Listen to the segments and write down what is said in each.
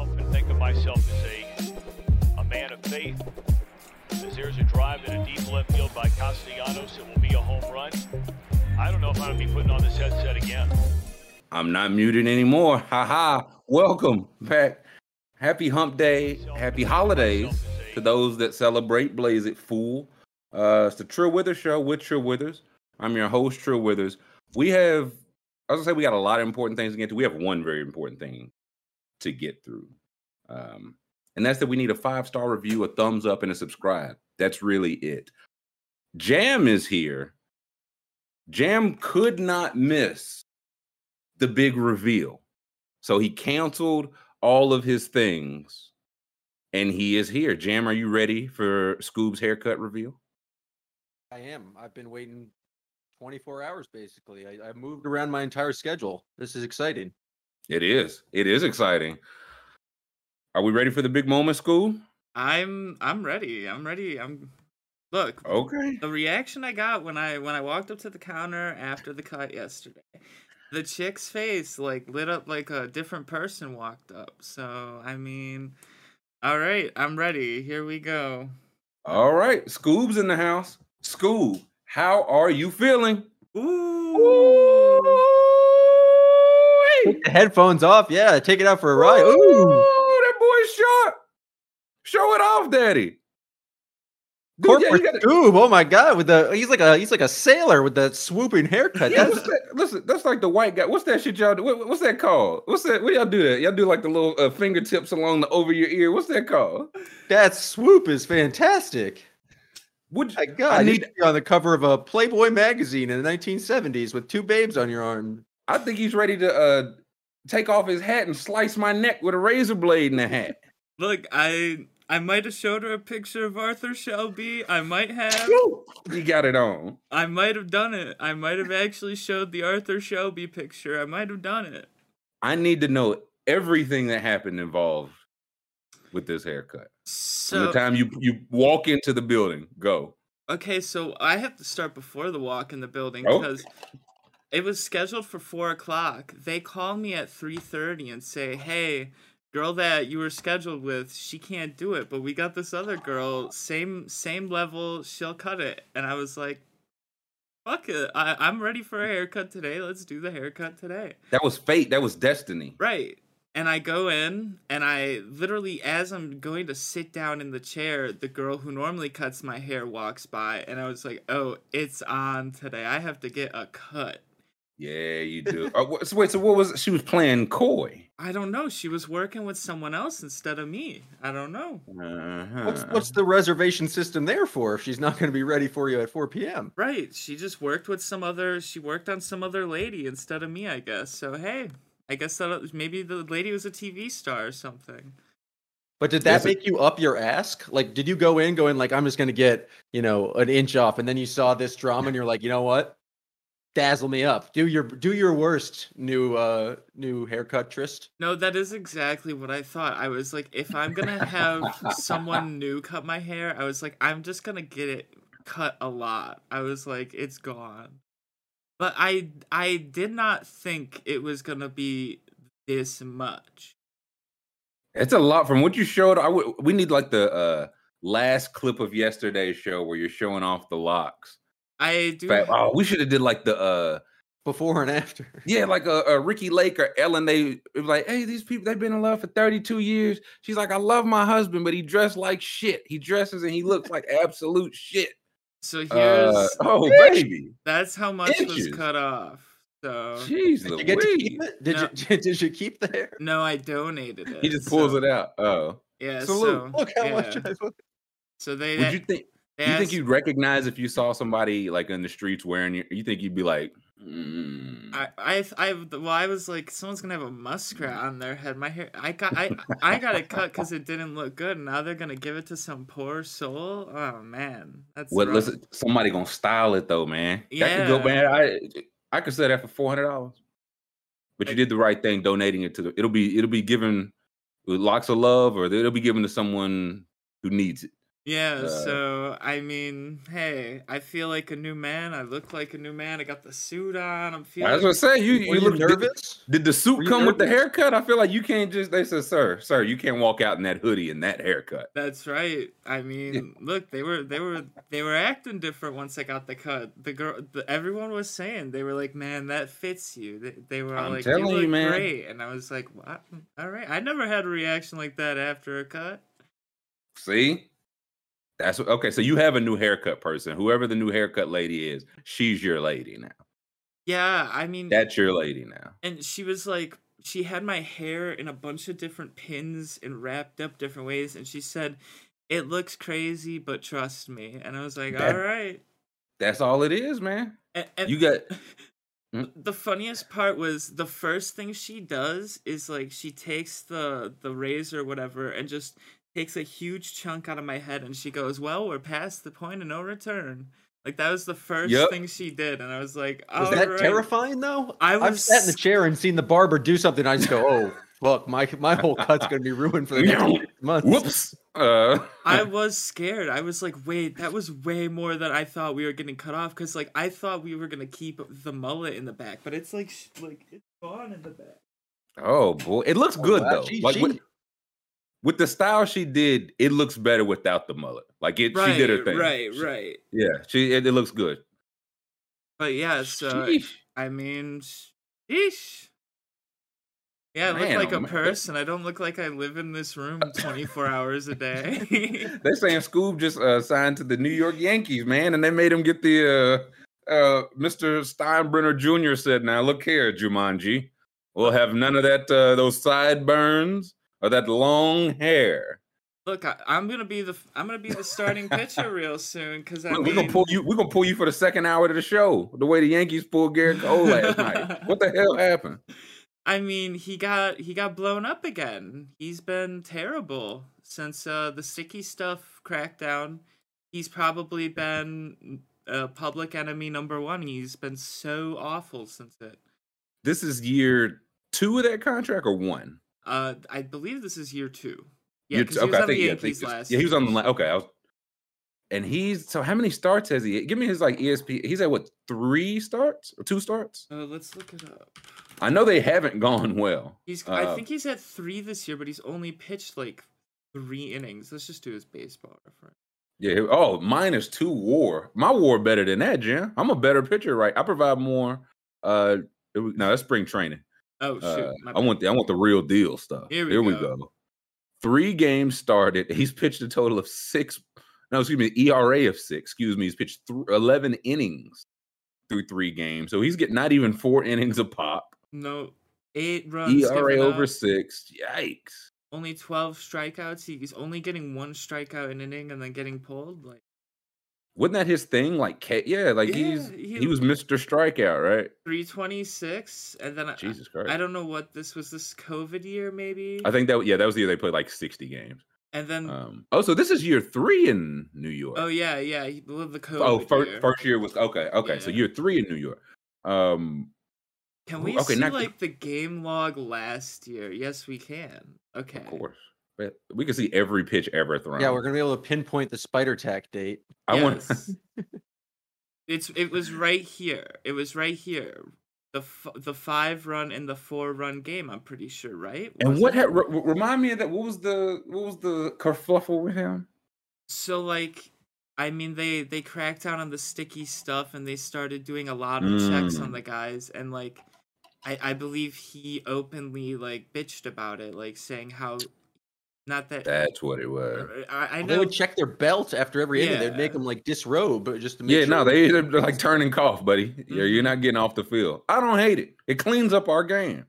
myself and think of myself as a, a man of faith. As there's a drive in a deep left field by Castellanos, it will be a home run. I don't know if I'm going to be putting on this headset again. I'm not muted anymore. Haha. Welcome back. Happy hump day. Happy holidays to those that celebrate Blaze It Fool. Uh, it's the True Withers show with Trill Withers. I'm your host, True Withers. We have, I was gonna say, we got a lot of important things to get to. We have one very important thing to get through. Um, and that's that we need a five star review, a thumbs up, and a subscribe. That's really it. Jam is here. Jam could not miss the big reveal. So he canceled all of his things and he is here. Jam, are you ready for Scoob's haircut reveal? I am. I've been waiting 24 hours basically. I, I moved around my entire schedule. This is exciting. It is. It is exciting. Are we ready for the big moment, Scoob? I'm I'm ready. I'm ready. I'm look. Okay. The reaction I got when I when I walked up to the counter after the cut yesterday, the chick's face like lit up like a different person walked up. So I mean, all right, I'm ready. Here we go. All right. Scoob's in the house. Scoob, how are you feeling? Ooh. Take the headphones off. Yeah, take it out for a ride. Ooh, Ooh. that boy's short. Show it off, Daddy. Dude, yeah, Corporate you gotta- Scoob. Oh my god, with the he's like a he's like a sailor with that swooping haircut. Yeah, That's that? Listen, that's like the white guy. What's that shit y'all do? What- what's that called? What's that? What y'all do that? Y'all do like the little uh, fingertips along the over your ear. What's that called? that swoop is fantastic. Would My God, I need. should be on the cover of a Playboy magazine in the 1970s with two babes on your arm. I think he's ready to uh take off his hat and slice my neck with a razor blade in the hat. Look, I I might have showed her a picture of Arthur Shelby. I might have. You got it on. I might have done it. I might have actually showed the Arthur Shelby picture. I might have done it. I need to know everything that happened involved with this haircut. From the time you you walk into the building, go. okay, so I have to start before the walk in the building Oh. It was scheduled for four o'clock. They call me at three thirty and say, "Hey, girl that you were scheduled with, she can't do it, but we got this other girl, same same level, she'll cut it." And I was like, "Fuck it, I, I'm ready for a haircut today. Let's do the haircut today." That was fate. That was destiny. Right. And I go in, and I literally, as I'm going to sit down in the chair, the girl who normally cuts my hair walks by, and I was like, "Oh, it's on today. I have to get a cut." Yeah, you do. uh, so wait, so what was she was playing coy? I don't know. She was working with someone else instead of me. I don't know. Uh-huh. What's what's the reservation system there for if she's not going to be ready for you at 4 p.m.? Right. She just worked with some other. She worked on some other lady instead of me, I guess. So hey, I guess that maybe the lady was a TV star or something. But did that Yes, it- make you up your ask? Like, did you go in going like, I'm just going to get you know an inch off, and then you saw this drama and you're like, you know what? Dazzle me up. Do your do your worst. New uh new haircut, Trist. No, that is exactly what I thought. I was like, if I'm gonna have someone new cut my hair, I was like, I'm just gonna get it cut a lot. I was like, it's gone. But I I did not think it was gonna be this much. It's a lot from what you showed. I would. We need like the uh last clip of yesterday's show where you're showing off the locks. I do. Fact- oh, we should have did like the uh Before and after. yeah, like a, a Ricki Lake or Ellen. They it was like, hey, these people they've been in love for 32 years. She's like, I love my husband, but he dressed like shit. He dresses and he looks like absolute shit. So here's Uh, oh baby, that's how much was cut off. So jeez, Did you get to keep Louise. it? Did No. you did you keep the hair? no, I donated it. He just pulls so- it out. Oh, Yeah. Salute. So Look how much yeah. I So they. would you think? Do you think you'd recognize if you saw somebody like in the streets wearing your? You think you'd be like, mm, I, I, I, well, I was like, someone's gonna have a muskrat on their head. My hair, I got, I, I got it cut because it didn't look good. and Now they're gonna give it to some poor soul. Oh man, that's What? rough. Listen, somebody gonna style it though, man. That could go, Yeah. man. I I could sell that for four hundred dollars. But you did the right thing, donating it to the. It'll be it'll be given with lots of love, or it'll be given to someone who needs it. Yeah, Uh, so I mean, hey, I feel like a new man. I look like a new man. I got the suit on. I'm feeling. I feeling. was gonna say you you you look nervous? Did, did the suit Were you come with the haircut? I feel like you can't just. They said, "Sir, sir, you can't walk out in that hoodie and that haircut." That's right. I mean, look, they were they were they were acting different once I got the cut. The girl, the, everyone was saying they were like, "Man, that fits you." They, they were all I'm like, telling "You you, look man. great," and I was like, "What? All right." I never had a reaction like that after a cut. See, that's what. Okay, so you have a new haircut person. Whoever the new haircut lady is, she's your lady now. Yeah, I mean, That's your lady now. and she was like she had my hair in a bunch of different pins and wrapped up different ways and she said it looks crazy but trust me and i was like That- all right That's all it is, man. and, and You got Mm. the funniest part was the first thing she does is like she takes the the razor or whatever and just takes a huge chunk out of my head and she goes well we're past the point of no return like that was the first Yep. thing she did and i was like Was that right. terrifying though? I I've sat in the chair and seen the barber do something. I just go, "Oh, fuck! My my whole cut's gonna be ruined for the next six months." whoops. Uh, I was scared. I was like, wait, that was way more than I thought we were getting cut off. Cause like I thought we were gonna keep the mullet in the back, but it's like like it's gone in the back. oh boy, it looks good wow, though. she- like she- with, the style she did, it looks better without the mullet. Like it, Right, she did her thing. right, She- right. Yeah, she it, it looks good. But yeah, so Sheesh. I mean, sheesh. Yeah, I look like oh a man. person. I don't look like I live in this room 24 hours a day. They're saying Scoob just uh, signed to the New York Yankees, man, and they made him get the uh, uh, Mr. Steinbrenner Jr. said, "Now look here, Jumanji, we'll have none of that uh, those sideburns or that long hair. look, I, I'm gonna be the I'm gonna be the starting pitcher real soon. Cause We're mean, gonna pull you. We're gonna pull you for the second hour of the show. The way the Yankees pulled Gerrit Cole last night. What the hell happened? I mean, he got he got blown up again. He's been terrible since uh, the sticky stuff crackdown. He's probably been uh, public enemy number one. He's been so awful since it. This is year two of that contract or one? Uh, I believe this is year two. Yeah, because he was I on the think- yeah, I think last. Yeah, he was on the. year. la- Okay, I was. And he's so how many starts has he? Give me his like ESP. He's at what three starts or two starts? Uh, let's look it up. I know they haven't gone well. He's. Uh, I think he's at three this year, but he's only pitched like three innings. Let's just do his baseball reference. Yeah. Oh, minus two WAR. My WAR better than that, Jim. I'm a better pitcher, right? I provide more. Uh, it no, that's spring training. Oh shoot! Uh, I want the I want the real deal stuff. Here we go. go. Three games started. He's pitched a total of six. No, excuse me, ERA of six. Excuse me. He's pitched th- eleven innings through three games, so he's getting not even four innings a pop. no eight runs. ERA over up. six. Yikes. only 12 strikeouts. He's only getting one strikeout an inning and then getting pulled. Like Wasn't that his thing? Like, yeah, like he's he, he- was Mr. Strikeout, right? 326, and then I- Jesus I, Christ. don't know what this was. This COVID year maybe, I think that yeah, that was the year they played like sixty games. and then Um, oh, so this is year three in New York. oh yeah, yeah, he lived the COVID. oh, first, year. first year was okay. Okay, so year three in New York. Um, Can we okay, see not- like the game log last year? Yes, we can. Okay. of course, we can see every pitch ever thrown. Yeah, we're gonna be able to pinpoint the spider tack date. I want. It's it was right here. It was right here. The f- the five run and the four run game. I'm pretty sure, right? and Wasn't what had, re- re- remind me of that? What was the what was the kerfluffle with him? So like I mean they they cracked down on the sticky stuff and they started doing a lot of checks on Mm. the guys and like I I believe he openly like bitched about it like saying how not that That's what it was. I, I They would check their belt after every inning. They'd make them like disrobe but just to make Yeah, sure. no, they they're like turning cough, buddy. Yeah, you're not getting off the field. I don't hate it. It cleans up our game,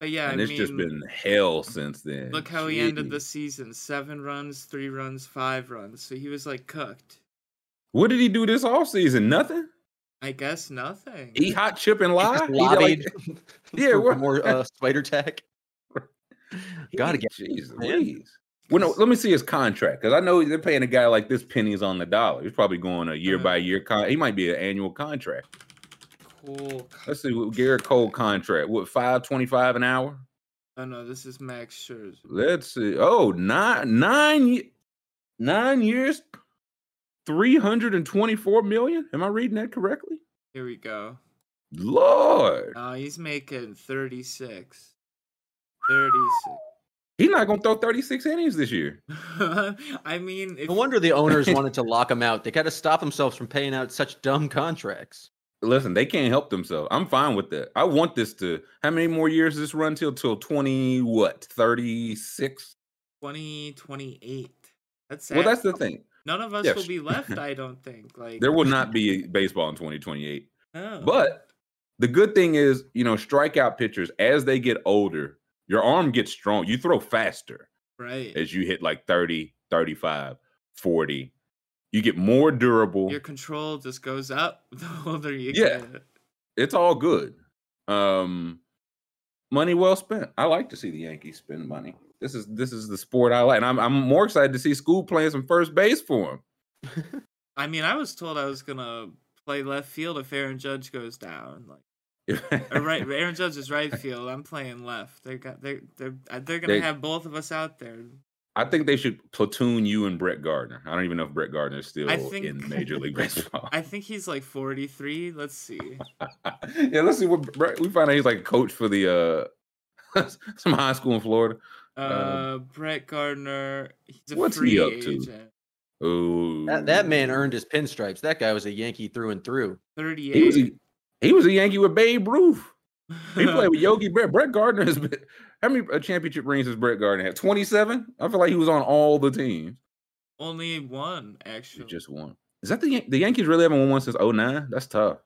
but yeah and I it's mean just been hell since then. look how he ended the season seven runs three runs five runs so he was like cooked What did he do this offseason? Nothing. I guess nothing Eat hot chip and He lie. He did like- Yeah, what- more uh, spider tack. Gotta get Jesus. Louise. Well, no, let me see his contract because I know they're paying a guy like this pennies on the dollar. He's probably going a year by mm. year. Con- he might be an annual contract. cool Let's see what Gerrit Cole contract. What five twenty five an hour? oh no this is Max Scherzer Let's see. Oh, nine nine nine years, 324 million. Am I reading that correctly? Here we go. Lord. Oh, he's making 36. 36. He's not gonna throw 36 innings this year. I mean, if, No wonder the owners wanted to lock him out. They got to stop themselves from paying out such dumb contracts. Listen, they can't help themselves. I'm fine with that. I want this to how many more years does this run till till 20 what 36? 2028. That's Well, that's the thing. None of us Yes. will be left, I don't think. Like There will not be baseball in 2028. no. But the good thing is, you know, strikeout pitchers as they get older, your arm gets strong. You throw faster right. as you hit like 30, 35, 40. You get more durable. Your control just goes up the older you Yeah. get. it's all good. Um money well spent. I like to see the Yankees spend money. This is this is the sport I like. And I'm I'm more excited to see school playing some first base for him. I mean, I was told I was gonna play left field if Aaron Judge goes down. Like right, Aaron Judge is right field. I'm playing left. They got they they're uh, they're gonna They- have both of us out there. I think they should platoon you and Brett Gardner. I don't even know if Brett Gardner is still I in Major League Baseball. I think he's like 43. Let's see. yeah, let's see what Brett, we find out he's like a coach for the uh some high school in Florida. Uh, Brett Gardner. He's a what's he free up to? agent. Oh, That, that man earned his pinstripes. That guy was a Yankee through and through. Thirty-eight. He was a, he was a Yankee with Babe Ruth. He played with Yogi Brett. Brett Gardner has been how many uh, championship rings has Brett Gardner had? Twenty seven. I feel like he was on all the teams. Only one actually. just one. Is that the Yan- the Yankees really haven't won one since 09? That's tough.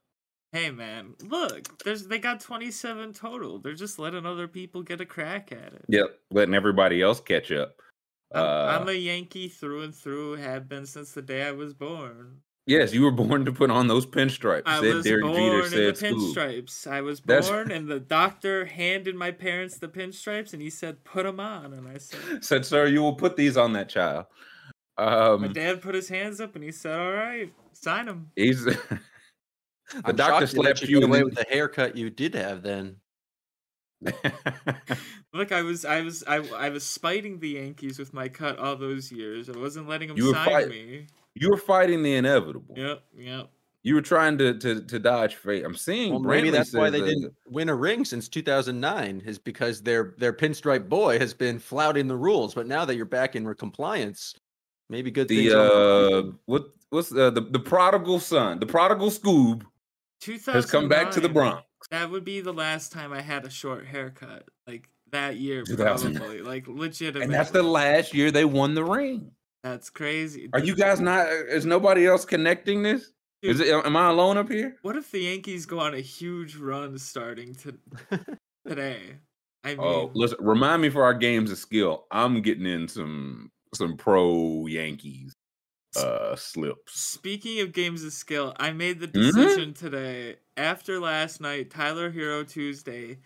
Hey man, look, there's they got 27 total. They're just letting other people get a crack at it. Yep, letting everybody else catch up. I'm, Uh, I'm a Yankee through and through. Have been since the day I was born. Yes, you were born to put on those pinstripes. I said was Derek born Jeter in the said school. pinstripes. I was That's- born, and the doctor handed my parents the pinstripes, and he said, "Put them on." And I said, Said, sir, you will put these on that child. "My Um, dad put his hands up, and he said, all right, sign them." he's the I'm doctor shocked they let slapped you you away with the haircut you did have then. Look, I was, I was, I, I was spiting the Yankees with my cut all those years. I wasn't letting them You sign fight- me. You were fighting the inevitable. Yep, yep. You were trying to to, to dodge fate. I'm seeing. Well, maybe that's why they didn't win a ring since 2009. Is because their their pinstripe boy has been flouting the rules. But now that you're back in compliance, maybe good things. the on the uh what what's uh, the the prodigal son, the prodigal Scoob 2009, has come back to the Bronx. That would be the last time I had a short haircut. Like that year, probably. Like legitimately. And that's the last year they won the ring. That's crazy. Are you guys not? Uh, is nobody else connecting this? Is it? Am I alone up here? What if the Yankees go on a huge run starting to today? I oh, mean, Oh, listen. Remind me for our games of skill. I'm getting in some some pro Yankees uh slips. Speaking of games of skill, I made the Mhm. decision today after last night, Tyler Herro Tuesday.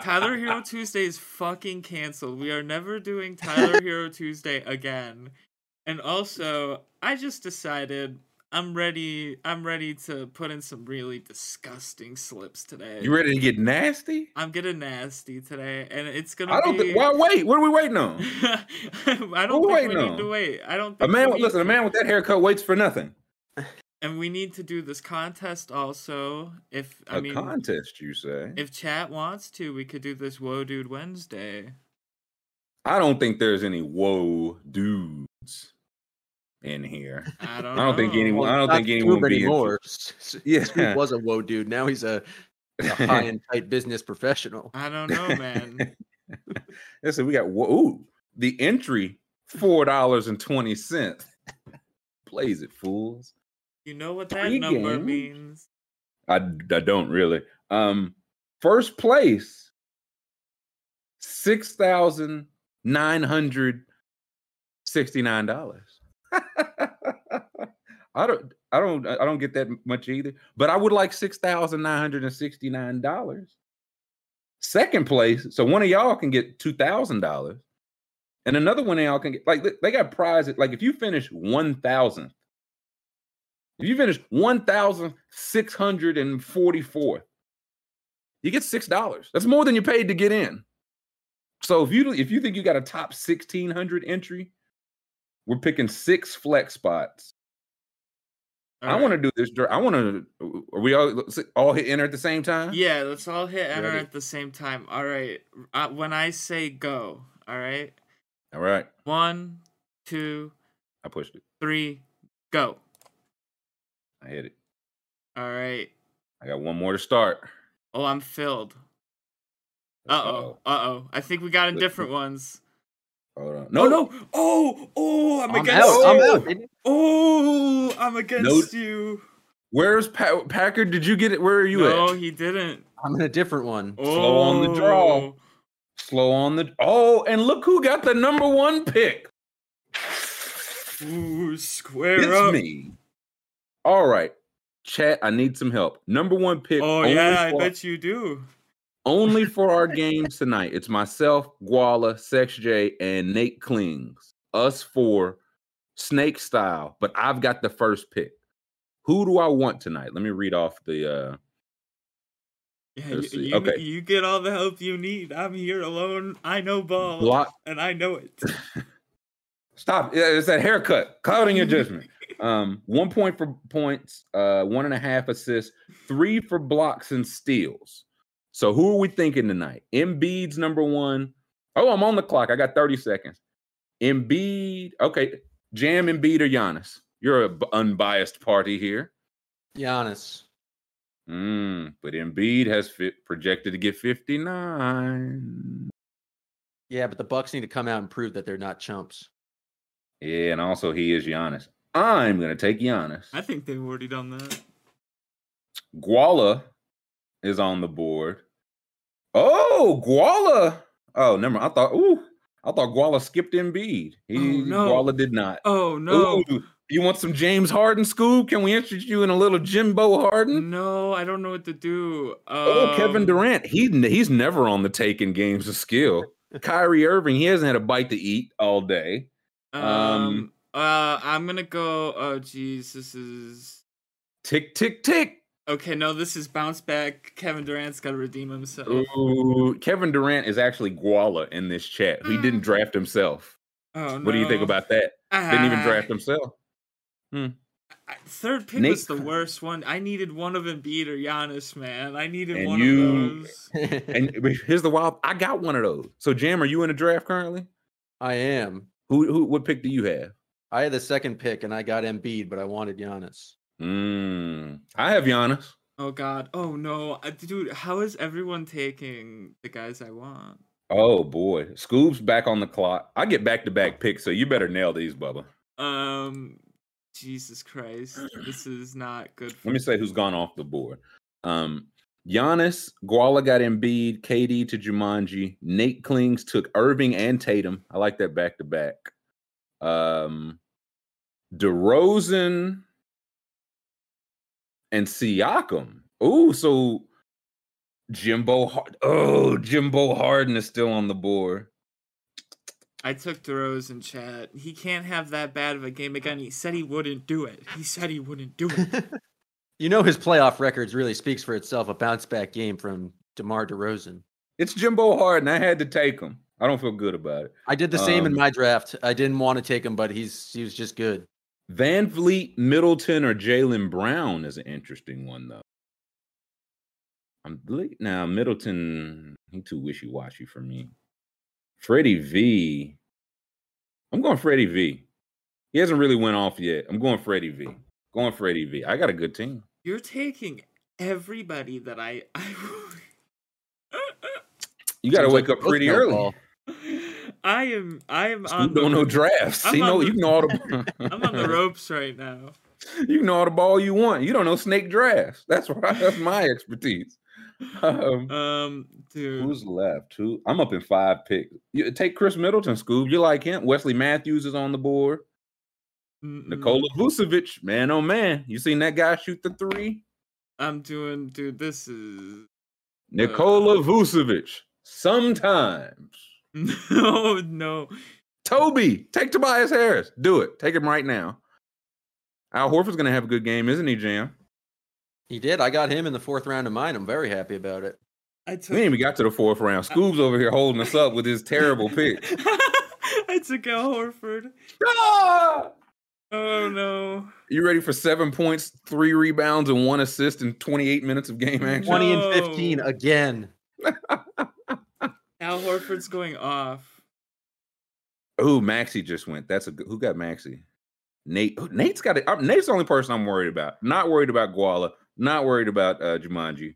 Tyler Hero Tuesday is fucking canceled. We are never doing Tyler Herro Tuesday again. And also, I just decided I'm ready I'm ready to put in some really disgusting slips today. you ready to get nasty? I'm getting nasty today and it's gonna I don't. be Think, why wait? What are we waiting on? I don't What think we waiting need to wait. I don't A man, listen. A man with that haircut waits for nothing. And we need to do this contest also. If I A mean, contest, you say? if chat wants to, we could do this Whoa Dude Wednesday. I don't think there's any whoa dudes in here. I don't. I don't think know. anyone- I don't Not think anyone Scoob would be anymore. S- S- Yeah. Scoob was a whoa dude. Now he's a, a high and tight business professional. I don't know, man. Listen, we got whoa. Ooh, the entry four dollars and twenty cents. Plays it, fools! You know what that Three number games? means. I, I don't really. Um, first place, six thousand nine hundred sixty nine dollars. I don't, I don't, I don't get that much either. But I would like six thousand nine hundred and sixty nine dollars. Second place, so one of y'all can get two thousand dollars, and another one of y'all can get like they- got prizes. Like if you finish one thousandth, if you finish one thousand six hundred and forty fourth, you get six dollars. That's more than you paid to get in. So if you if you think you got a top sixteen hundred entry, We're picking six flex spots. I want to do this. I want to. Are we all all hit enter at the same time? Yeah, let's all hit enter Ready. at the same time. All right. Uh, when I say go, all right. All right. One, two, I pushed it. three, go. I hit it. All right. I got one more to start. Oh, I'm filled. Uh oh. Uh oh. I think we got in different ones. Hold on. No, No, no. Oh, oh, I'm, I'm against out. you. I'm out. baby. Oh, I'm against you. Where's pa- Packard? Did you get it? Where are you no, at? he didn't. I'm in a different one. Oh. Slow on the draw. Slow on the. Oh, and look who got the number one pick. Ooh, square It's up. me. All right, chat. I need some help. Number one pick. Oh yeah, I bet you do. Only for our games tonight. It's myself, Guala, Sex J, and Nate Klings. Us four, snake style. But I've got the first pick. Who do I want tonight? Let me read off the. uh Yeah, you, you, Okay. you get all the help you need. I'm here alone. I know ball, block. and I know it. Stop! It's that haircut. Clouding your judgment. Um, one point for points. Uh, one and a half assists. Three for blocks and steals. So who are we thinking tonight? Embiid's number one. Oh, I'm on the clock. I got 30 seconds. Embiid. Okay. Jam Embiid or Giannis. You're a b- unbiased party here. Giannis. Mm, but Embiid has fit, projected to get 59. Yeah, but the Bucks need to come out and prove that they're not chumps. Yeah, and also he is Giannis. I'm gonna take Giannis. I think they've already done that. Guala is on the board. Oh, Guala. Oh, never. mind. I thought. Ooh, I thought Guala skipped Embiid. He Oh, no. Guala did not. Oh no, Ooh, you want some James Harden, Scoob? Can we interest you in a little Jimbo Harden? no, I don't know what to do. Oh, Kevin Um, Durant. He he's never on the take in games of skill. Kyrie Irving. He hasn't had a bite to eat all day. Um, Um, uh, I'm gonna go. Oh, geez, this is Tick tick tick. Okay. No, this is bounce back. Kevin Durant's got to redeem himself. Ooh, Kevin Durant is actually Guala in this chat. He didn't draft himself. Oh no. What do you think about that? Didn't even Ah, draft himself. I- Third pick Nate was the worst one. I needed one of Embiid or Giannis, man. I needed And one you- of those. And here's the wild. I got one of those. So Jam, are you in a draft currently? I am. Who who what pick do you have? I had the second pick and I got Embiid, but I wanted Giannis. Mm, I have Giannis. Oh God. Oh no, dude. How is everyone taking the guys I want? Oh boy. Scoob's back on the clock. I get back to back picks, so you better nail these, Bubba. Um, Jesus Christ, this is not good. For Let me say who's gone off the board. Um Giannis, Guala got Embiid, KD to Jumanji, Nate Klings took Irving and Tatum. I like that back to back. Um DeRozan and Siakam. Oh, so Jimbo Hard- Oh, Jimbo Harden is still on the board. I took DeRozan chat. He can't have that bad of a game again. He said he wouldn't do it. He said he wouldn't do it. you know his playoff records really speaks for itself. A bounce back game from DeMar DeRozan. It's Jimbo Harden. I had to take him. I don't feel good about it. I did the same in Um, my draft. I didn't want to take him, but he's he was just good. Van Vliet, Middleton, or Jaylen Brown is an interesting one, though. I'm ble- now Middleton. He too wishy washy for me. Freddie V. I'm going Freddie V. He hasn't really went off yet. I'm going Freddie V. Going Freddie V. I got a good team. You're taking everybody that I. I You got to wake up pretty early. I am. I am on. You don't know drafts. I'm See, on no, the- you know all the. I'm on the ropes right now. you can know all the ball you want. You don't know snake drafts. That's right. That's my expertise. Um, Um, dude. Who's left? Who? I'm up in five picks. You, take Khris Middleton, Scoob. You like him? Wesley Matthews is on the board. Mm-mm. Nikola Vucevic, man, oh man, you seen that guy shoot the three? I'm doing, dude. This is Nikola Vucevic. Sometimes. No, no. Toby, take Tobias Harris. Do it. Take him right now. Al Horford's gonna have a good game, isn't he, Jam? He did. I got him in the fourth round of mine. I'm very happy about it. I took. We ain't even got to the fourth round. Scoob's over here holding us up with his terrible pick. I took Al Horford. Ah! Oh no. You ready for seven points, three rebounds, and one assist in 28 minutes of game action? 20 and 15 again. Al Horford's going off. Oh, Maxey just went. That's a good. Who got Maxey? Nate. Nate's got it. Nate's the only person I'm worried about. Not worried about Guala. Not worried about uh, Jumanji.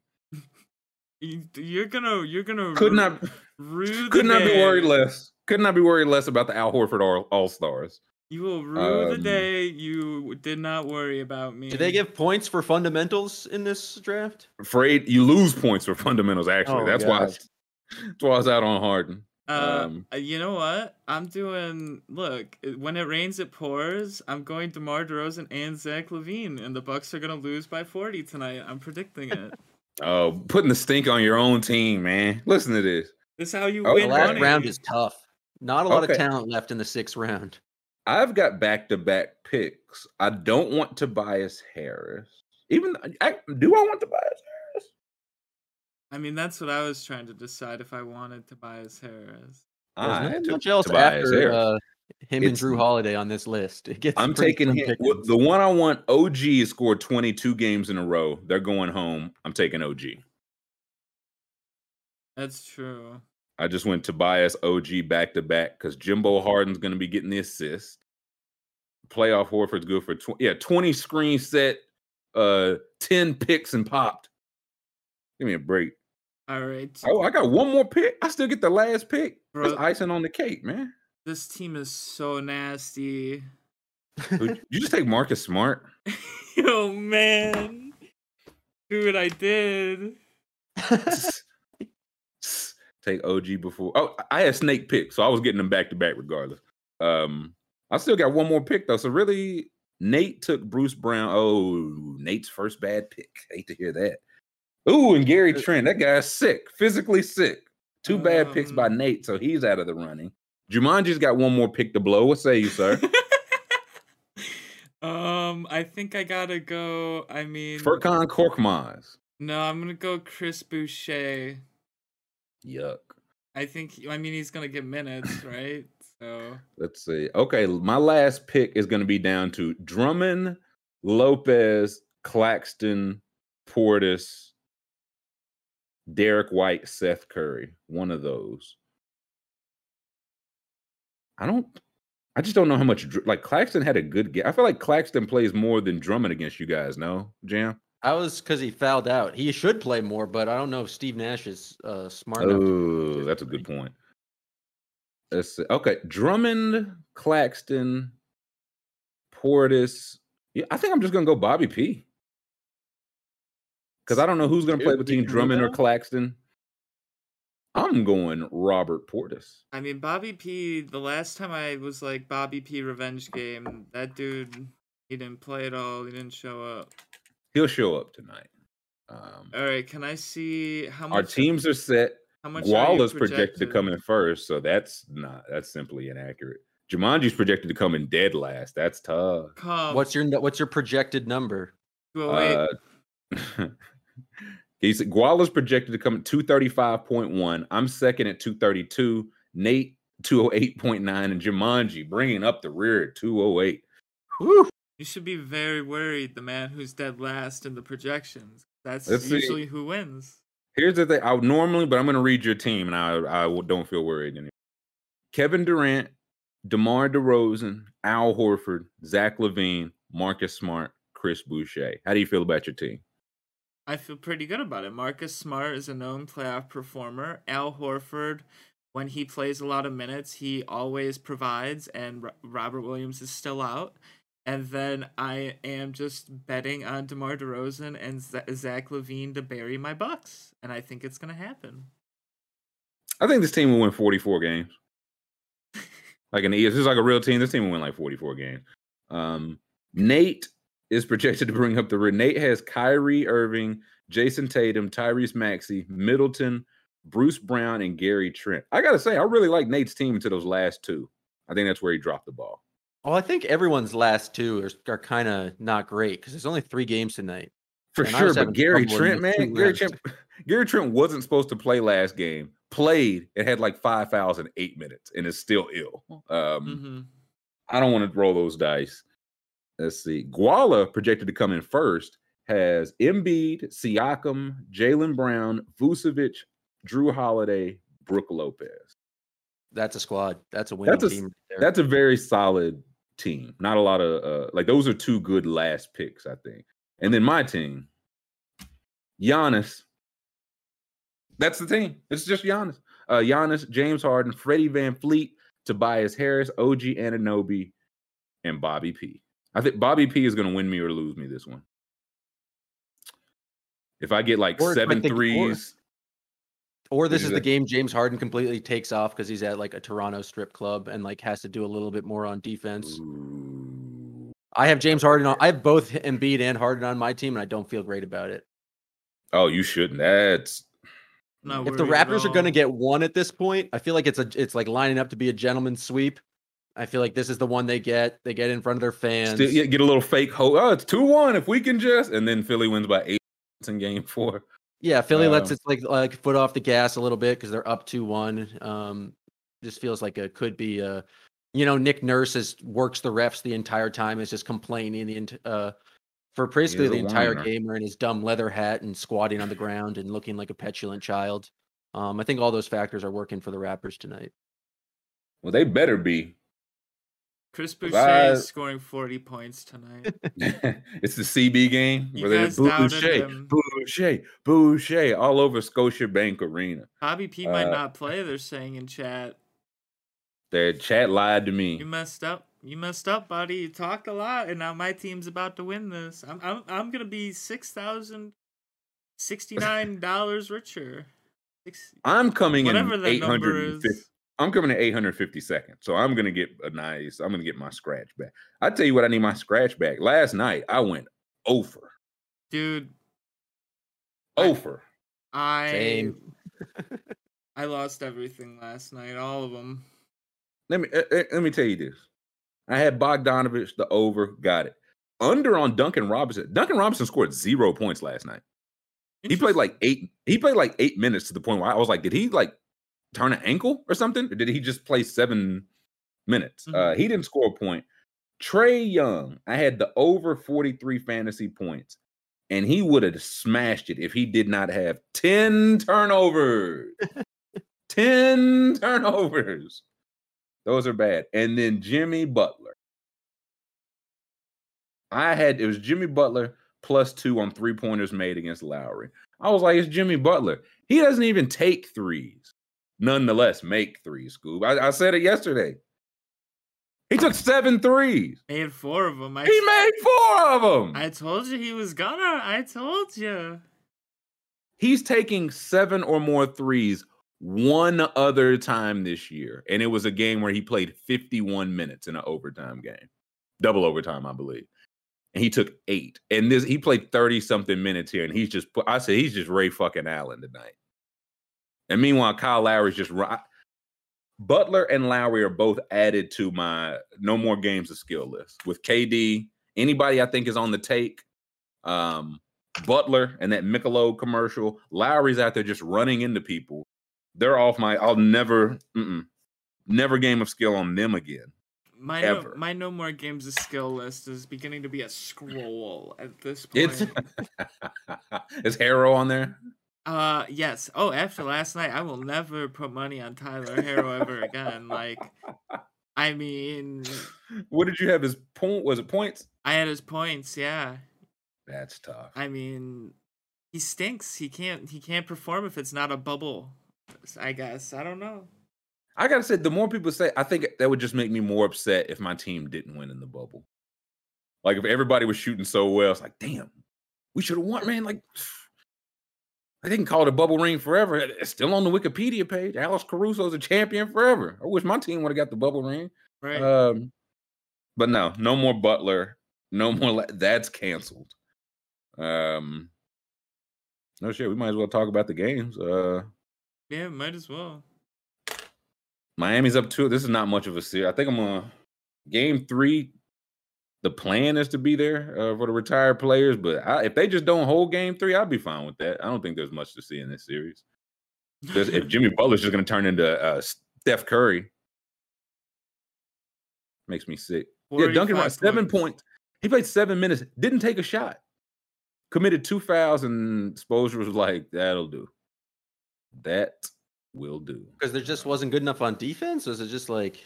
You, you're gonna you're gonna Could not. rue Could the not be worried less. Could not be worried less about the Al Horford All, All Stars. You will rue the Um, day you did not worry about me. Do they give points for fundamentals in this draft? Afraid you lose points for fundamentals. Actually, Oh, that's God. that's why I out on Harden. Uh, Um, uh, you know what? I'm doing. Look, when it rains, it pours. I'm going DeMar DeRozan and Zach LaVine, and the Bucks are gonna lose by 40 tonight. I'm predicting it. Oh, putting the stink on your own team, man. Listen to this. this is how you Oh, win The last money. round is tough. Not a lot Okay. of talent left in the sixth round. I've got back to back picks. I don't want Tobias Harris. Even I, do I want Tobias Harris? I mean, that's what I was trying to decide if I wanted Tobias Harris. There's I not took much else Tobias after Harris. uh, him and Jrue Holiday on this list. It gets I'm taking him. The one I want, OG scored 22 games in a row. They're going home. I'm taking OG. That's true. I just went Tobias OG back to back because Jimbo Harden's going to be getting the assist. Playoff Horford's good for 20, yeah, 20 screen set, uh, 10 picks and popped. Give me a break. All right, Oh, I got one more pick. I still get the last pick. That's Bro. icing on the cake, man. this team is so nasty. Who- you just take Marcus Smart. Yo, man, dude, I did. take OG before. Oh, I had snake pick, so I was getting them back to back regardless. Um, I still got one more pick though. So really, Nate took Bruce Brown. Oh, Nate's first bad pick. Hate to hear that. Ooh, and Gary Trent. That guy's sick, physically sick. Two bad picks by Um, Nate, so he's out of the running. Jumanji's got one more pick to blow. What say you, sir? um, I think I gotta go. I mean, Furkan Korkmaz. no, I'm gonna go Chris Boucher. Yuck. I think. I mean, he's gonna get minutes, right? So Let's see. Okay, my last pick is going to be down to Drummond, Lopez, Claxton, Portis, Derrick White, Seth Curry. One of those. I don't. I just don't know how much. Like Claxton had a good game. I feel like Claxton plays more than Drummond against you guys. No, Jam. I was because he fouled out. He should play more, but I don't know if Steve Nash is uh, smart enough. Oh, that's a good point. Let's see. Okay, Drummond, Claxton, Portis. Yeah, I think I'm just gonna go Bobby P. Because I don't know who's gonna play between Drummond or? Claxton. I'm going Robert Portis. I mean, Bobby P. The last time I was like Bobby P. Revenge game, that dude, he didn't play at all. He didn't show up. He'll show up tonight. Um, All right, can I see how much? our teams are set. How much? are you Guala's projected to come in first, so that's not that's simply inaccurate. Jumanji's projected to come in dead last. That's tough. Come. What's your what's your projected number? Well, wait. Uh, he's Guala's projected to come at 235.1. I'm second at 232. Nate 208.9 and Jumanji bringing up the rear at 208. Whew. You should be very worried. The man who's dead last in the projections. That's Let's see. usually who wins. Here's the thing. I would normally, but I'm going to read your team, and I don't feel worried anymore. Kevin Durant, DeMar DeRozan, Al Horford, Zach LaVine, Marcus Smart, Chris Boucher. How do you feel about your team? I feel pretty good about it. Marcus Smart is a known playoff performer. Al Horford, when he plays a lot of minutes, he always provides, and Robert Williams is still out. And then I am just betting on DeMar DeRozan and Zach LaVine to bury my Bucks, and I think it's gonna happen. I think this team will win 44 games. like an if this is like a real team, this team will win like 44 games. Um, Nate is projected to bring up the rear. Nate has Kyrie Irving, Jayson Tatum, Tyrese Maxey, Middleton, Bruce Brown, and Gary Trent. I gotta say, I really like Nate's team to those last two. I think that's where he dropped the ball. Well, I think everyone's last two are, are kind of not great because there's only three games tonight. For And sure, but Gary Trent, man, Gary. Trent, Gary Trent wasn't supposed to play last game, played and had like five fouls in eight minutes and is still ill. Um, hmm I don't want to roll those dice. Let's see. Guala projected to come in first has Embiid, Siakam, Jaylen Brown, Vucevic, Jrue Holiday, Brook Lopez. That's a squad. That's a winning That's a team. right there. That's a very solid team. Not a lot of uh like those are two good last picks, I think. And then my team, Giannis. That's the team. It's just Giannis. Uh Giannis, James Harden, Freddie VanVleet, Tobias Harris, OG Anunoby, and Bobby P. I think Bobby P is gonna win me or lose me this one. If I get like Or if I seven think- or- Or this is you the say? game James Harden completely takes off because he's at like a Toronto strip club and like has to do a little bit more on defense. Ooh. I have James Harden on. I have both Embiid and Harden on my team, and I don't feel great about it. oh, you shouldn't. That's Not if the Raptors are going to get one at this point, I feel like it's a it's like lining up to be a gentleman's sweep. I feel like this is the one they get. They get in front of their fans. Still, yeah, get a little fake hope. Oh, it's two one. If we can just, and then Philly wins by eight in game four. Yeah, Philly lets Um, it like like foot off the gas a little bit because they're up two one. Um, this feels like it could be a, you know, Nick Nurse is works the refs the entire time, is just complaining the uh for basically the entire game wearing his dumb leather hat and squatting on the ground and looking like a petulant child. Um, I think all those factors are working for the Raptors tonight. Well, they better be. Chris If Boucher I- is scoring 40 points tonight. it's the CB game. You where guys doubted Boucher, him. Boucher, Boucher, all over Scotiabank Arena. Bobby P might Uh, not play, they're saying in chat. Their chat lied to me. You messed up. You messed up, buddy. You talked a lot, and now my team's about to win this. I'm I'm I'm gonna be six thousand sixty nine dollars richer. Six, I'm coming in whatever that 850. Is. I'm coming in 850 seconds, so I'm gonna get a nice. I'm gonna get my scratch back. I tell you what, I need my scratch back. Last night I went over, Dude, over. I Same. I lost everything last night, all of them. Let me uh, uh, let me tell you this. I had Bogdanovich the over, got it. Under on Duncan Robinson. Duncan Robinson scored zero points last night. He played like eight. He played like eight minutes to the point where I was like, did he like turn an ankle or something, or did he just play seven minutes? Uh, Mhm. he didn't score a point. Trae Young, I had the over forty three fantasy points, and he would have smashed it if he did not have ten turnovers. ten turnovers. Those are bad. And then Jimmy Butler. I had it was Jimmy Butler plus two on three pointers made against Lowry. I was like, it's Jimmy Butler. He doesn't even take threes. Nonetheless, make threes, Scoob. I, I said it yesterday. He took seven threes. made four of them. I, He made four of them. I told you he was gonna. I told you. He's taking seven or more threes one other time this year. And it was a game where he played 51 minutes in an overtime game, double overtime, I believe. And he took eight. And this he played 30 something minutes here. And he's just I said, he's just Ray fucking Allen tonight. And meanwhile, Kyle Lowry's just ri- Butler and Lowry are both added to my no more games of skill list with KD. Anybody I think is on the take. Um, Butler and that Michelob commercial. Lowry's out there just running into people. They're off my. I'll never, never game of skill on them again. My no, my no more games of skill list is beginning to be a scroll at this point. It's is Herro on there? Uh yes. Oh, after last night, I will never put money on Tyler Herro ever again. Like, I mean, What did you have? His point was it points? I had his points. Yeah. That's tough. I mean, he stinks. He can't. He can't perform if it's not a bubble. I guess. I don't know. I gotta say, the more people say, I think that would just make me more upset if my team didn't win in the bubble. Like if everybody was shooting so well, it's like, damn, we should have won, man. Like they can call it a bubble ring forever. It's still on the Wikipedia page. Alex Caruso's a champion forever. I wish my team would have got the bubble ring. Right. Um, but no, no more Butler. No more. La- that's canceled. Um, no shit. We might as well talk about the games. Uh, yeah. Might as well. Miami's up two. This is not much of a series. I think I'm gonna game three. The plan is to be there uh, for the retired players, but I, if they just don't hold game three, I'll be fine with that. I don't think there's much to see in this series. If Jimmy Butler's just going to turn into uh, Steph Curry, makes me sick. Yeah, Duncan 45 Robinson, seven points. He played seven minutes, didn't take a shot, committed two fouls, and exposure was like, that'll do. That will do. Because there just wasn't good enough on defense. Was it just like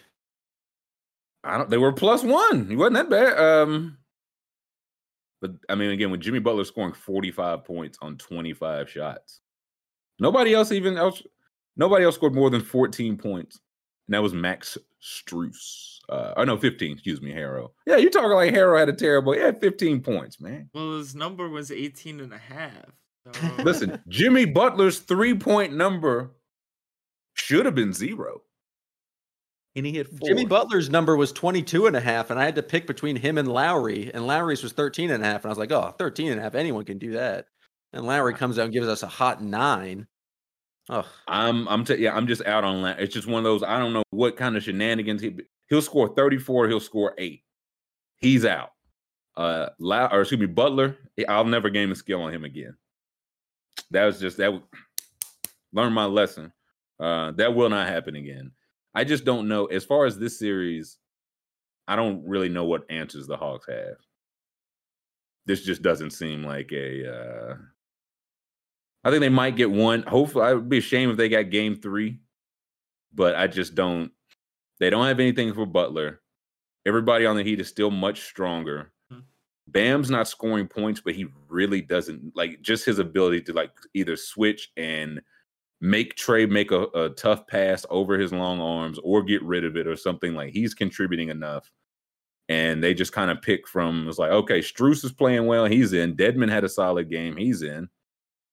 I don't. They were plus one. It wasn't that bad. Um, but I mean, again, with Jimmy Butler scoring forty-five points on twenty-five shots, nobody else even else. Nobody else scored more than fourteen points, and that was Max Strus. Uh, oh no, fifteen. Excuse me, Herro. Yeah, you're talking like Herro had a terrible. He had fifteen points, man. Well, his number was 18 and a half. So. Listen, Jimmy Butler's three-point number should have been zero, and he hit four. Jimmy Butler's number was 22 and a half, and I had to pick between him and Lowry, and Lowry's was 13 and a half. And I was like, oh, 13 and a half, anyone can do that. And Lowry comes out and gives us a hot nine. Oh, I'm I'm t- yeah, I'm just out on that. It's just one of those. I don't know what kind of shenanigans he he'll score 34, he'll score eight. He's out. Uh Low, or excuse me, Butler, I'll never game a skill on him again. That was just that learn my lesson. Uh that will not happen again. I just don't know. As far as this series, I don't really know what answers the Hawks have. This just doesn't seem like a uh I think they might get one. Hopefully, I would be ashamed if they got game three, but I just don't. They don't have anything for Butler. Everybody on the Heat is still much stronger. Hmm. Bam's not scoring points, but he really doesn't like just his ability to like either switch and make Trae make a, a tough pass over his long arms or get rid of it or something like he's contributing enough. And they just kind of pick from it's like, okay, Strus is playing well, he's in. Dedmon had a solid game, he's in.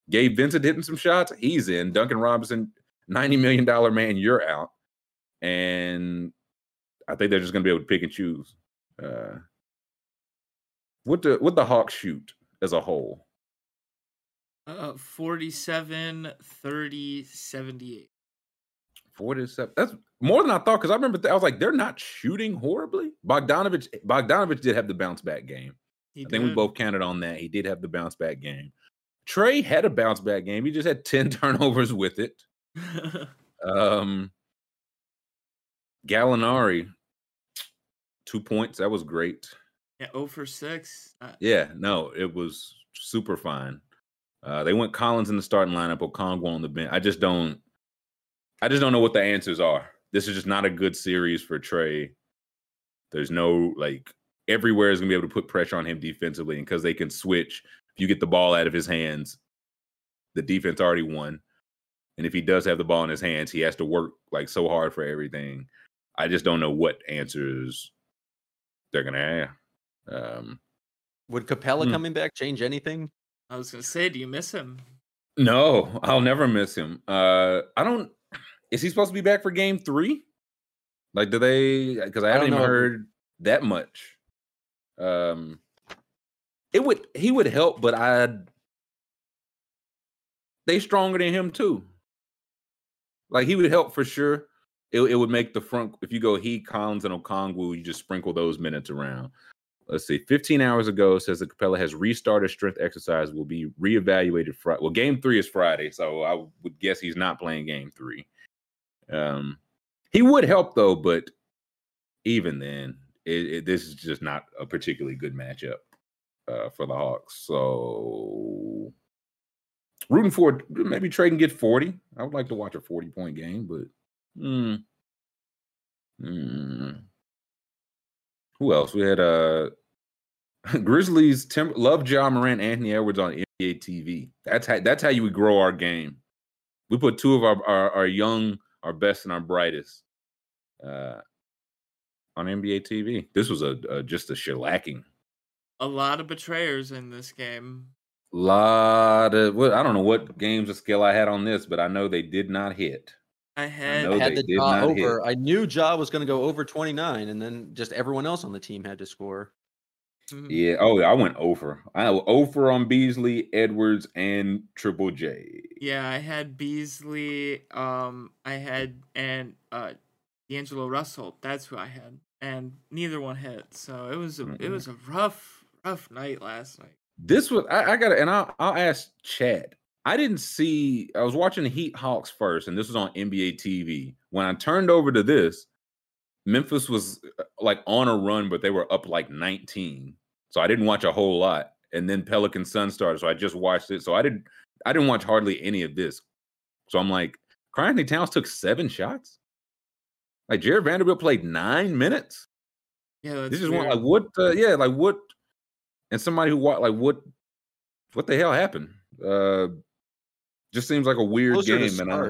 Gabe Vincent hitting some shots, he's in. Duncan Robinson, $90 million man, you're out. And I think they're just gonna be able to pick and choose. Uh what the what the Hawks shoot as a whole? Uh, 47, 30, 78. 47. That's more than I thought because I remember th- I was like, they're not shooting horribly. Bogdanovich Bogdanovich did have the bounce back game. He I think we both counted on that. He did have the bounce back game. Trae had a bounce back game. He just had 10 turnovers with it. Um Gallinari, two points. That was great. yeah, 0 for 6. Uh, Yeah, no, it was super fine. Uh, they went Collins in the starting lineup, Okongwu on the bench. I just don't, I just don't know what the answers are. This is just not a good series for Trae. There's no like everywhere is gonna be able to put pressure on him defensively, and because they can switch, if you get the ball out of his hands, the defense already won. And if he does have the ball in his hands, he has to work like so hard for everything. I just don't know what answers they're gonna have. Um, would Capella Hmm. coming back change anything? I was going to say, do you miss him? No, I'll never miss him. Uh I don't is he supposed to be back for game three? Like do they because I I haven't don't even know. heard that much. Um it would he would help, but I they stronger than him too. Like he would help for sure. It, it would make the front if you go he, Collins, and Okongwu, you just sprinkle those minutes around. Let's see. 15 hours ago says that Capella has restarted strength exercise. Will be reevaluated Friday. Well, game three is Friday, so I would guess he's not playing game three. Um, he would help though, but even then, it, it, this is just not a particularly good matchup uh, for the Hawks. So rooting for maybe trade and get 40. I would like to watch a 40 point game, but hmm. Hmm. Who else? We had uh Grizzlies Tim love Ja Morant, Anthony Edwards on NBA TV. That's how that's how you would grow our game. We put two of our our, our young, our best and our brightest uh on NBA TV. This was a, a just a shellacking. A lot of betrayers in this game. Lot of what I don't know what games of skill I had on this, but I know they did not hit. I had I had the did jaw not hit. over. I knew Ja was going to go over 29, and then just everyone else on the team had to score. mhm. Yeah. Oh, I went over. I went over on Beasley, Edwards, and Triple J. Yeah, I had Beasley. Um, I had and uh, D'Angelo Russell. That's who I had, and neither one hit. So it was a, it Mm-mm. was a rough rough night last night. This was I, I got to and I'll I'll ask Chad. I didn't see. I was watching the Heat Hawks first, and this was on NBA TV. When I turned over to this, Memphis was uh, like on a run, but they were up like 19. So I didn't watch a whole lot. And then Pelican Sun started, so I just watched it. So I didn't. I didn't watch hardly any of this. So I'm like, Karl-Anthony Towns took seven shots. Like Jarred Vanderbilt played nine minutes. Yeah, This is one like what? Uh, yeah, like what? And somebody who like what? What the hell happened? Uh, just seems like a weird Closer game. And I.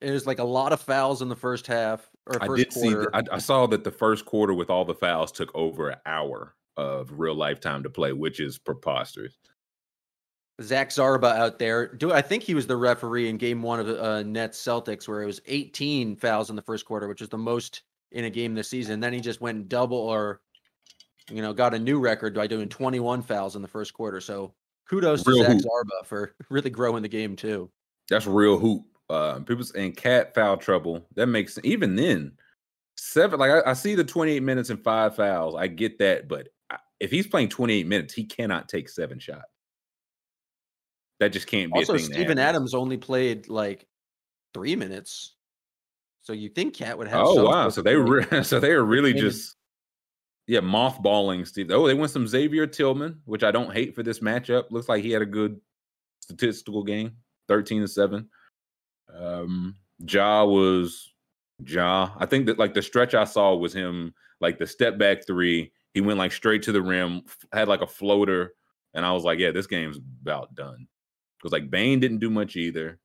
It was like a lot of fouls in the first half or I first did see. quarter. th- I, I saw that the first quarter with all the fouls took over an hour of real life time to play, which is preposterous. Zach Zarba out there. Do I think he was the referee in game one of uh, Nets Celtics, where it was 18 fouls in the first quarter, which is the most in a game this season. Then he just went double or, you know, got a new record by doing 21 fouls in the first quarter. So kudos to Real Zach hoop. Zarba for really growing the game too. That's real hoop. Uh, people saying cat foul trouble. That makes even then seven. Like I, I see the 28 minutes and five fouls. I get that, but I- if he's playing 28 minutes, he cannot take seven shots. That just can't be Also, a thing. that Steven. Adams only played like three minutes. So you think Cat would have? Oh wow! So they re- so they are really just yeah mothballing Steve. Oh, they went some Xavier Tillman, which I don't hate for this matchup. Looks like he had a good statistical game, thirteen to seven. Um, Ja was Ja. I think that like the stretch I saw was him like the step back three. He went like straight to the rim, had like a floater, and I was like, yeah, this game's about done. Because like Bane didn't do much either.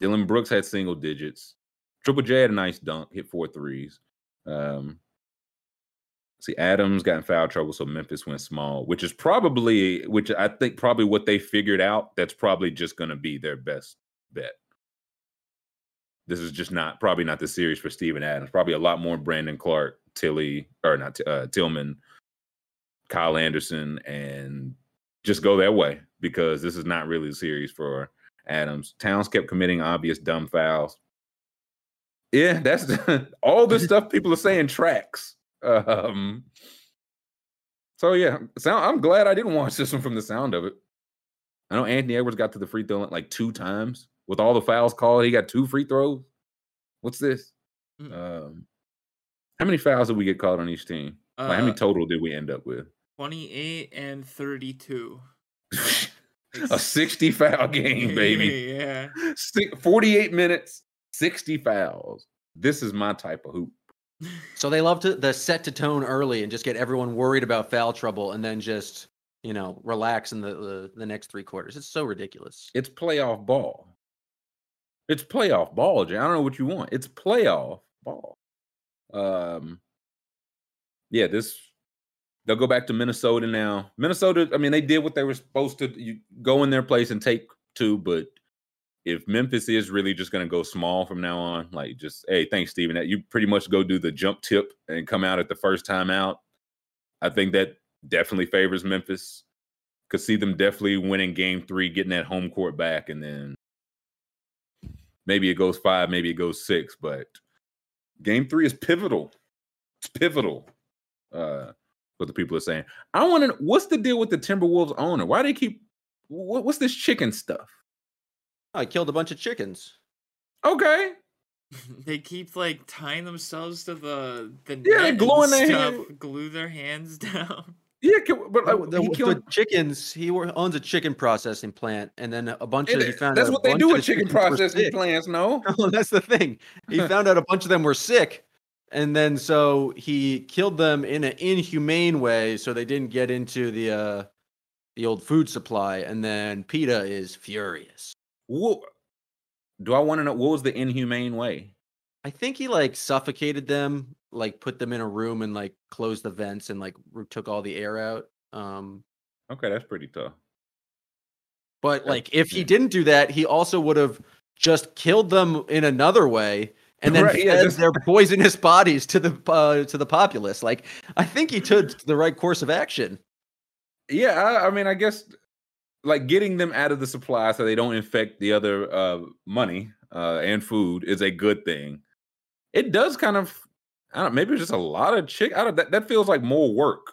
Dillon Brooks had single digits. Triple J had a nice dunk, hit four threes. Um, see, Adams got in foul trouble, so Memphis went small, which is probably, which I think probably what they figured out. That's probably just going to be their best bet. This is just not probably not the series for Steven Adams. Probably a lot more Brandon Clarke, Tilly, or not uh, Tillman, Kyle Anderson, and just go that way because this is not really the series for Adams. Towns kept committing obvious dumb fouls. Yeah, that's all the stuff people are saying tracks. Um, so yeah, sound, I'm glad I didn't watch this one from the sound of it. I know Anthony Edwards got to the free throw line like two times with all the fouls called. He got two free throws. What's this? Mm. Um, how many fouls did we get called on each team? Like, how many Uh, total did we end up with? 28 and 32. A 60 foul game, baby. yeah. Six- 48 minutes, 60 fouls. This is my type of hoop. So they love to the set to tone early and just get everyone worried about foul trouble, and then just you know relax in the the, the next three quarters. It's so ridiculous. It's playoff ball. It's playoff ball, Jay. I don't know what you want. It's playoff ball. Um, yeah, this they'll go back to Minnesota now. Minnesota, I mean, they did what they were supposed to you, go in their place and take two, but if Memphis is really just going to go small from now on, like just hey, thanks, Steven, that you pretty much go do the jump tip and come out at the first time out. I think that definitely favors Memphis. Could see them definitely winning game three, getting that home court back, and then maybe it goes five, maybe it goes six, but game three is pivotal. It's pivotal. Uh, what the people are saying. I want to. What's the deal with the Timberwolves owner? Why do they keep? What, what's this chicken stuff? I killed a bunch of chickens. Okay, they keep like tying themselves to the the Yeah, net they and gluing their stuff, hand- glue their hands down. yeah, can- but The, the- he the chickens. He owns a chicken processing plant, and then a bunch of he found that's out what they do with chicken processing plants. No, Well, that's the thing. He found out a bunch of them were sick, and then so he killed them in an inhumane way, so they didn't get into the uh, the old food supply. And then PETA is furious. Wha- do I want to know what was the inhumane way? I think he like suffocated them, like put them in a room and like closed the vents and like took all the air out. Um, Okay, that's pretty tough. but Yeah, like if he didn't do that, he also would have just killed them in another way and then Right, yeah, fed just- their poisonous bodies to the uh, to the populace. Like I think he took the right course of action. Yeah, I, I mean, I guess like getting them out of the supply so they don't infect the other uh, money uh, and food is a good thing. It does kind of, I don't. Maybe it's just a lot of chick. I don't. That, that feels like more work.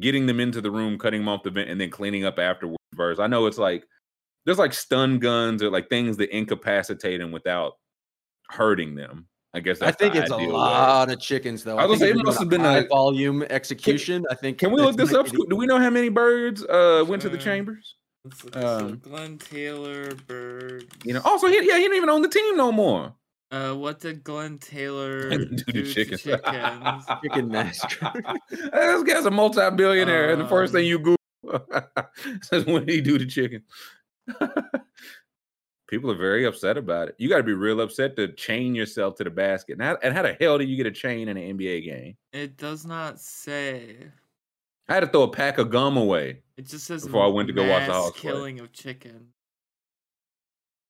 Getting them into the room, cutting them off the vent, and then cleaning up afterwards. Versus, I know it's like there's like stun guns or like things that incapacitate them without hurting them. I guess I think it's a ideal way. lot of chickens though. I was think gonna say, it must have been high a- volume execution. I think. Can we look this up? Do we know how many birds uh went to the chambers? Let's look this up. Um, Glen Taylor birds. You know. Also, he, yeah, he didn't even own the team no more. Uh, what did Glen Taylor Do to chickens. chickens? Chicken massacre. this guy's a multi-billionaire, and the first thing Um, you Google says, "What did he do to chicken?" People are very upset about it. You got to be real upset to chain yourself to the basket. And how, and how the hell do you get a chain in an NBA game? It does not say. I had to throw a pack of gum away. It just says Before I went to go watch the mass house play. killing of chicken.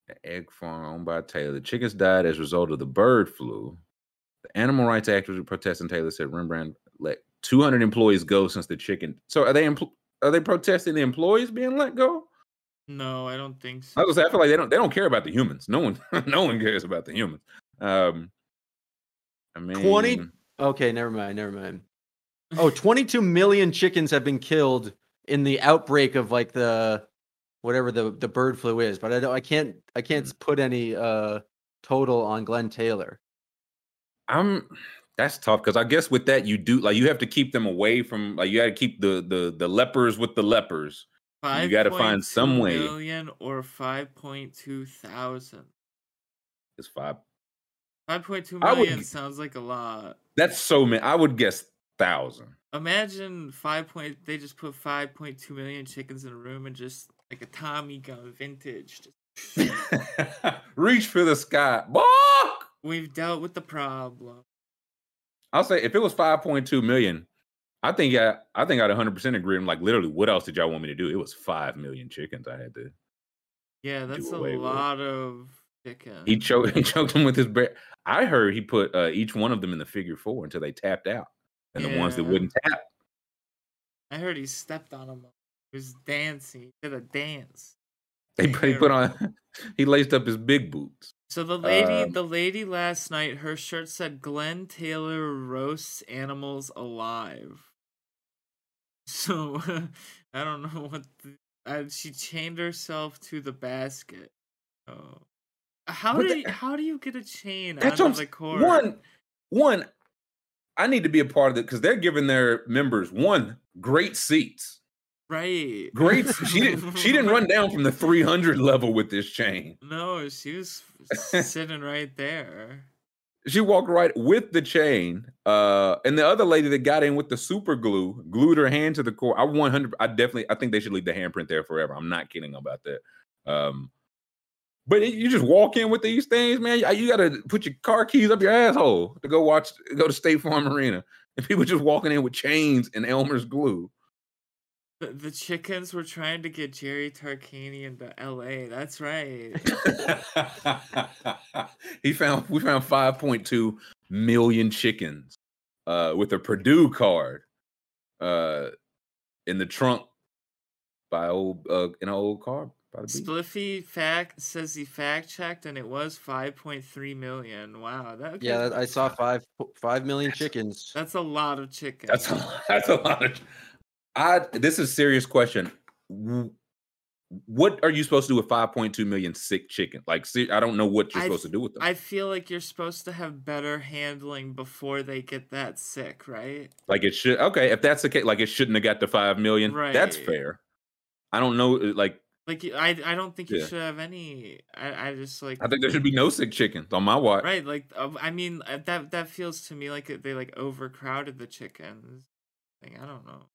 The egg farm owned by Taylor. The chickens died as a result of the bird flu. The animal rights activists were protesting. Taylor said Rembrandt let 200 employees go since the chicken. So are they empl- are they protesting the employees being let go? No, I don't think I so. was say, I feel like they don't they don't care about the humans. No one no one cares about the humans. Um, I mean, 20 Okay, never mind. Never mind. Oh, 22 million chickens have been killed in the outbreak of like the whatever the the bird flu is, but I don't. I can't. I can't Mm. s- put any uh total on Glen Taylor. I'm that's tough because I guess with that you do like you have to keep them away from like you got to keep the the the lepers with the lepers. You gotta find some way. Million or 5.2 thousand. It's five. Five point two million would sounds like a lot. That's so many. I would guess thousand. Imagine 5. Point, they just put 5.2 million chickens in a room and just like a Tommy gun vintage. Reach for the sky. Bark! we've dealt with the problem. I'll say if it was 5.2 million, I think I I think I'd 100 percent agree. I'm like literally, what else did y'all want me to do? It was five million chickens. I had to. Yeah, that's a away with. lot of chicken. He choked. He choked them with his bear. I heard he put uh, each one of them in the figure four until they tapped out, and the ones that wouldn't tap, I heard he stepped on them. He was dancing. He did a dance. they put, he put on. He laced up his big boots. So the lady, Um, the lady last night, her shirt said Glen Taylor roasts animals alive. So I don't know what. The, uh, she chained herself to the basket. Oh, how But do how do you get a chain That's out of the s- one. One. I need to be a part of it because they're giving their members one great seats. right? Great. she didn't. She didn't run down from the 300 level with this chain. No, she was sitting right there. She walked right with the chain. Uh, and the other lady that got in with the super glue glued her hand to the core. I 100. I definitely. I think they should leave the handprint there forever. I'm not kidding about that. Um, but it- you just walk in with these things, man. You, you got to put your car keys up your asshole to go watch, go to State Farm Arena, and people just walking in with chains and Elmer's glue. The, the chickens were trying to get Jerry Tarkanian into L.A. That's right. he found we found 5.2 million chickens uh with a Purdue card uh in the trunk by old uh in an old car by the beach. Spliffy fact says he fact checked and it was 5.3 million. Wow, that Yeah, okay, that- I saw five five million chickens. That's a lot of chickens. That's a, that's a lot of I this is a serious question. What are you supposed to do with 5.2 million sick chicken? Like se- I don't know what you're I supposed to do with them. I feel like you're supposed to have better handling before they get that sick, right? Like it should okay, if that's the case, like it shouldn't have got to five million. Right. That's fair. I don't know, uh, like I, y- I, I don't think you Yeah. should have any. I, I just like I think there should be no sick chickens on my watch. right. Like uh, I mean uh, that that feels to me like they like overcrowded the chickens. Like, I don't know.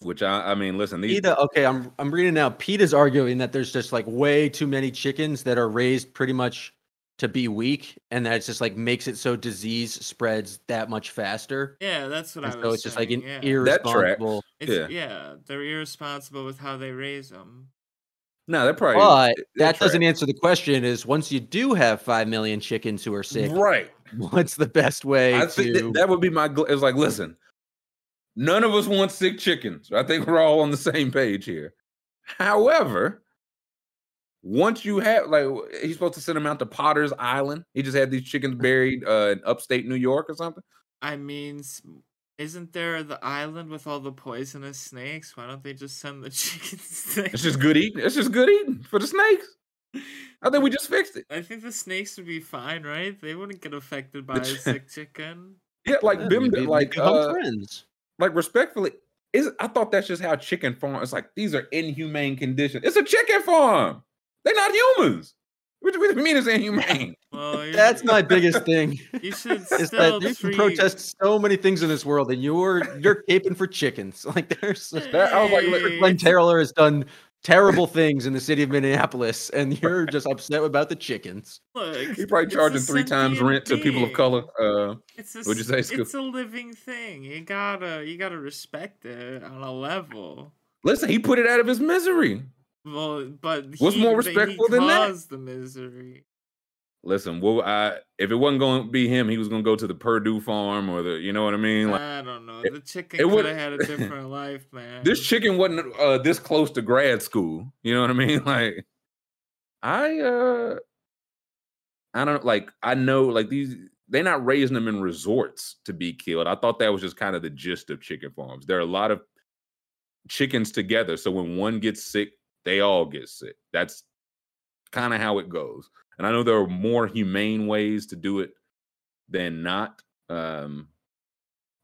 Which I, I mean, listen, these PETA, okay, I'm I'm reading now. PETA's arguing that there's just like way too many chickens that are raised pretty much to be weak, and that it's just like makes it so disease spreads that much faster. Yeah, that's what And I was. Saying. So it's just like an saying, yeah. That irresponsible. It's, yeah. yeah. they're irresponsible with how they raise them. no, that probably But that that doesn't answer the question: is once you do have five million chickens who are sick, right. what's the best way I to? think that, that would be my. gl- It's like, listen, none of us want sick chickens. I think we're all on the same page here. However, once you have like, he's supposed to send them out to Potter's Island. He just had these chickens buried uh, in upstate New York or something. I mean, Isn't there the island with all the poisonous snakes? Why don't they just send the chickens there? It's just good eating. It's just good eating for the snakes. I think we just fixed it. I think the snakes would be fine, right? They wouldn't get affected by a sick chicken. Yeah, like Yeah, Bim, we'd be- we'd like become uh, friends. Like respectfully, is I thought that's just how chicken farm. It's like these are inhumane conditions. It's a chicken farm. They're not humans. What do what you mean it's inhumane? Well, That's my biggest thing. You should Is still that you can protest so many things in this world, and you're you're caping for chickens. Like there's That- I was like, look, Glen Taylor has done terrible things in the city of Minneapolis, and you're just upset about the chickens. Look, He probably charging three times sentient rent to people of color. Uh, It's a, What'd you say, s- Scoop? It's a living thing. You gotta you gotta respect it on a level. listen, he put it out of his misery. Well, but What's he, more but he respectful than that? the misery. Listen, well, I if it wasn't going to be him, he was going to go to the Perdue farm or the, you know what I mean? Like I don't know. The chicken would- have had a different life, man. this chicken wasn't uh, this close to grad school. You know what I mean? Like I uh I don't like I know like these they're not raising them in resorts to be killed. I thought that was just kind of the gist of chicken farms. There are a lot of chickens together, so when one gets sick, they all get sick. That's kind of how it goes. And I know there are more humane ways to do it than not. Um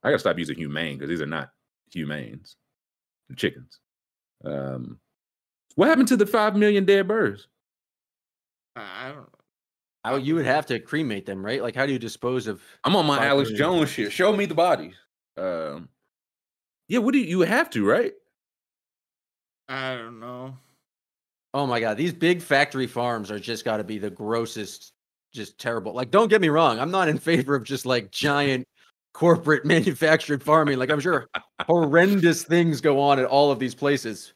I gotta stop using humane because these are not humanes. The chickens. Um what happened to the five million dead birds? I don't know. How you would have to cremate them, right? Like how do you dispose of? I'm on my Alex million. Jones shit. Show me the bodies. Um yeah, what do you, you have to, right? I don't know. Oh my god, these big factory farms are just got to be the grossest, just terrible. Like, don't get me wrong, I'm not in favor of just like giant corporate manufactured farming. Like, I'm sure horrendous things go on at all of these places.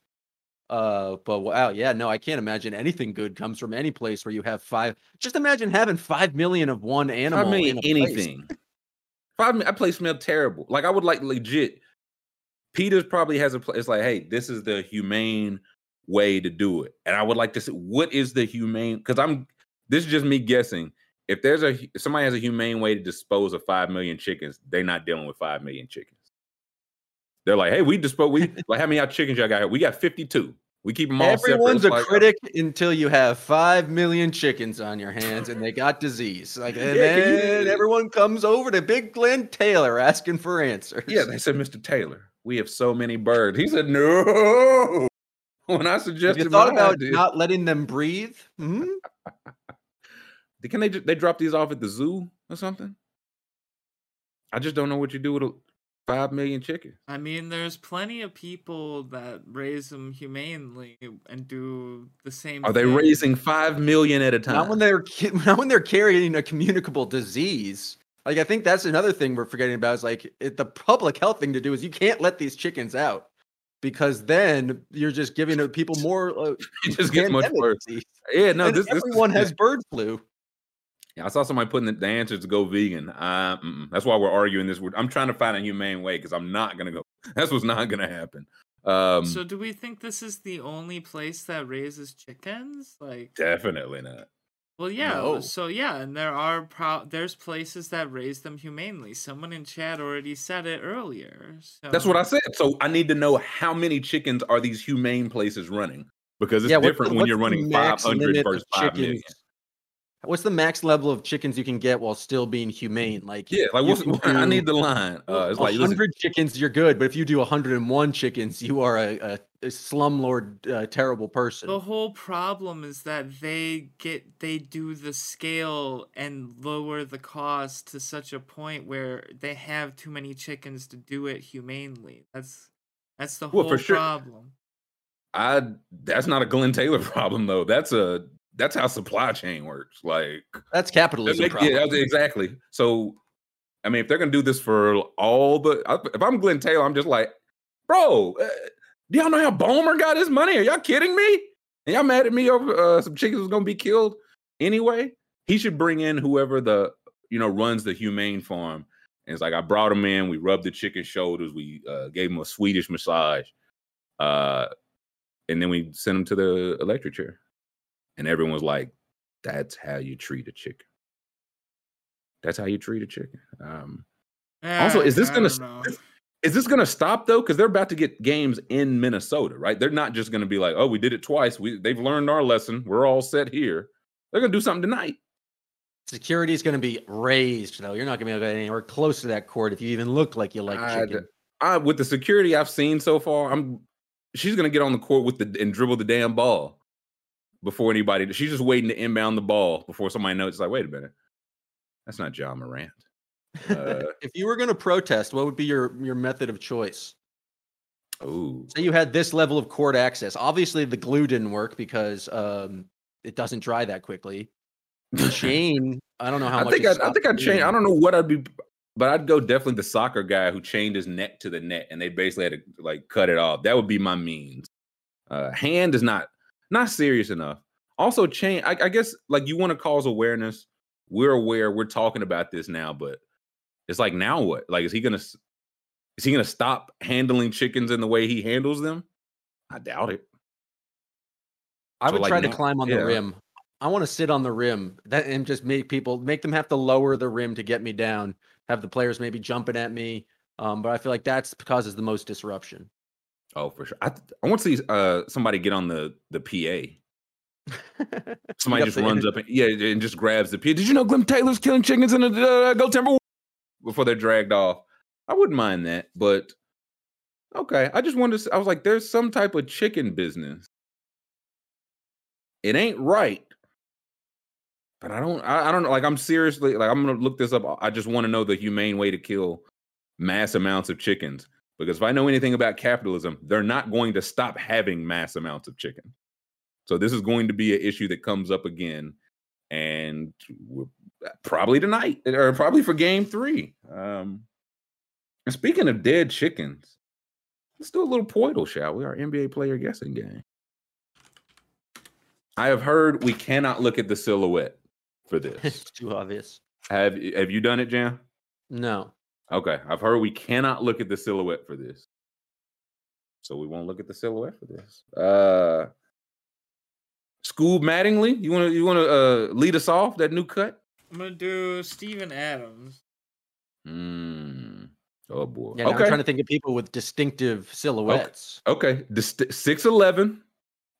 Uh, but wow, yeah, no, I can't imagine anything good comes from any place where you have five. Just imagine having five million of one animal. Five million in a place. anything. Five million, I play smell terrible. Like I would like legit. Peters probably has a place. It's like, hey, this is the humane way to do it. And I would like to see what is the humane because I'm this is just me guessing. If there's a if somebody has a humane way to dispose of five million chickens, they're not dealing with five million chickens. They're like, hey, we dispose we like how many chickens y'all got here? We got 52. We keep them all Everyone's a like, uh, critic until you have five million chickens on your hands and they got disease. Like, and Yeah, can you- then everyone comes over to Big Glen Taylor asking for answers. Yeah, they said, Mr. Taylor, we have so many birds. He said, no. When I Have suggested, you thought about idea- not letting them breathe? Hmm? can they they drop these off at the zoo or something? I just don't know what you do with a five million chickens. I mean, there's plenty of people that raise them humanely and do the same. Are they thing. raising five million at a time? Not when they're not when they're carrying a communicable disease. Like I think that's another thing we're forgetting about is like it, the public health thing to do is you can't let these chickens out because then you're just giving uh, people more. Uh, it just gets much worse. Yeah, no, And this, this everyone has bird flu. Yeah, I saw somebody putting the, the answer to go vegan. Uh, that's why we're arguing this. We're- I'm trying to find a humane way because I'm not gonna go. That's what's not gonna happen. Um, So, do we think this is the only place that raises chickens? Like, definitely not. Well, yeah. No. So, yeah, and there are pro- there's places that raise them humanely. Someone in chat already said it earlier. So. That's what I said. So I need to know how many chickens are these humane places running because it's yeah, different when you're running max 500 limit versus 5 million. What's the max level of chickens you can get while still being humane? Like Yeah, like what's, can I need the line. Uh, it's like listen, 100 chickens, you're good, but if you do 101 chickens, you are a, a, a slumlord, uh, terrible person. The whole problem is that they get they do the scale and lower the cost to such a point where they have too many chickens to do it humanely. That's that's the Well, whole for sure. problem. I that's not a Glen Taylor problem though. That's a that's how supply chain works. Like That's That capitalism. make- yeah, exactly. So, I mean, if they're gonna do this for all the, if I'm Glen Taylor, I'm just like, bro, uh, do y'all know how Ballmer got his money? Are y'all kidding me? And y'all mad at me over uh, some chickens was gonna be killed anyway? He should bring in whoever the you know runs the humane farm. And it's like I brought him in. We rubbed the chicken shoulders. We uh, gave him a Swedish massage, uh, and then we sent him to the electric chair. And everyone's like, "That's how you treat a chicken." That's how you treat a chicken. Um, Also, Eh, is this I gonna don't s- know. Is this going to stop though? Because they're about to get games in Minnesota, right? They're not just going to be like, "Oh, we did it twice. We they've learned our lesson. We're all set here." They're going to do something tonight. Security is going to be raised, though. You're not going to be able to get anywhere close to that court if you even look like you like I- chicken. I, with the security I've seen so far, I'm she's going to get on the court with the and dribble the damn ball before anybody. She's just waiting to inbound the ball before somebody knows. It's like, wait a minute, that's not Ja Morant. Uh, if you were going to protest, what would be your your method of choice? oh, Say you had this level of court access. Obviously, the glue didn't work because um, it doesn't dry that quickly. The chain, I don't know how I much. think I, I think I'd change. bleeding. I don't know what I'd be, but I'd go definitely the soccer guy who chained his neck to the net, and they basically had to like cut it off. That would be my means. Uh, hand is not not serious enough. Also, chain. I, I guess like you want to cause awareness. We're aware. We're talking about this now, but it's like now what? Like, is he gonna is he gonna stop handling chickens in the way he handles them? I doubt it. I So, would like, try to climb on yeah. the rim. I want to sit on the rim that and just make people make them have to lower the rim to get me down. Have the players maybe jumping at me. Um, but I feel like that's causes the most disruption. Oh, for sure. I I want to see uh somebody get on the the PA. Somebody just runs up and yeah, and just grabs the PA. Did you know Glen Taylor's killing chickens in the uh, Go Timber before they're dragged off? I wouldn't mind that, but okay. I just wanted to. I was like, there's some type of chicken business. It ain't right, but I don't. I, I don't know. Like, I'm seriously like, I'm gonna look this up. I just want to know the humane way to kill mass amounts of chickens. Because if I know anything about capitalism, they're not going to stop having mass amounts of chicken. So this is going to be an issue that comes up again, and we're, probably tonight or probably for Game Three. Um, and speaking of dead chickens, let's do a little Poeltl, shall we? Our NBA player guessing game. I have heard we cannot look at the silhouette for this. it's too obvious. have Have you done it, Jam? No. Okay, I've heard we cannot look at the silhouette for this. So we won't look at the silhouette for this. Uh Scoob Mattingly, you want to you want to uh lead us off that new cut? I'm gonna do Steven Adams. Mm. Oh boy. Yeah, now I'm okay. trying to think of people with distinctive silhouettes. Okay. Six eleven,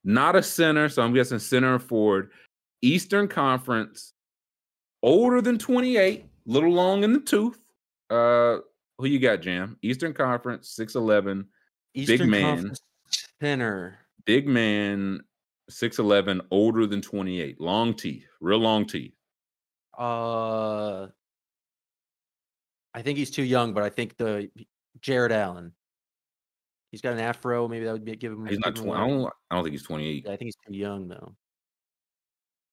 not a center, so I'm guessing center and forward. Eastern Conference, older than 28, little long in the tooth. Uh who you got, Jam? Eastern Conference, 6'11, Eastern big man. Conference center. big man, 6'11, older than 28, long teeth, real long teeth. Uh, I think he's too young, but I think the Jarrett Allen. He's got an afro. Maybe that would be give him. He's not 20. I don't, I don't think he's 28. I think he's too young though.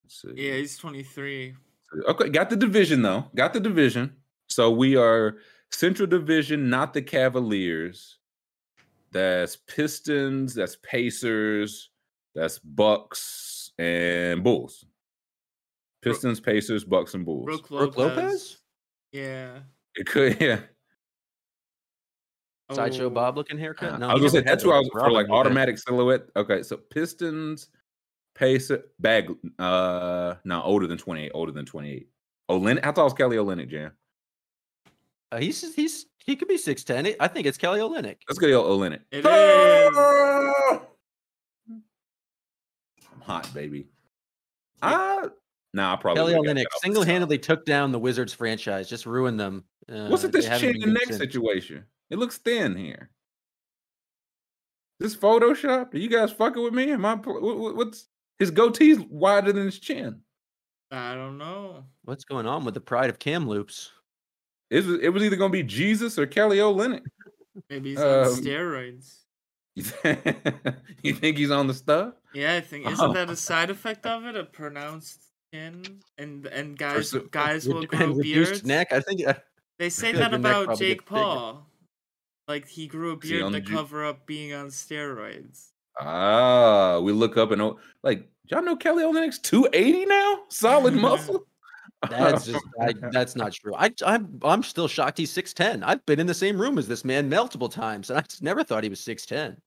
Let's see. Yeah, he's 23. Okay, got the division though. Got the division. So we are Central Division, not the Cavaliers. That's Pistons, that's Pacers, that's Bucks and Bulls. Pistons, Pacers, Bucks and Bulls. Brook Brook Lopez. Lopez? Yeah. It could, yeah. Sideshow Oh, Bob looking haircut. No, I was he gonna say that's what I was for like automatic silhouette. Okay, so Pistons, Pacer, Bag, uh, no, older than twenty eight, older than twenty eight. Olynyk, I thought it was Kelly Olynyk, Jam. Uh, he's he's he could be six ten. I think it's Kelly Olynyk. Let's go, Olynyk. It Ah! I'm hot, baby. Ah, nah, I probably Kelly would've Olynyk that off the single top. handedly took down the Wizards franchise, just ruined them. Uh, What's with this chin been and neck situation? It looks thin here. This Photoshop? Are you guys fucking with me? Am I? what- what- What's his goatee's wider than his chin? I don't know. What's going on with the pride of Kamloops? It was, it was either going to be Jesus or Kelly Olynyk. Maybe he's Um, on steroids. You think, he's on the stuff? Yeah, I think isn't that a side effect of it? A pronounced chin, and and guys so- guys will grow and beards. neck. I think. Uh, They say feel like that about Jake. Paul. Like he grew a beard to ju- cover up being on steroids. Ah, we look up and oh, like y'all know Kelly Olynyk's two eighty now, solid muscle. that's just I, that's not true. I I'm I'm still shocked he's six ten. I've been in the same room as this man multiple times, and I just never thought he was six ten.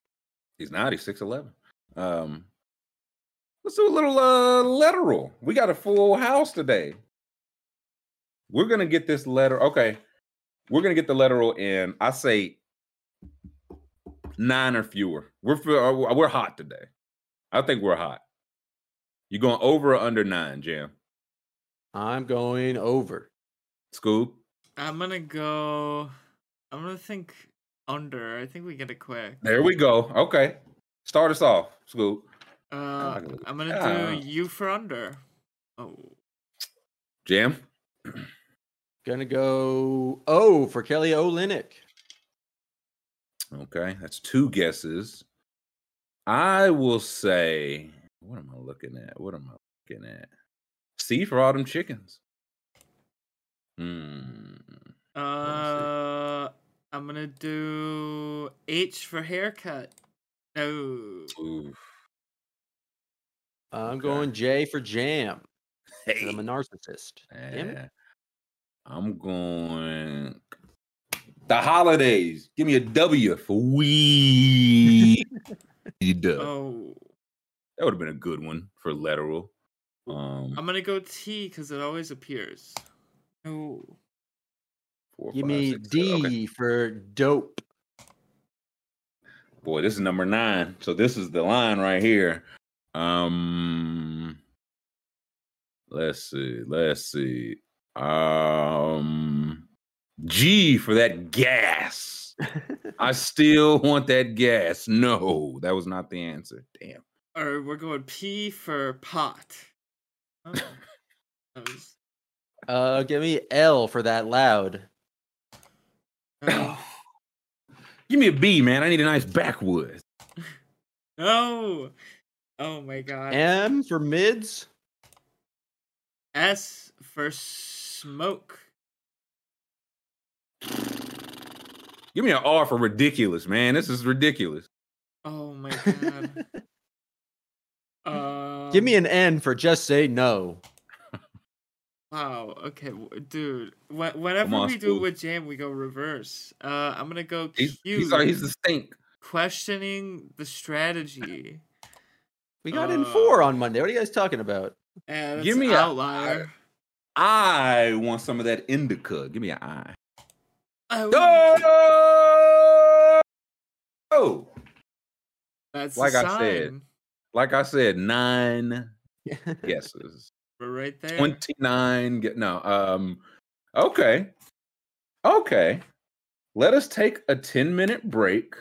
He's not. He's six eleven. Um, let's do a little uh lateral. We got a full house today. We're gonna get this letter. Okay, we're gonna get the lateral in. I say nine or fewer. We're we're hot today. I think we're hot. You going over or under nine, Jam? I'm going over. Scoop. I'm gonna go. I'm gonna think under. I think we get it quick. There we go. Okay. Start us off, Scoop. Uh. I'm gonna Ah. do you for under. Oh, Jam. Gonna go O for Kelly Olynyk. Okay, that's two guesses. I will say, what am I looking at? What am I looking at? C for Autumn chickens. Hmm. uh, I'm gonna do H for haircut. No, Oof. I'm Okay. going J for jam. Hey. I'm a narcissist. Damn it. Yeah. I'm going the holidays. Give me a W for we. dub. oh, That would have been a good one for lateral. Um, I'm gonna go T because it always appears. No, four, Give five, me six. D Okay. for dope. Boy, this is number nine. So this is the line right here. Um, let's see. Let's see. Um, G for that gas. I still want that gas. No, that was not the answer. Damn. or we're going P for pot. Oh, was. Uh, give me L for that loud. No. Give me a B, man. I need a nice backwoods. no. Oh my god. M for mids. S for smoke. Give me an R for ridiculous, man. This is ridiculous. Oh my god. um, Give me an N for just say no. Wow. Okay, dude. Wh- whenever on, we do Spook. with Jam, we go reverse. Uh, I'm gonna go Q. He's, he's, uh, he's the stink. questioning the strategy. We got in Uh, four on Monday. What are you guys talking about? And Give me a- outlier. I want some of that indica. Give me an I. Oh, Oh! oh! that's like the I said. Like I said, nine guesses. We're right there. 29 get no um okay okay let us take a 10 minute break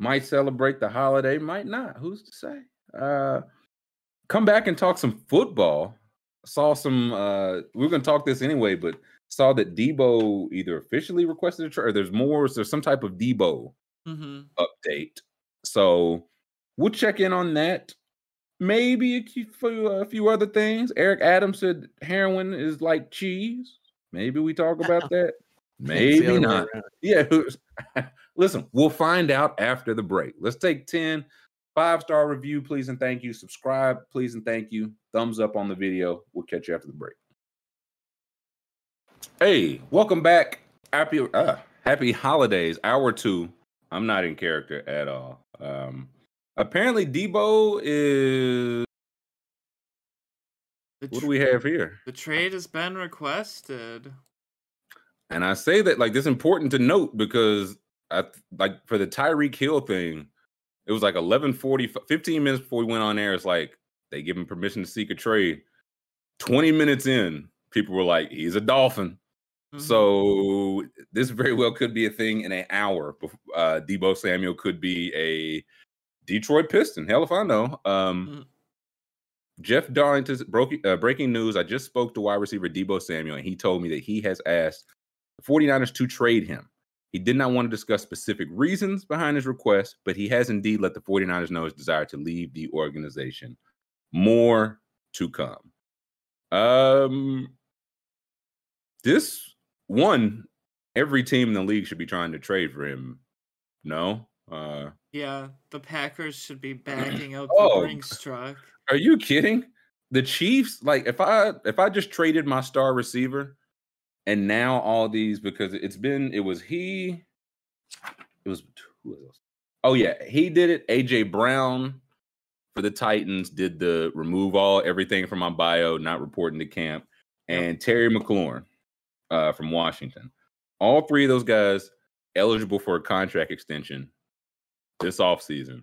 might celebrate the holiday might not who's to say uh come back and talk some football saw some uh we are gonna talk this anyway but saw that Deebo either officially requested a trade or there's more there's some type of Deebo Mm-hmm. update. So we'll check in on that. Maybe a few, a few other things. Eric Adams said heroin is like cheese. Maybe we talk about that. Maybe not. Yeah. Listen, we'll find out after the break. Let's take 10 five star review, please and thank you. Subscribe, please and thank you. Thumbs up on the video. We'll catch you after the break. Hey, welcome back. Happy uh, happy holidays. Hour two. I'm not in character at all. Um apparently Deebo is The, what tr- do we have here? the trade has been requested. And I say that like this important to note because I like for the Tyreek Hill thing, it was like 11:40 15 minutes before we went on air it's like they give him permission to seek a trade. 20 minutes in, people were like he's a dolphin. Mhm. So this very well could be a thing in an hour. Uh, Deebo Samuel could be a Detroit Piston. Hell if I know. Um, Mhm. Jeff Darlington's broke, uh, breaking news. I just spoke to wide receiver Deebo Samuel, and he told me that he has asked the 49ers to trade him. He did not want to discuss specific reasons behind his request, but he has indeed let the 49ers know his desire to leave the organization. More to come. Um, this one, every team in the league should be trying to trade for him. No, uh, Yeah, the Packers should be backing out Oh. the truck. Are you kidding? The Chiefs, like if I if I just traded my star receiver and now all these because it's been it was he it was who else? Oh yeah, he did it. AJ Brown for the Titans did the remove all everything from my bio, not reporting to camp, and Terry McLaurin uh, from Washington. All three of those guys eligible for a contract extension this offseason.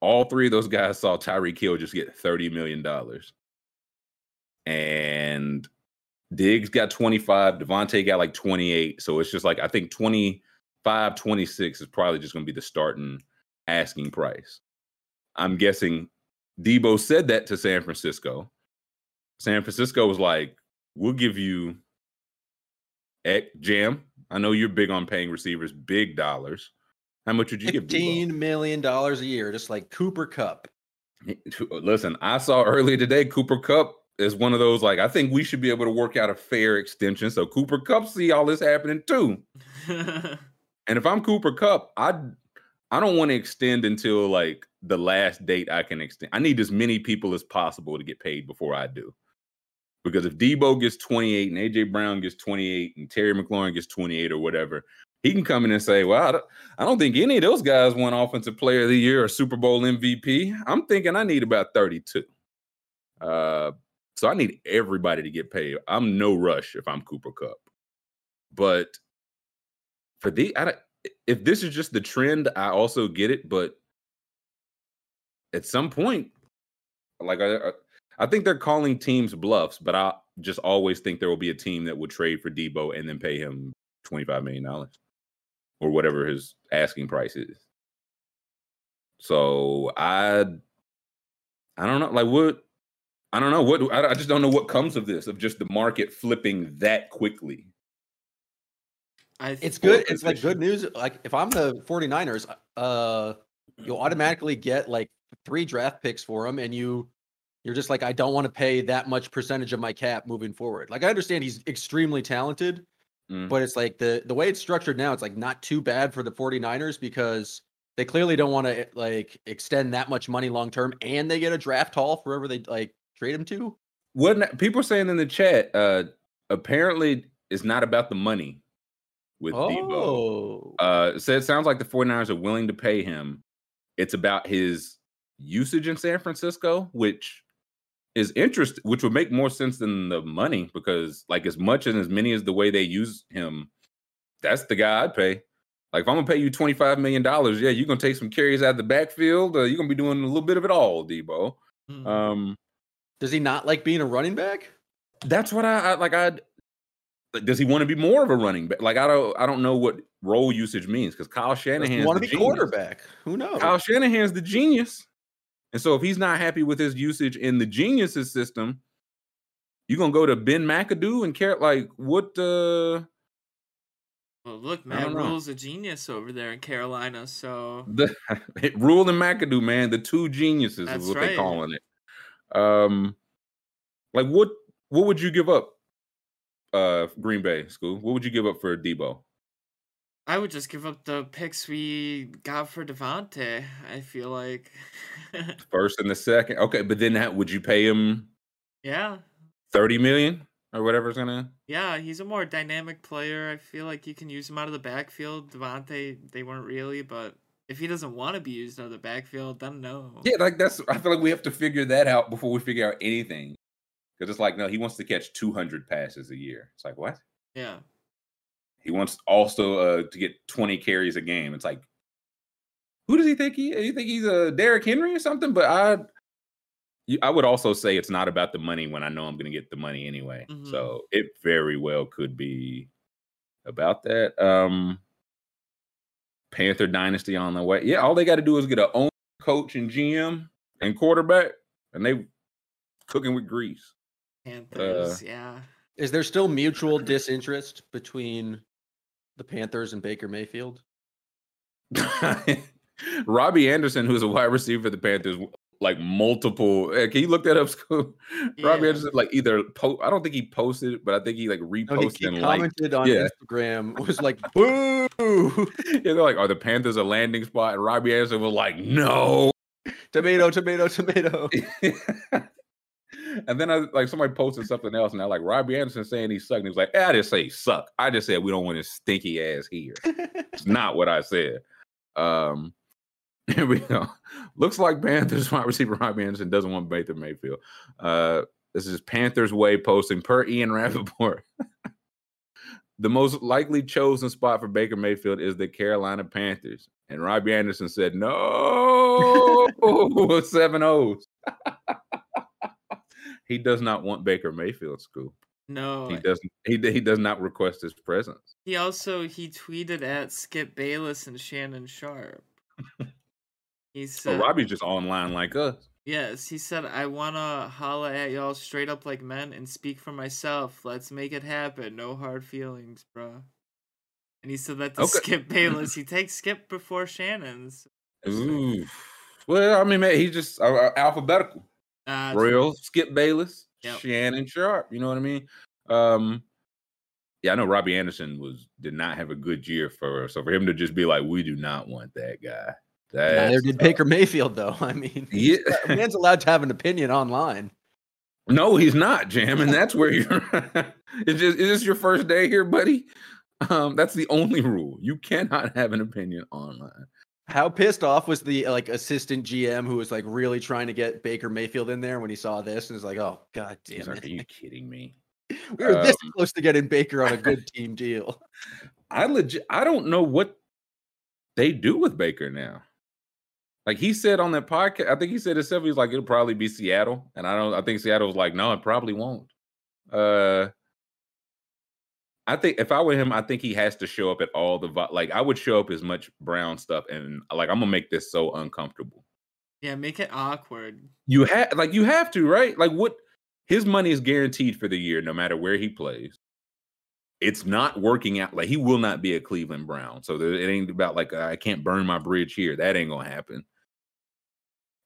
All three of those guys saw Tyreek Hill just get $30 million. And Diggs got 25, Davante got like 28. So it's just like I think 25, 26 is probably just gonna be the starting asking price. I'm guessing Deebo said that to San Francisco. San Francisco was like, we'll give you Ek Jam. I know you're big on paying receivers big dollars. How much would you give? Fifteen million dollars a year, just like Cooper Kupp. Listen, I saw earlier today Cooper Kupp is one of those like I think we should be able to work out a fair extension. So Cooper Kupp see all this happening too. and if I'm Cooper Kupp, I I don't want to extend until like the last date I can extend. I need as many people as possible to get paid before I do. Because if Deebo gets 28 and AJ Brown gets 28 and Terry McLaurin gets 28 or whatever, he can come in and say, Well, I don't, I don't think any of those guys won Offensive Player of the Year or Super Bowl MVP. I'm thinking I need about 32. Uh, so I need everybody to get paid. I'm no rush if I'm Cooper Kupp. But for the, I, don't, if this is just the trend, I also get it. But at some point, like I, I think they're calling teams bluffs, but I just always think there will be a team that would trade for Deebo and then pay him $25 million or whatever his asking price is. So I I don't know like what I don't know what I, I just don't know what comes of this of just the market flipping that quickly. I it's good. It's like good news. Like if I'm the 49ers, uh you'll automatically get like three draft picks for him and you you're just like I don't want to pay that much percentage of my cap moving forward. Like I understand he's extremely talented, mm. but it's like the the way it's structured now, it's like not too bad for the 49ers because they clearly don't want to like extend that much money long term and they get a draft haul for whoever they like trade him to. What people saying in the chat, uh apparently it's not about the money with oh. Deebo. Uh so it sounds like the 49ers are willing to pay him. It's about his usage in San Francisco, which is interest, which would make more sense than the money because, like, as much and as many as the way they use him, that's the guy I'd pay. Like, if I'm gonna pay you twenty five million dollars, yeah, you're gonna take some carries out of the backfield. Uh, you're gonna be doing a little bit of it all, Deebo. Mm-hmm. Um, does he not like being a running back? That's what I, I like. I does he want to be more of a running back? Like I don't, I don't know what role usage means because Kyle Shanahan want to be genius. quarterback. Who knows? Kyle Shanahan's the genius. And so if he's not happy with his usage in the geniuses system, you're gonna go to Ben McAdoo and care like what uh well, look, man, Rhule's a genius over there in Carolina. So the Rhule and McAdoo, man, the two geniuses That's is what right. they're calling it. Um, like what what would you give up, uh, Green Bay school? What would you give up for Deebo? I would just give up the picks we got for Davante. I feel like first and the second. Okay, but then that would you pay him? Yeah, thirty million or whatever's gonna. Yeah, he's a more dynamic player. I feel like you can use him out of the backfield. Davante, they weren't really, but if he doesn't want to be used out of the backfield, then no. Yeah, like that's. I feel like we have to figure that out before we figure out anything. Because it's like, no, he wants to catch two hundred passes a year. It's like what? Yeah. He wants also uh, to get 20 carries a game. It's like, who does he think he? You think he's a Derrick Henry or something? But I, I would also say it's not about the money when I know I'm going to get the money anyway. Mm-hmm. So it very well could be about that. Um, Panther dynasty on the way. Yeah, all they got to do is get a own coach and GM and quarterback, and they cooking with grease. Panthers, uh, yeah. Is there still mutual disinterest between the Panthers and Baker Mayfield? Robbie Anderson, who's a wide receiver for the Panthers, like multiple. Uh, can you look that up? Yeah. Robbie Anderson, like either post. I don't think he posted, but I think he like reposted no, he, he and commented on yeah. Instagram. Was like, boo. yeah, they're like, are the Panthers a landing spot? And Robbie Anderson was like, no. Tomato, tomato, tomato. And then I like somebody posted something else, and I like Robbie Anderson saying he sucked. And he was like, eh, I just say suck. I just said we don't want his stinky ass here. it's not what I said. Um, here we go. Looks like Panthers wide receiver Robbie Anderson doesn't want Baker Mayfield. Uh, this is Panthers way posting per Ian Rapoport. the most likely chosen spot for Baker Mayfield is the Carolina Panthers. And Robbie Anderson said, no, seven O's. he does not want Baker Mayfield school. No, He doesn't. He he does not request his presence. He also he tweeted at Skip Bayless and Shannon Sharpe. He So said, Robbie's just online like us. "Yes." He said, "I wanna holla at y'all straight up like men and speak for myself. Let's make it happen. No hard feelings, bruh." And he said that to Okay. Skip Bayless. He takes Skip before Shannon's. Ooh. Well, I mean, man, he's just uh, uh, alphabetical. Uh, Real Skip Bayless, Yep. Shannon Sharpe. You know what I mean? Um, yeah, I know Robbie Anderson was did not have a good year for so for him to just be like, we do not want that guy. Neither did. Baker Mayfield, though. I mean, Yeah. man's allowed to have an opinion online. No, he's not, Jam, and that's where you're. it's just is this your first day here, buddy? Um, that's the only rule. You cannot have an opinion online. How pissed off was the like assistant GM who was like really trying to get Baker Mayfield in there when he saw this and was like, "Oh God damn like, Are you kidding me? we were this um, close to getting Baker on a good team deal." I legit I don't know what they do with Baker now. Like he said on that podcast, I think he said himself, he's like, it'll probably be Seattle. And I don't I think Seattle was like, no, it probably won't. Uh I think if I were him, I think he has to show up at all the like I would show up as much brown stuff and like I'm gonna make this so uncomfortable. yeah, make it awkward. You have like you have to, right? Like what his money is guaranteed for the year, no matter where he plays. It's not working out. Like he will not be a Cleveland Brown. So there, it ain't about like I can't burn my bridge here. That ain't gonna happen.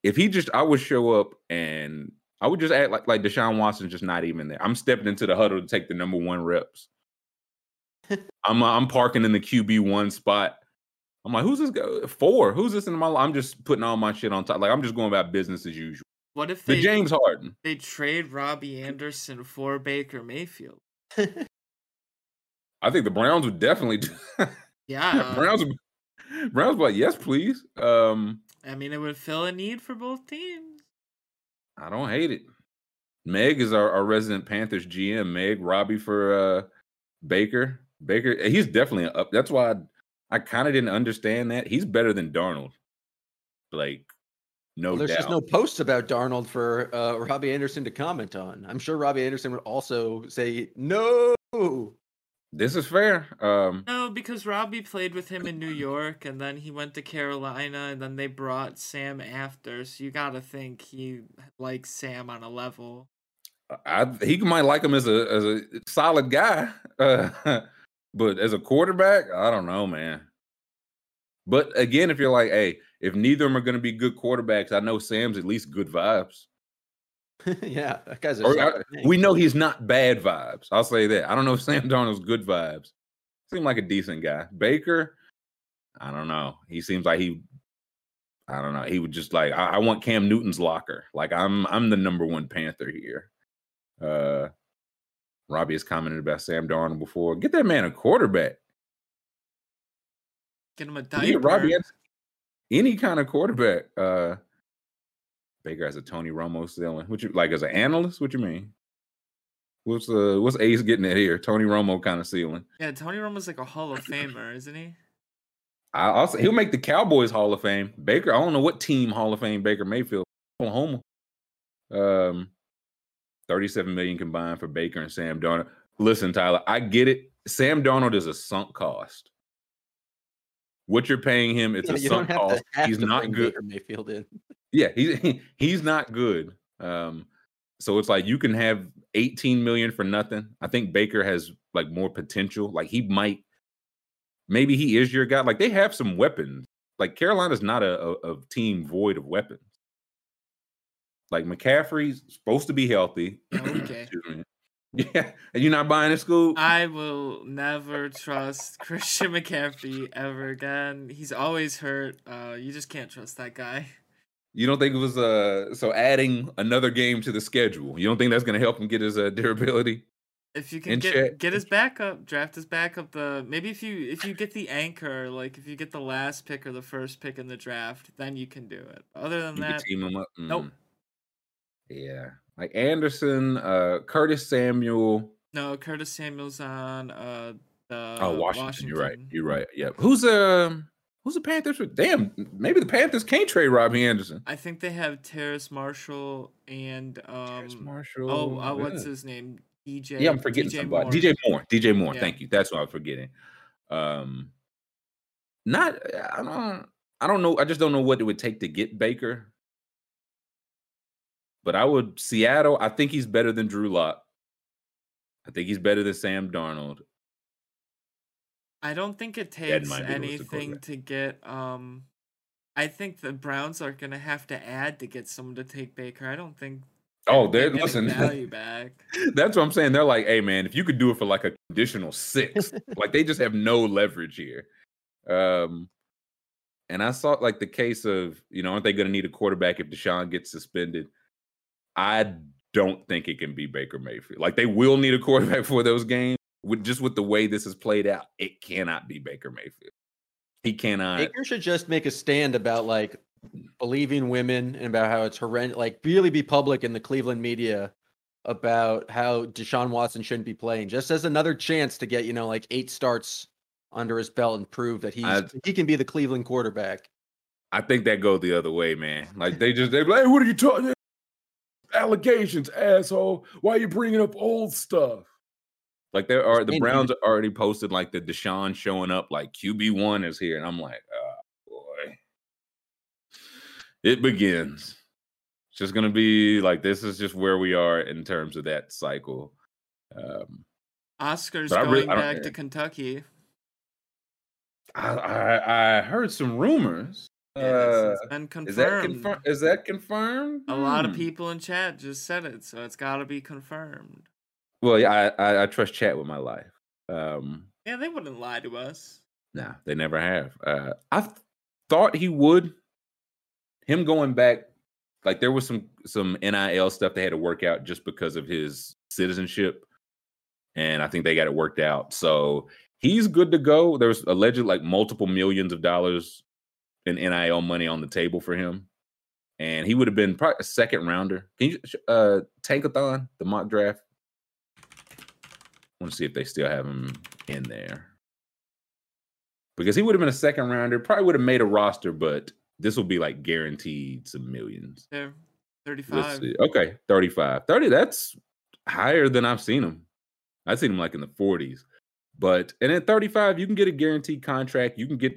If he just, I would show up and I would just act like like Deshaun Watson's just not even there. I'm stepping into the huddle to take the number one reps. I'm uh, I'm parking in the QB one spot. I'm like, who's this guy? Four. Who's this in my? li- I'm just putting all my shit on top. Like I'm just going about business as usual. What if The they James Harden. they trade Robbie Anderson for Baker Mayfield? I think the Browns would definitely do. Yeah, Browns Browns would like, yes, please. Um, I mean it would fill a need for both teams. I don't hate it. Meg is our, our resident Panthers GM. Meg Robbie for uh Baker. Baker, he's definitely up. That's why I, I kind of didn't understand that. He's better than Darnold. Like, no Well, there's doubt. just no posts about Darnold for uh, Robbie Anderson to comment on. I'm sure Robbie Anderson would also say no. This is fair. Um, No, because Robbie played with him in New York, and then he went to Carolina, and then they brought Sam after. So you gotta think he likes Sam on a level. I he might like him as a as a solid guy, uh, but as a quarterback, I don't know, man. But again, if you're like, hey, if neither of them are going to be good quarterbacks, I know Sam's at least good vibes. yeah, that guy's a Or, uh, solid thing. we know he's not bad vibes. I'll say that. I don't know if Sam Darnold's good vibes. Seemed like a decent guy. Baker, I don't know. He seems like he, I don't know. He would just like, I, I want Cam Newton's locker. Like I'm, I'm the number one Panther here. Uh, Robbie has commented about Sam Darnold before. Get that man a quarterback. Get him a Yeah, diaper. Robbie any kind of quarterback. Uh, Baker has a Tony Romo ceiling. What you like as an analyst? What you mean? What's uh what's Ace getting at here? Tony Romo kind of ceiling. yeah, Tony Romo's like a Hall of Famer, isn't he? I also he'll make the Cowboys Hall of Fame. Baker, I don't know what team Hall of Fame Baker Mayfield, Oklahoma. Um, thirty-seven million combined for Baker and Sam Darnold. Listen, Tyler, I get it. Sam Darnold is a sunk cost. What you're paying him, it's Yeah, a sunk cost. He's not bring good. Baker Mayfield in. Yeah, he's he's not good. Um, so it's like you can have 18 million for nothing. I think Baker has like more potential. Like he might, maybe he is your guy. Like they have some weapons. Like Carolina's not a, a, a team void of weapons. Like McCaffrey's supposed to be healthy. Okay. Yeah, and you're not buying a school. I will never trust Christian McCaffrey ever again. He's always hurt. Uh, you just can't trust that guy. You don't think it was uh so adding another game to the schedule? You don't think that's going to help him get his uh, durability? If you can get check. get his backup, draft his backup. The maybe if you if you get the anchor, like if you get the last pick or the first pick in the draft, then you can do it. Other than You that, team them up. nope. Mm. Yeah, like Anderson, uh, Curtis Samuel. no. Curtis Samuel's on uh The oh, Washington, You're right. You're right. Yeah. Who's um who's the Panthers? With? Damn, maybe the Panthers can't trade Robbie Anderson. I think they have Terrace Marshall and um. Terrace Marshall. Oh, uh, what's his name? DJ. Yeah, I'm forgetting DJ somebody. Moore. DJ Moore. DJ Moore. Yeah. Thank you. That's what I'm forgetting. Um, not. I don't. I don't know. I just don't know what it would take to get Baker. But I would Seattle. I think he's better than Drew Lock. I think he's better than Sam Darnold. I don't think it takes anything to get um I think the Browns are gonna have to add to get someone to take Baker. I don't think Oh, they're listen. Value back. That's what I'm saying. They're like, hey man, if you could do it for like a conditional six, like they just have no leverage here. Um, and I saw like the case of, you know, aren't they going to need a quarterback if Deshaun gets suspended? I don't think it can be Baker Mayfield. Like they will need a quarterback for those games. With just with the way this is played out, it cannot be Baker Mayfield. He cannot. Baker should just make a stand about like believing women and about how it's horrendous. Like really be public in the Cleveland media about how Deshaun Watson shouldn't be playing, just as another chance to get you know like eight starts under his belt and prove that he he can be the Cleveland quarterback. I think that goes the other way, man. Like they just they like, hey, what are you talking? Allegations, asshole. Why are you bringing up old stuff? Like there are the Browns are already posted like the Deshaun showing up, like QB one is here, and I'm like, oh boy, it begins. It's just gonna be like this is just where we are in terms of that cycle. Um, Oscar's going really, back to Kentucky. I, I, I heard some rumors. Yes, uh, it's been confirmed. Is that, confir- is that confirmed? A hmm. lot of people in chat just said it, so it's got to be confirmed. Well, yeah, I, I, I trust chat with my life. Um, yeah, they wouldn't lie to us. Nah, they never have. Uh, I th- thought he would. Him going back, like there was some some NIL stuff they had to work out just because of his citizenship, and I think they got it worked out. So he's good to go. There's alleged like multiple millions of dollars in NIL money on the table for him, and he would have been probably a second rounder. Can you uh Tankathon the mock draft? Want to see if they still have him in there. Because he would have been a second rounder, probably would have made a roster, but this will be like guaranteed some millions. Yeah, 35. Okay, 35. 30, that's higher than I've seen him. I've seen him like in the 40s. But and at 35, you can get a guaranteed contract. You can get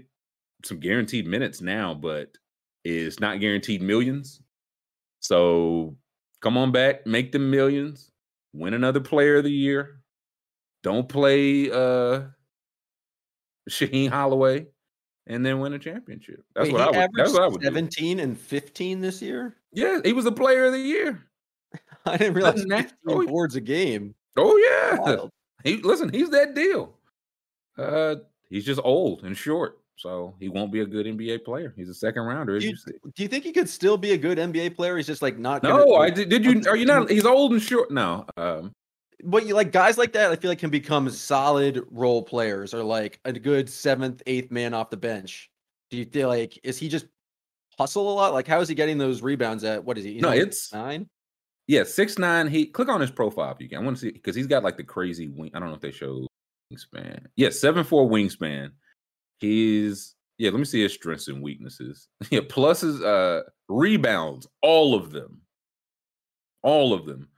some guaranteed minutes now, but it's not guaranteed millions. So come on back, make them millions, win another player of the year, don't play uh Shaheen Holloway and then win a championship. That's Wait, what I would. That's what I would. Seventeen do. and fifteen this year. Yeah, he was a player of the year. I didn't realize fifteen oh, boards a game. Oh yeah, Wild. he listen. He's that deal. Uh, he's just old and short, so he won't be a good NBA player. He's a second rounder. Do you, you do you think he could still be a good NBA player? He's just like not. No, I did. Did you? Are you not? He's old and short. No. Um, what you like guys like that, I feel like can become solid role players or like a good seventh, eighth man off the bench. Do you feel like is he just hustle a lot? Like how is he getting those rebounds at what is he? no, it's nine. Yeah, six nine. He click on his profile if you can. I want to see because he's got like the crazy wing. I don't know if they show wingspan. Yeah, seven four wingspan. He's yeah. Let me see his strengths and weaknesses. yeah, pluses, uh, rebounds, all of them, all of them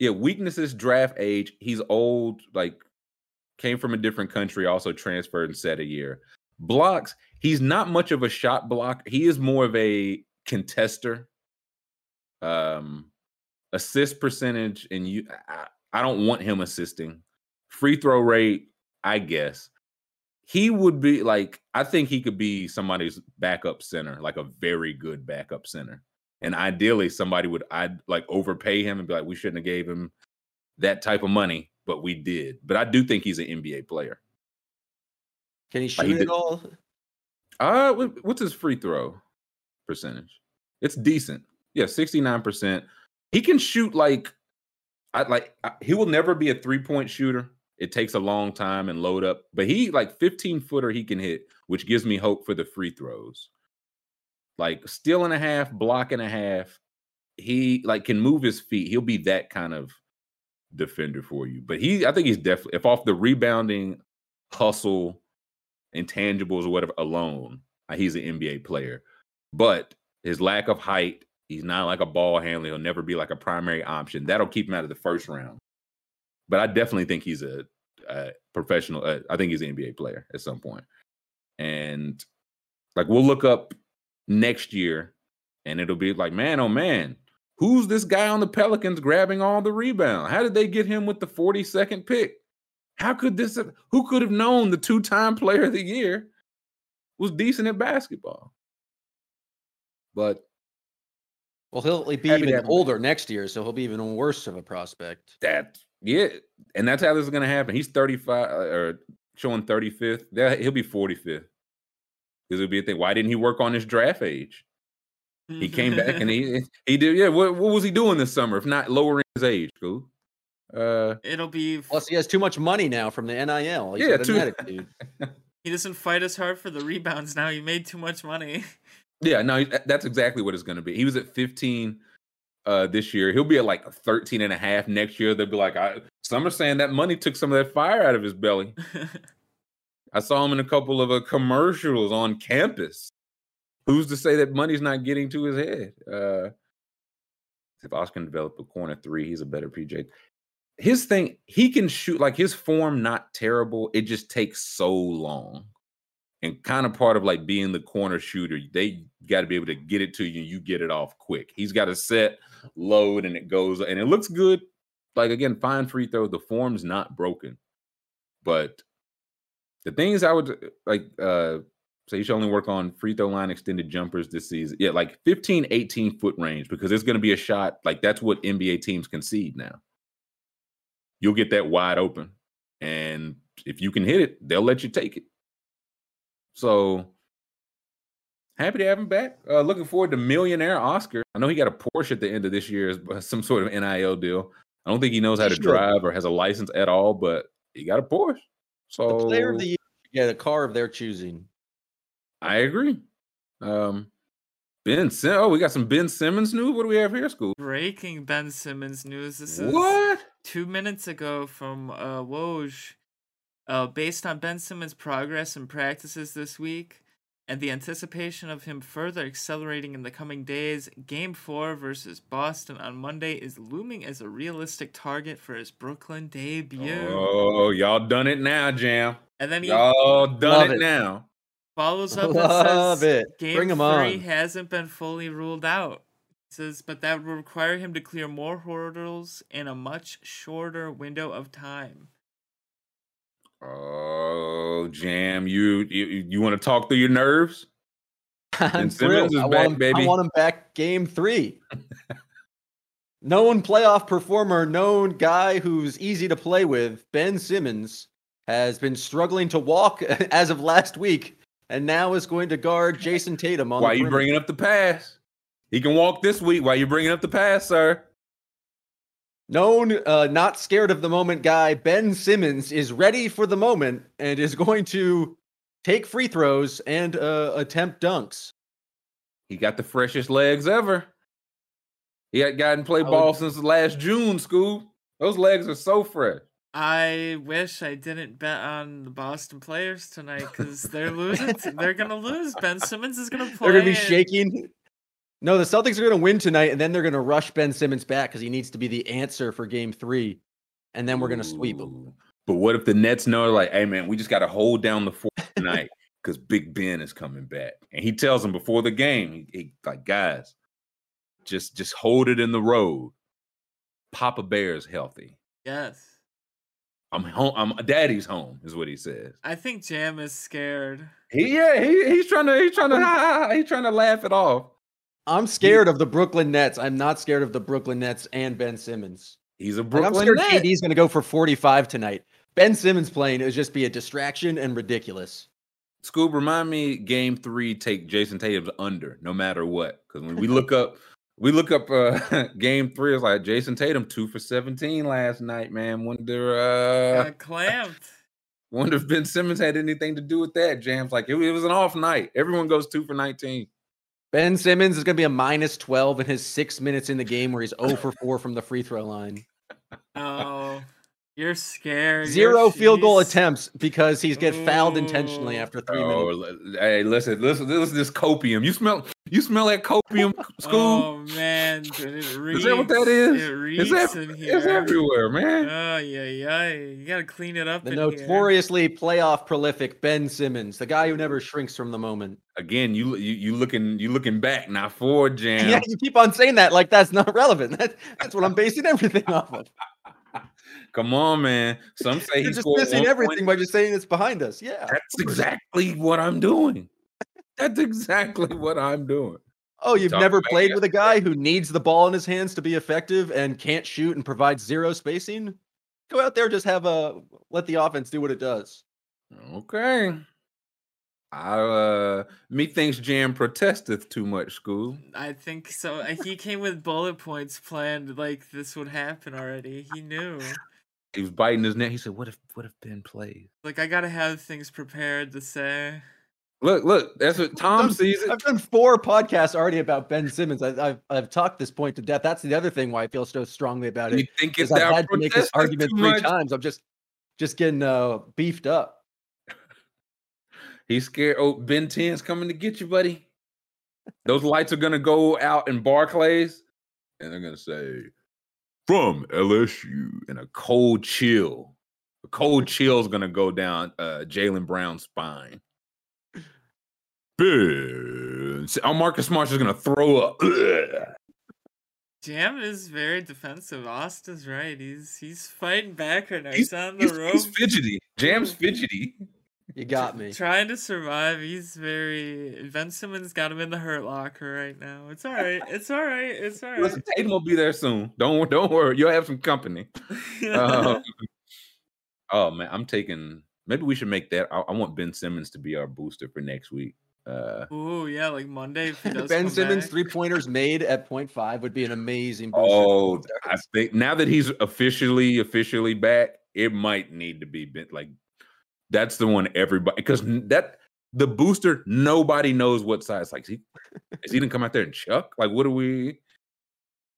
yeah, weaknesses, draft age. He's old, like came from a different country, also transferred and set a year. Blocks, he's not much of a shot block. He is more of a contester. Um, assist percentage, and you, I, I don't want him assisting. Free throw rate, I guess. He would be like, I think he could be somebody's backup center, like a very good backup center. And ideally, somebody would I'd like overpay him and be like, we shouldn't have gave him that type of money, but we did. But I do think he's an NBA player. Can he shoot like he it all? Uh, what's his free throw percentage? It's decent. Yeah, sixty nine percent. He can shoot like, I like. I, he will never be a three point shooter. It takes a long time and load up, but he like fifteen footer he can hit, which gives me hope for the free throws like steal and a half, block and a half. He like can move his feet. He'll be that kind of defender for you. But he, I think he's definitely if off the rebounding hustle, intangibles, or whatever alone, uh, he's an NBA player. But his lack of height, he's not like a ball handler. He'll never be like a primary option. That'll keep him out of the first round. But I definitely think he's a, a professional. Uh, I think he's an NBA player at some point. And like we'll look up next year, and it'll be like, man, oh man, who's this guy on the Pelicans grabbing all the rebound? How did they get him with the 42nd pick? How could this have, who could have known the two-time player of the year was decent at basketball? But well, he'll be even have him older next year, so he'll be even worse of a prospect. that yeah, and that's how this is gonna happen. He's 35 uh, or showing 35th. That he'll be 45th. Because it'll be a thing. Why didn't he work on his draft age? He came back and he he did. Yeah, what, what was he doing this summer? If not lowering his age, cool. Uh, It'll be. Plus, he has too much money now from the NIL. He's Yeah, too- attitude. He doesn't fight as hard for the rebounds now. He made too much money. yeah, no, that's exactly what it's going to be. He was at 15 uh this year. He'll be at like 13 and a half next year. They'll be like, I, some are saying that money took some of that fire out of his belly. I saw him in a couple of uh, commercials on campus. Who's to say that money's not getting to his head? Uh, if Oscar can develop a corner three, he's a better PJ. His thing, he can shoot like his form, not terrible. It just takes so long. And kind of part of like being the corner shooter, they got to be able to get it to you. And you get it off quick. He's got a set load and it goes and it looks good. Like again, fine free throw. The form's not broken, but the things I would like uh say you should only work on free throw line extended jumpers this season. Yeah, like 15, 18 foot range because it's going to be a shot. Like that's what NBA teams concede now. You'll get that wide open. And if you can hit it, they'll let you take it. So happy to have him back. Uh, looking forward to millionaire Oscar. I know he got a Porsche at the end of this year some sort of NIL deal. I don't think he knows how to drive or has a license at all, but he got a Porsche. So The player of the year, yeah, a car of their choosing. I agree. Um, Ben Sim- Oh, we got some Ben Simmons news. What do we have here, school? Breaking Ben Simmons news. This is What? two minutes ago from uh, Woj. Uh, based on Ben Simmons' progress and practices this week, and the anticipation of him further accelerating in the coming days, Game 4 versus Boston on Monday is looming as a realistic target for his Brooklyn debut. Oh, y'all done it now, Jam. and then he Y'all done it, it. now. follows up and says it. Game Bring 'em 3 on. hasn't been fully ruled out. He says, but that will require him to clear more hurdles in a much shorter window of time. Oh, Jam, you you, you want to talk through your nerves? I'm Simmons is I back, want him, baby. I want him back game three. known playoff performer, known guy who's easy to play with, Ben Simmons, has been struggling to walk as of last week and now is going to guard Jayson Tatum on Why the you bringing up the pass? He can walk this week. Why are you bringing up the pass, sir? Known, uh, not scared of the moment guy, Ben Simmons is ready for the moment and is going to take free throws and uh, attempt dunks. He got the freshest legs ever. He had gotten play I would- ball since last June, school. Those legs are so fresh. I wish I didn't bet on the Boston players tonight because they're losing. they're gonna lose. Ben Simmons is gonna play. They're going to be and- shaking. No, the Celtics are going to win tonight, and then they're going to rush Ben Simmons back because he needs to be the answer for Game Three, and then we're going to sweep him. Ooh. But what if the Nets know, like, hey man, we just got to hold down the fort tonight because Big Ben is coming back, and he tells them before the game, he, he like, guys, just just hold it in the road. Papa Bear's healthy. Yes, I'm home. I'm daddy's home, is what he says. I think Jam is scared. He yeah, he, he's trying to he's trying to he's trying to laugh it off. I'm scared of the Brooklyn Nets. I'm not scared of the Brooklyn Nets and Ben Simmons. He's a Like, Brooklyn I'm scared Net. KD's going to go for 45 tonight. Ben Simmons playing is just be a distraction and ridiculous. Scoob, remind me, game three, take Jayson Tatum's under, no matter what. Because when we look up, we look up uh game three, it's like Jayson Tatum two for seventeen last night, man. Wonder uh Got clamped. wonder if Ben Simmons had anything to do with that. Jam's like it, it was an off night. Everyone goes two for nineteen. Ben Simmons is going to be a minus 12 in his six minutes in the game where he's 0 for 4 from the free throw line. Oh, You're scared. you're Zero field goal attempts because he's get fouled intentionally mm. after three Oh, minutes. hey, listen, listen, listen to this copium. You smell, you smell that copium, school? Oh man, dude, it reeks. is that what that is? It reeks It's, ev- in here. it's everywhere, man. Oh yeah, yeah. You gotta clean it up. The in here. notoriously playoff prolific Ben Simmons, the guy who never shrinks from the moment. Again, you you you looking you looking back, not forward, Jam. Yeah, you keep on saying that like that's not relevant. That, that's what I'm basing everything off of. Come on, man. Some say You're he's just missing everything by just saying it's behind us. Yeah. That's exactly what I'm doing. That's exactly what I'm doing. Oh, you've Talk never played with a guy who needs the ball in his hands to be effective and can't shoot and provides zero spacing? Go out there, just have a let the offense do what it does. Okay. I uh methinks Jam protesteth too much, school. I think so. Uh, He came with bullet points planned, like this would happen already. He knew. He was biting his neck. He said, What if what if Ben plays? Like I gotta have things prepared to say. Look, look, that's what Tom done- sees it. I've done four podcasts already about Ben Simmons. I, I've I've talked this point to death. That's the other thing why I feel so strongly about You it. think Is it's I've that had to make this argument three much? times. I'm just just getting uh beefed up. He's scared. Oh, Ben 10's coming to get you, buddy. Those lights are gonna go out in Barclays, and they're gonna say, "From LSU," and a cold chill. A cold chill is gonna go down uh, Jaylen Brown's spine. Ben, oh, Marcus Marsh is gonna throw up. Ugh. Jam is very defensive. Austin's right. He's he's fighting back right now. He's, He's, on the he's, rope. he's fidgety. Jam's fidgety. You got me. Trying to survive. He's very. Ben Simmons got him in the hurt locker right now. It's all right. It's all right. It's all right. Listen, Tatum will be there soon. Don't don't worry. You'll have some company. Um, oh man, I'm taking. Maybe we should make that. I, I want Ben Simmons to be our booster for next week. Uh, Ooh, yeah, like Monday. If he does Ben Simmons back. three pointers made at point five would be an amazing booster. oh, I think now that he's officially officially back, it might need to be Ben. Like that's the one everybody because that the booster nobody knows what size. Like, is he is he gonna come out there and chuck? Like, what do we?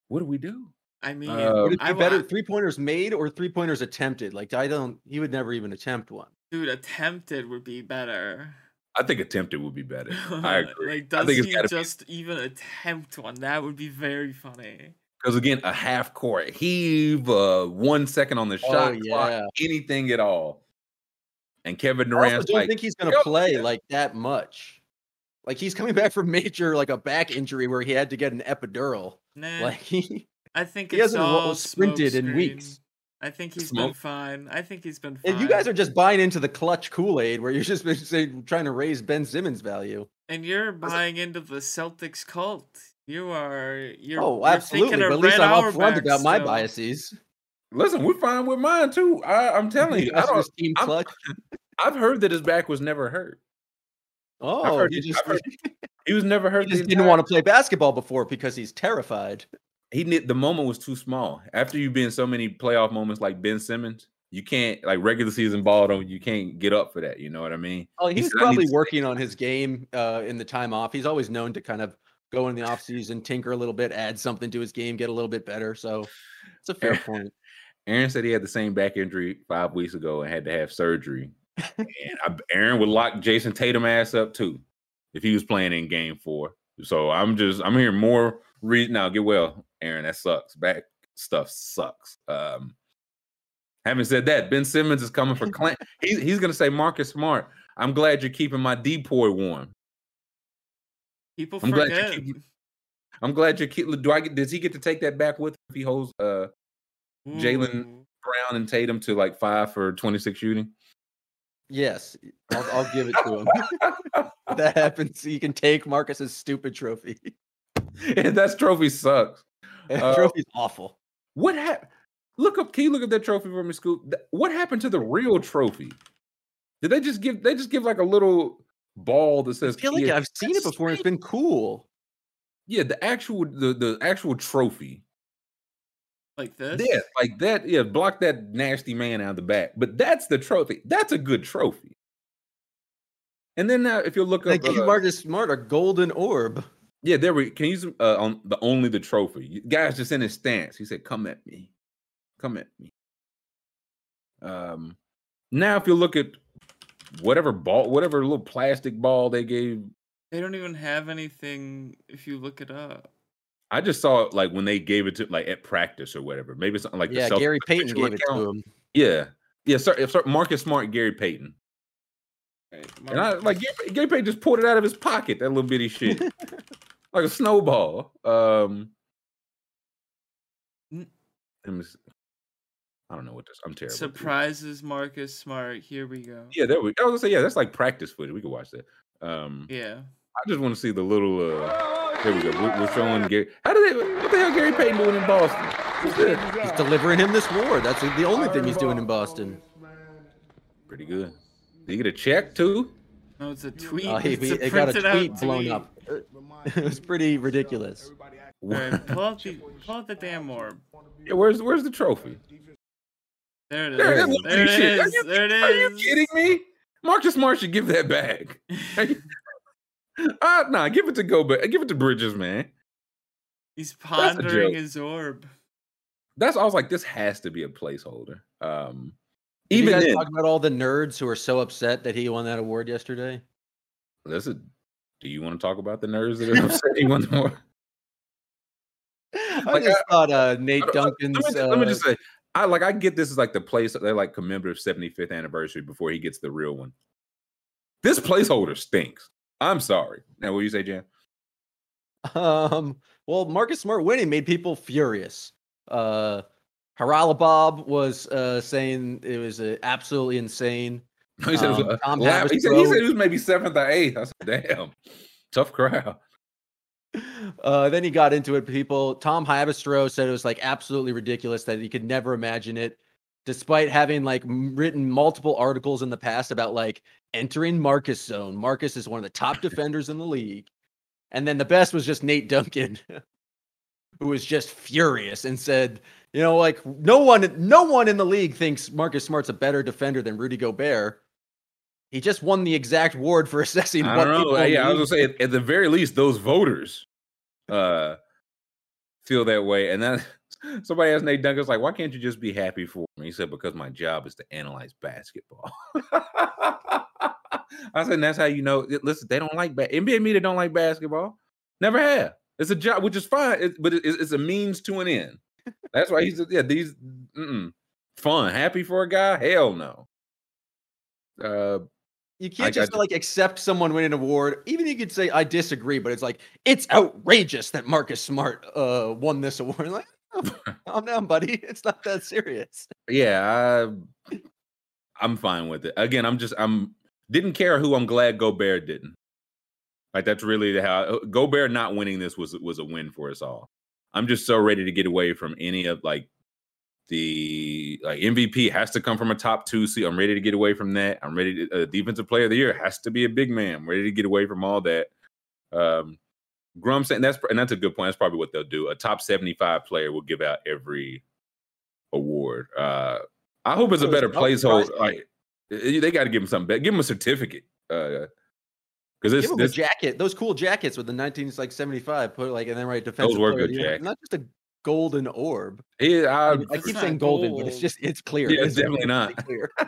What do we do? I mean, Uh, Would it be I better wa- three pointers made or three pointers attempted? Like I don't he would never even attempt one. dude, attempted would be better. I think attempted would be better. I agree. like, I does think he gotta be- just even attempt one? That would be very funny. Because again, a half court heave, uh, one second on the shot Oh, clock, yeah. anything at all. And Kevin Durant. I also don't like, think he's gonna "Yep, play yeah." like that much. Like he's coming back from major like a back injury where he had to get an epidural. Nah, Like he I think he it's hasn't all sprinted in weeks. I think he's Smoke- been fine. I think he's been fine. and you guys are just buying into the clutch Kool-Aid where you're just basically trying to raise Ben Simmons value. and you're buying into the Celtics cult. You are. You're. oh, you're absolutely. thinking But at least I'm upfront about my still. biases. Listen, we're fine with mine too. I, I'm telling you, I don't, team clutch. I've heard that his back was never hurt. Oh, heard he just, heard He was never hurt. he just didn't want to play basketball before because he's terrified. He the moment was too small. After you've been so many playoff moments like Ben Simmons, you can't like regular season ball. Don't you can't get up for that. You know what I mean? Oh, He he's said, probably working on his game uh, in the time off. He's always known to kind of go in the off season, tinker a little bit, add something to his game, get a little bit better. So it's a fair point. Aaron said he had the same back injury five weeks ago and had to have surgery. and I, Aaron would lock Jayson Tatum ass up too if he was playing in game four. So I'm just I'm hearing more reason now. Get well, Aaron. That sucks. Back stuff sucks. Um having said that, Ben Simmons is coming for Clint. he's he's gonna say Marcus Smart. I'm glad you're keeping my depoy warm. People I'm glad you forget. keep- I'm glad you're keep do I get does he get to take that back with if he holds uh Jaylen- Brown and Tatum to like five for 26 shooting? Yes, I'll, I'll give it to him. That happens. You can take Marcus's stupid trophy. and that trophy sucks. Uh, Trophy's awful. What happened? Look up. Can you look up that trophy for me, Scoop? What happened to the real trophy? Did they just give? They just give like a little ball that I says. feel like I've seen it before. and It's been cool. Yeah, the actual the the actual trophy. Like this. Yeah, like that. Yeah, block that nasty man out the back. But that's the trophy. That's a good trophy. And then now, if you look They up, gave uh, Marcus Smart a golden orb. yeah, there we can you use uh, on the only the trophy. Guys just in his stance. He said, "Come at me, come at me." Um, now, if you look at whatever ball, whatever little plastic ball they gave, They don't even have anything if you look it up. I just saw it like when they gave it to like at practice or whatever. Maybe something like the yeah, Celtics Gary Payton official gave it to him. Yeah, yeah. Sorry, sorry, Marcus Smart, Gary Payton, Right, and I like Gary, Gary Payton just pulled it out of his pocket. That little bitty shit, like a snowball. Um, N- let me see. I don't know what this. I'm terrible. Surprises Marcus Smart. Here we go. Yeah, there we. I was gonna say yeah. That's like practice footage. We could watch that. Um, Yeah. I just want to see the little. uh There we go. We're, we're showing Gary. How did they? What the hell Gary Payton doing in Boston? What's? He's delivering him this award. That's the only thing he's doing in Boston. Pretty good. Did you get a check too? No, it's a tweet. Uh, he, it's he- a he got a printed out tweet blown tweet. up. it was pretty ridiculous. All right, pull out the pull out the damn orb. Yeah, where's where's the trophy? There it is. There, There, that little it bitty shit. Are you- There it is. Are you kidding me? Marcus Smart should give that back. uh nah, give it to Go back. Give it to Bridges, man. He's pondering his orb. That's I was like, this has to be a placeholder. Um Did you even guys then, talk about all the nerds who are so upset that he won that award yesterday? listen, do you want to talk about the nerds that are upsetting one more? I Like, just thought uh, Nate I don't- Duncan's. let, me just, let me uh, just say, I like I get this is like the place they're like commemorative 75th anniversary before he gets the real one. This placeholder stinks. I'm sorry. Now, what do you say, Jan? Um, well, Marcus Smart winning made people furious. Uh, Haralabos was uh, saying it was uh, absolutely insane. He said, it was Um, Tom laugh- he, said, he said he was maybe seventh or eighth. I said, damn, tough crowd. Uh, then he got into it. People, Tom Haberstroh said it was like absolutely ridiculous that he could never imagine it, despite having like written multiple articles in the past about like entering Marcus zone. Marcus is one of the top defenders in the league. And then the best was just Nate Duncan, who was just furious and said, you know, like no one, no one in the league thinks Marcus Smart's a better defender than Rudy Gobert. He just won the exact award for assessing I what don't know. Yeah, I was gonna say at, at the very least, those voters uh feel that way. And then somebody asked Nate Duncan's like, why can't you just be happy for me? He said, because my job is to analyze basketball. I said, and that's how you know. Listen, they don't like ba- NBA media don't like basketball. Never have. It's a job, which is fine, it, but it- it's a means to an end. That's why he's yeah. These mm-mm. fun, happy for a guy. Hell no. Uh, You can't just got you. like accept someone winning an award. Even you could say I disagree, but it's like it's outrageous that Marcus Smart uh won this award. Like, calm down, buddy. It's not that serious. yeah, I, I'm fine with it. Again, I'm just I'm didn't care who. I'm glad Gobert didn't. Like that's really the how Gobert not winning this was was a win for us all. I'm just so ready to get away from any of like the like MVP has to come from a top two seed. I'm ready to get away from that. I'm ready to uh, defensive player of the year has to be a big man. I'm ready to get away from all that. Um, Grum saying that's and that's a good point. That's probably what they'll do. A top 75 player will give out every award. Uh, I hope it's a better that would surprise placeholder. Like they got to give him something better. Give him a certificate. Uh, because Give this, a jacket. Those cool jackets with the 19 like 75. Put like and then right defensive. were player good jackets. Not just a golden orb. he, I, I, I keep saying golden, but it's just it's clear. Yeah, it's definitely not. clear.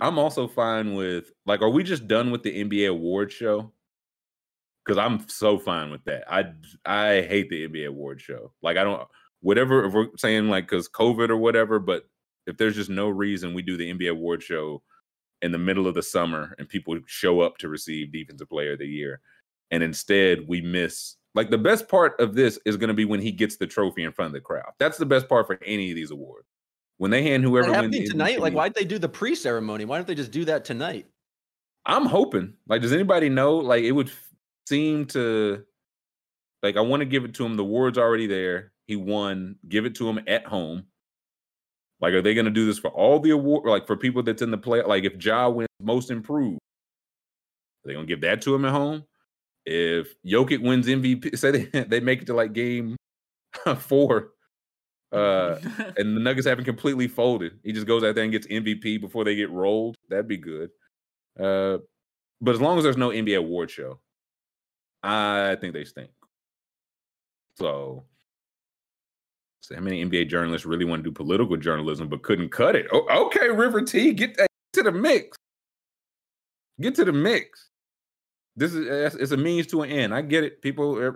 I'm also fine with like, are we just done with the NBA award show? Because I'm so fine with that. I I hate the NBA award show. Like I don't whatever if we're saying like because COVID or whatever, but if there's just no reason we do the NBA award show in the middle of the summer and people show up to receive defensive player of the year, and instead we miss like the best part of this is going to be when he gets the trophy in front of the crowd. That's the best part for any of these awards. When they hand whoever That wins tonight. Like, why'd they do the pre-ceremony? Why don't they just do that tonight? I'm hoping. Like, does anybody know? Like, it would seem to like I want to give it to him. The word's already there. He won. Give it to him at home. Like, are they going to do this for all the award? Like for people that's in the play? Like, if Ja wins Most Improved, are they going to give that to him at home? If Jokic wins MVP, say they they make it to like game four, uh, and the Nuggets haven't completely folded. He just goes out there and gets MVP before they get rolled. That'd be good. Uh, but as long as there's no NBA award show, I think they stink. So, So how many NBA journalists really want to do political journalism but couldn't cut it? Oh, okay, River T, get that to the mix. Get to the mix. This is eh, it's a means to an end. I get it. People, eh,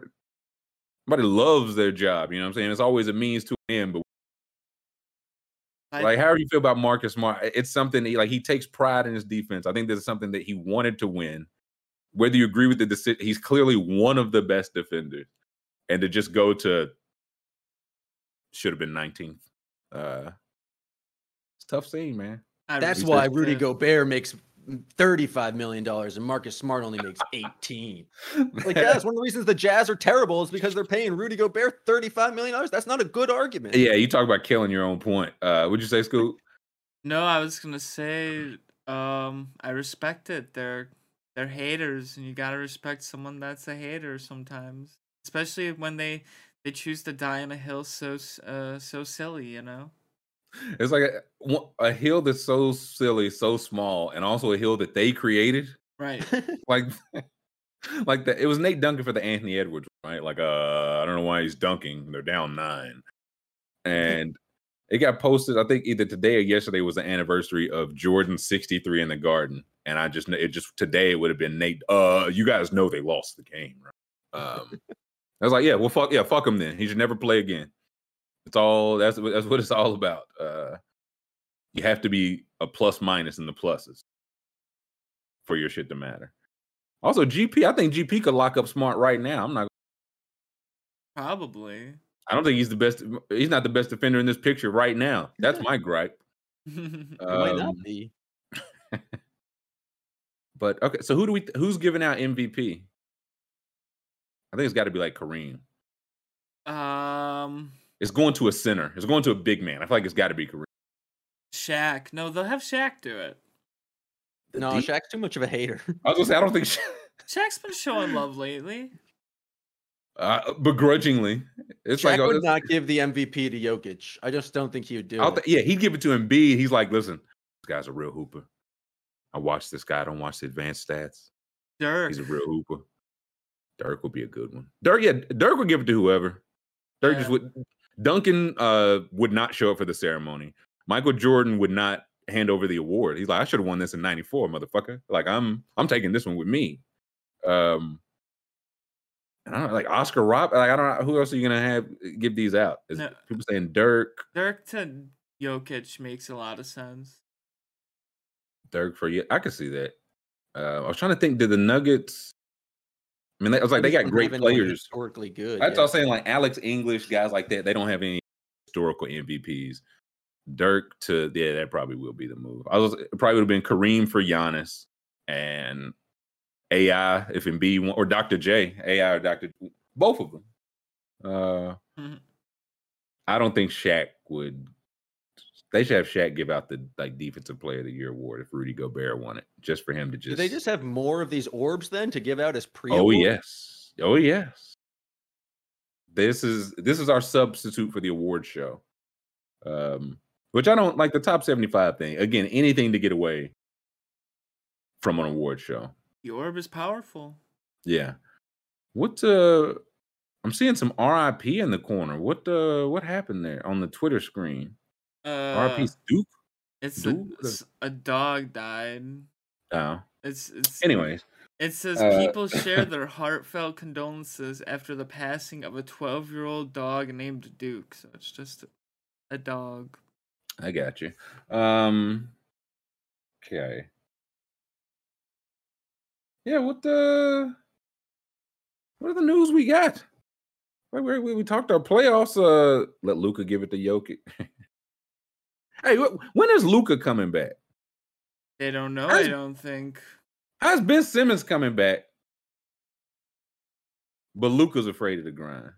everybody loves their job. You know what I'm saying? It's always a means to an end. But I- like, how do you feel about Marcus Smart? It's something that, like he takes pride in his defense. I think this is something that he wanted to win. Whether you agree with the decision, he's clearly one of the best defenders, and to just go to should have been 19th. Uh, it's a tough scene, man. That's why Rudy it. Gobert makes thirty-five million dollars and Marcus Smart only makes eighteen. Like, yeah, that's one of the reasons the Jazz are terrible is because they're paying Rudy Gobert thirty-five million dollars. That's not a good argument. yeah, you talk about killing your own point. Uh, would you say, Scoop? No, I was gonna say, um, I respect it. They're they're haters, and you gotta respect someone that's a hater sometimes, especially when they they choose to die on a hill so uh so silly, you know. It's like a, a hill that's so silly, so small, and also a hill that they created. Right. Like, like that. It was Nate Duncan for the Anthony Edwards, right? Like, uh, I don't know why he's dunking. They're down nine, and it got posted. I think either today or yesterday was the anniversary of Jordan sixty three in the Garden, and I just it just today it would have been Nate. Uh, you guys know they lost the game, right? Um, I was like, yeah, well, fuck, yeah, fuck him then. He should never play again. It's all that's what- that's what it's all about. Uh, you have to be a plus minus in the pluses for your shit to matter. Also, GP, I think GP could lock up Smart right now. I'm not. Probably. I don't think he's the best. He's not the best defender in this picture right now. That's my gripe. It might not Um, be. But okay, so who do we? Who's giving out MVP? I think it's got to be like Kareem. um, It's going to a center. It's going to a big man. I feel like it's got to be Kareem. Shaq. No, they'll have Shaq do it. The No, deep- Shaq's too much of a hater. I was gonna say I don't think. Sha- Shaq's been showing love lately. Uh, begrudgingly, it's Shaq like oh, would this- not give the MVP to Jokic. I just don't think he would do I'll it. yeah, he'd give it to Embiid. He's like, listen, this guy's a real hooper. I watch this guy. I don't watch the advanced stats. Dirk. He's a real hooper. Dirk will be a good one. Dirk, yeah, Dirk would give it to whoever. Dirk just would. Duncan uh, would not show up for the ceremony. Michael Jordan would not hand over the award. He's like, I should have won this in '94, motherfucker. Like I'm, I'm taking this one with me. Um, and I don't know, like Oscar Rob. Like I don't know who else are you gonna have give these out. Is No. people saying Dirk, Dirk to Jokic makes a lot of sense. Dirk for you? I could see that. Uh, I was trying to think. Did the Nuggets? I mean, they- I was like, they just got don't great players. Historically good. That's yeah. what I was saying. Like Alex English, guys like that, they don't have any historical MVPs. Dirk to yeah, that probably will be the move. I was probably would have been Kareem for Giannis and AI if Embiid want, or Dr. J, AI or Dr. Both of them. Uh, Mhm. I don't think Shaq would. They should have Shaq give out the like defensive player of the year award if Rudy Gobert won it, just for him to just. Do they just have more of these orbs then to give out as pre? Oh yes. Oh yes. This is this is our substitute for the award show. Um which I don't like the top 75 thing. Again, anything to get away from an award show. The orb is powerful. Yeah. What uh I'm seeing some RIP in the corner. What uh what happened there on the Twitter screen? Uh, RIP Duke? it's a, Dude. s- a dog died. Oh. It's it's Anyways. It says Uh, people share their heartfelt condolences after the passing of a 12 year old dog named Duke. So it's just a dog. I got you. Um okay. Yeah, what the what are the news we got? Wait, wait, we, we talked our playoffs. Uh let Luka give it to Jokic. hey, wh- when is Luka coming back? They don't know, How's- I don't think. How's Ben Simmons coming back? But Luka's afraid of the grind.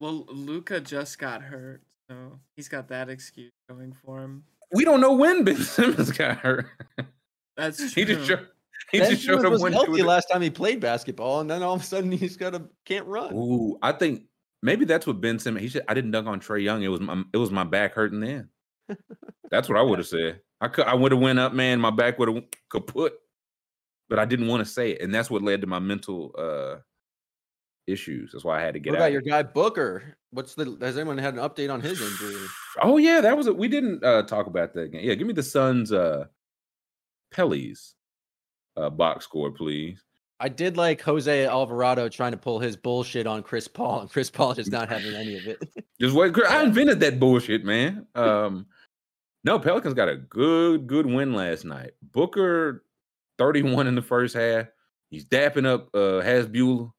Well, Luca just got hurt, so he's got that excuse going for him. We don't know when Ben Simmons got hurt. That's true. he just he Ben just showed up was one healthy last time he played basketball, and then all of a sudden he's got a can't run. Ooh, I think maybe that's what Ben Simmons. He said I didn't dunk on Trae Young. It was my it was my back hurting then. that's what I would have said. I could I would have went up, man. My back would have kaput, but I didn't want to say it, and that's what led to my mental uh issues. That's why I had to get What out. about your guy Booker? What's the? Has anyone had an update on his injury? Oh yeah, that was it. We didn't uh, talk about that game. Yeah, give me the Suns uh Pelly's uh box score, please. I did like Jose Alvarado trying to pull his bullshit on Chris Paul, and Chris Paul just not having any of it. Just wait. I invented that bullshit, man. Um no, Pelicans got a good, good win last night. Booker 31 in the first half. He's dapping up uh Hasbulla.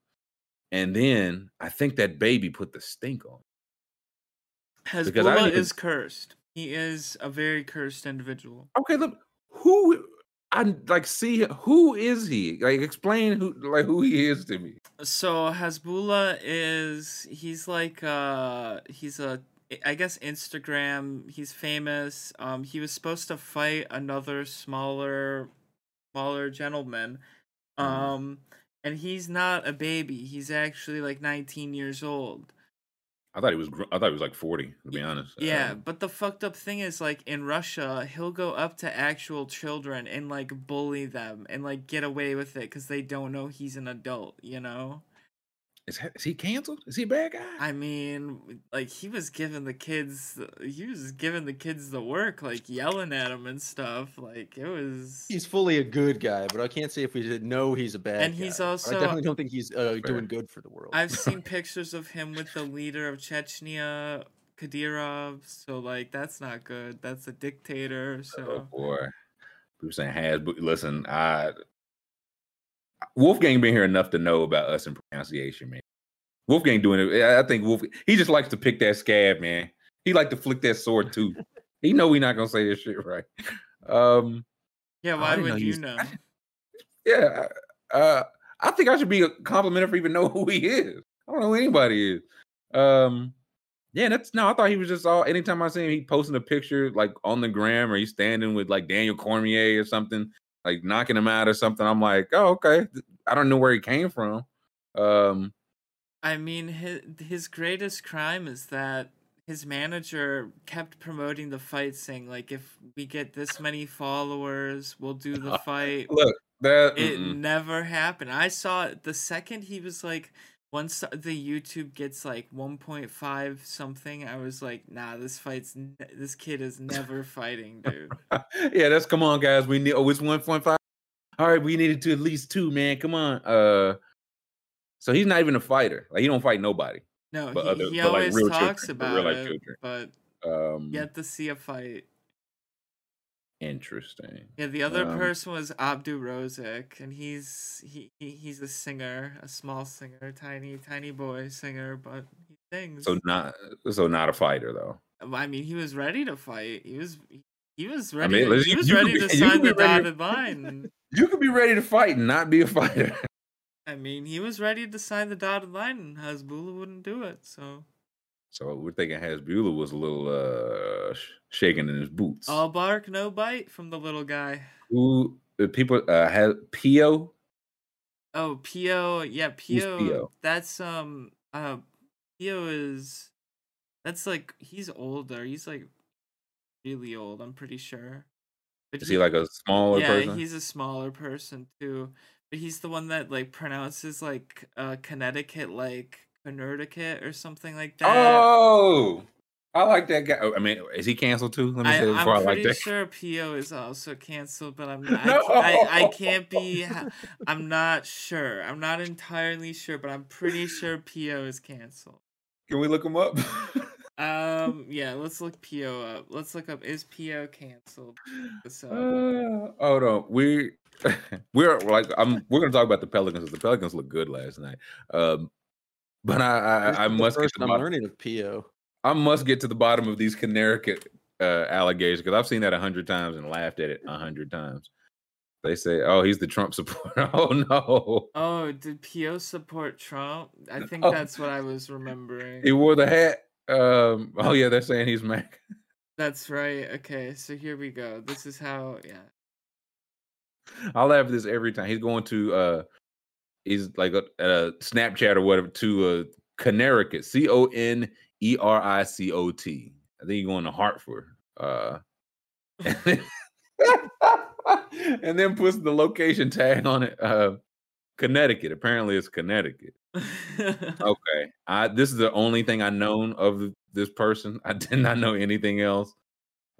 And then I think that baby put the stink on. Because I didn't Hezbollah even- is cursed. He is a very cursed individual. Okay, look, who I like see who is he? Like explain who like who he is to me. So Hezbollah is he's like uh he's a I guess Instagram. He's famous. Um, he was supposed to fight another smaller, smaller gentleman. Mhm. Um, and he's not a baby. He's actually like 19 years old. I thought he was. I thought he was like forty. To be honest. Yeah, Um, but the fucked up thing is like in Russia, he'll go up to actual children and like bully them and like get away with it because they don't know he's an adult. You know. Is, is he canceled? Is he a bad guy? I mean, like he was giving the kids, he was giving the kids the work, like yelling at them and stuff. Like it was. He's fully a good guy, but I can't say if we did know he's a bad. And he's also. I definitely don't think he's uh, doing good for the world. I've seen pictures of him with the leader of Chechnya, Kadyrov. So like that's not good. That's a dictator. So. Oh So boy, people saying has. But listen, I Wolfgang been here enough to know about us and pronunciation, man. Wolfgang doing it. I I think Wolf. He just likes to pick that scab, man. He like to flick that sword too. he know we not gonna say this shit right. Um. yeah, why didn't know would you was- know? Yeah. Uh, I think I should be complimented for even know who he is. I don't know who anybody is. Um, yeah, that's no. I thought he was just all. Anytime I see him, he posting a picture like on the gram, or he's standing with like Daniel Cormier or something, like knocking him out or something. I'm like, oh, okay. I don't know where he came from. Um, I mean, his his greatest crime is that his manager kept promoting the fight, saying like, if we get this many followers, we'll do the fight. look, that It mm-mm. never happened. I saw it the second he was like, once the YouTube gets like 1.5 something, I was like, nah, this fight's ne- this kid is never fighting, dude. yeah, that's come on, guys. We need. Oh, it's one point five. All right, we needed to at least two, man. Come on. Uh, so he's not even a fighter. Like he don't fight nobody. No, But he, other- he but, like, always real talks children, about real life it, children. but Um, yet to see a fight. Interesting. Yeah, the other Um, person was Abdu Rozik, and he's he, he he's a singer, a small singer, tiny tiny boy singer, but he sings. So not so not a fighter though. I mean, he was ready to fight. He was he was ready. I mean, to, listen, he you- was ready be- to sign the ready dotted line. You could be ready to fight and not be a fighter. I mean, he was ready to sign the dotted line, and Hasbulla wouldn't do it. So so we're thinking Hasbulla was a little uh shaking in his boots. all bark, no bite from the little guy. Who the people uh have Pio? Oh, Pio, yeah, Pio. Pio? That's um, uh, Pio is, that's like he's older. He's like really old. I'm pretty sure. But Is he like a smaller yeah, person? he's a smaller person too. But he's the one that like pronounces like uh Connecticut like Connecticut or something like that. Oh, I like that guy. Oh, I mean, is he canceled too? Let me I, say before I, I'm like pretty that. sure Pio is also canceled, but I'm No. I, I, I can't be I'm not sure. I'm not entirely sure, but I'm pretty sure Pio is canceled. Can we look him up? Um yeah, let's look Pio up. Let's look up is Pio canceled? So Uh, hold on. We we're like I'm we're gonna talk about the Pelicans. The Pelicans look good last night. Um, but I I, I must get first to the I'm bottom, learning of Pio. I must get to the bottom of these Connecticut uh, allegations because I've seen that a hundred times and laughed at it a hundred times. They say, "Oh, he's the Trump supporter." oh no, Oh, did PO support Trump? I think No. that's what I was remembering. he wore the hat. Um, oh yeah, they're saying he's Mac. That's right. Okay, so here we go. This is how yeah. I laugh at this every time. He's going to uh he's like a, a Snapchat or whatever to uh Connecticut. C O N E R I C O T. I think he's going to Hartford. Uh and then, and then puts the location tag on it. Uh Connecticut. Apparently it's Connecticut. Okay, I this is the only thing I known of this person. I did not know anything else.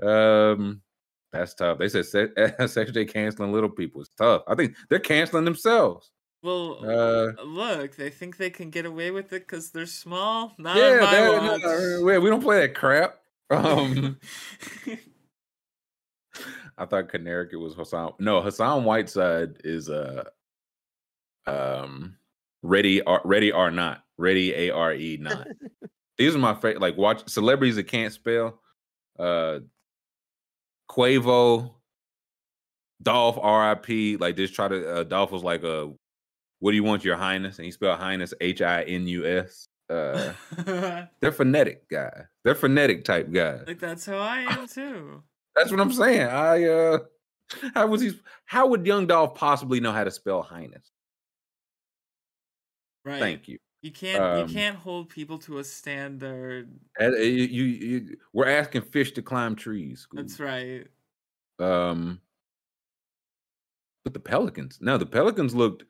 Um, that's tough. They said Se- Sex J canceling little people. It's tough. I think they're canceling themselves. Well, Uh, look, they think they can get away with it because they're small. Not yeah, on my they're- watch. no, we we don't play that crap. Um, I thought Connecticut was Hassan. No, Hassan Whiteside is uh um ready or ready or not. Ready A R E not. These are my favorite like watch celebrities that can't spell. Uh Quavo, Dolph RIP. Like just try to uh Dolph was like uh what do you want, your highness? And he spelled highness H-I-N-U-S. Uh they're phonetic guys. They're phonetic type guys. like that's how I am too. That's what I'm saying. I uh how was he how would young Dolph possibly know how to spell highness? Right. Thank you. You can't Um, you can't hold people to a standard. And, uh, you, you, you we're asking fish to climb trees. That's right. Um but the Pelicans. No, the Pelicans looked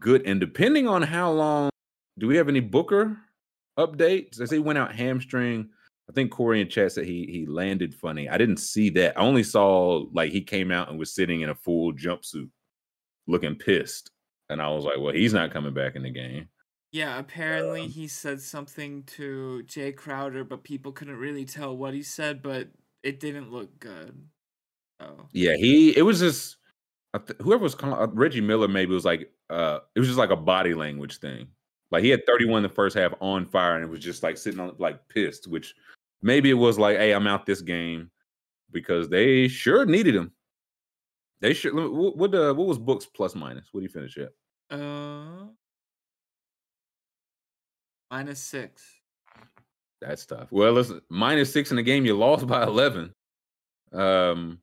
good. And depending on how long do we have any Booker updates? As he went out hamstring. I think Corey in chat said he he landed funny. I didn't see that. I only saw like he came out and was sitting in a full jumpsuit, looking pissed. And I was like, well, he's not coming back in the game. Yeah, apparently Um, he said something to Jae Crowder, but people couldn't really tell what he said, but it didn't look good. Oh. Yeah, he. It was just th- whoever was calling uh, Reggie Miller. Maybe was like uh, it was just like a body language thing. Like he had 31 the first half on fire, and it was just like sitting on like pissed. Which maybe it was like, hey, I'm out this game because they sure needed him. They should. What what, uh, what was books plus minus? What do you finish at? Uh minus six. That's tough. Well, listen, minus six in the game, you lost by 11. Um,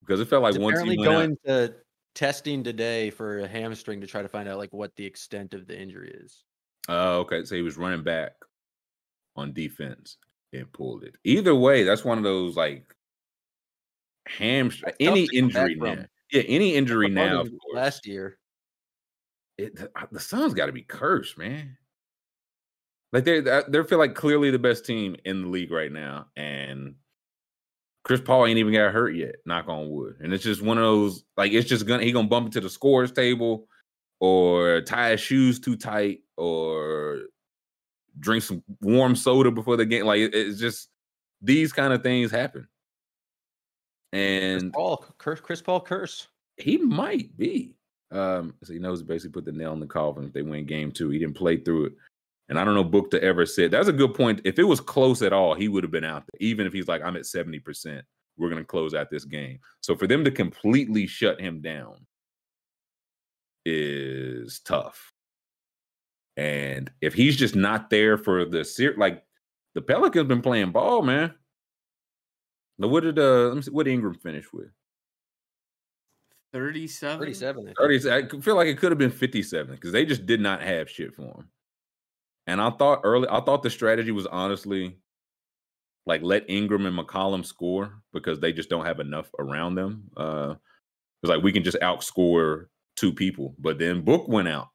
because it felt like He's once apparently he went out, going to testing today for a hamstring to try to find out like what the extent of the injury is. Oh, okay. So he was running back on defense and pulled it. Either way, that's one of those like hamstring. Any to come back injury from. now. Yeah, any injury now. Of course, last year. it, the, uh, the Suns got to be cursed, man. Like they they feel like clearly the best team in the league right now, and Chris Paul ain't even got hurt yet. Knock on wood. And it's just one of those like it's just gonna he gonna bump into the scores table, or tie his shoes too tight, or drink some warm soda before the game. Like it's just these kind of things happen. Chris And Paul, curse, Chris Paul curse. he might be. Um, so he knows basically put the nail in the coffin if they win game two. He didn't play through it. And I don't know Book to ever said that's a good point. If it was close at all, he would have been out there. Even if he's like, I'm at 70%, we're gonna close out this game. So for them to completely shut him down is tough. And if he's just not there for the ser- like the Pelicans been playing ball, man. Now what did uh let me see what Ingram finish with? 37? 37. I think. 30, I feel like it could have been 57 because they just did not have shit for him. And I thought early, I thought the strategy was honestly like let Ingram and McCollum score because they just don't have enough around them. Uh it's like we can just outscore two people. But then Book went out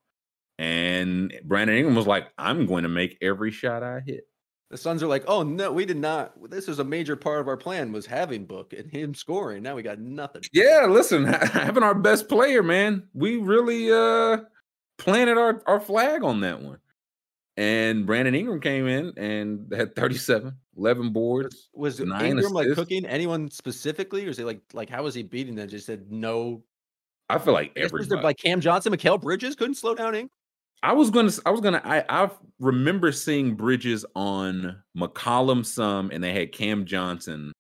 and Brandon Ingram was like, I'm going to make every shot I hit. The Suns are like, oh no, we did not. This is a major part of our plan was having Book and him scoring. Now we got nothing. Yeah, listen, having our best player, man, we really uh planted our, our flag on that one. And Brandon Ingram came in and had 37, 11 boards. Was Ingram like cooking anyone specifically, or is he like like how was he beating them? Just said no. I feel like I guess was everybody. like Cam Johnson, Mikal Bridges couldn't slow down Ingram. I was gonna, I was gonna, I, I remember seeing Bridges on McCollum some, and they had Cam Johnson,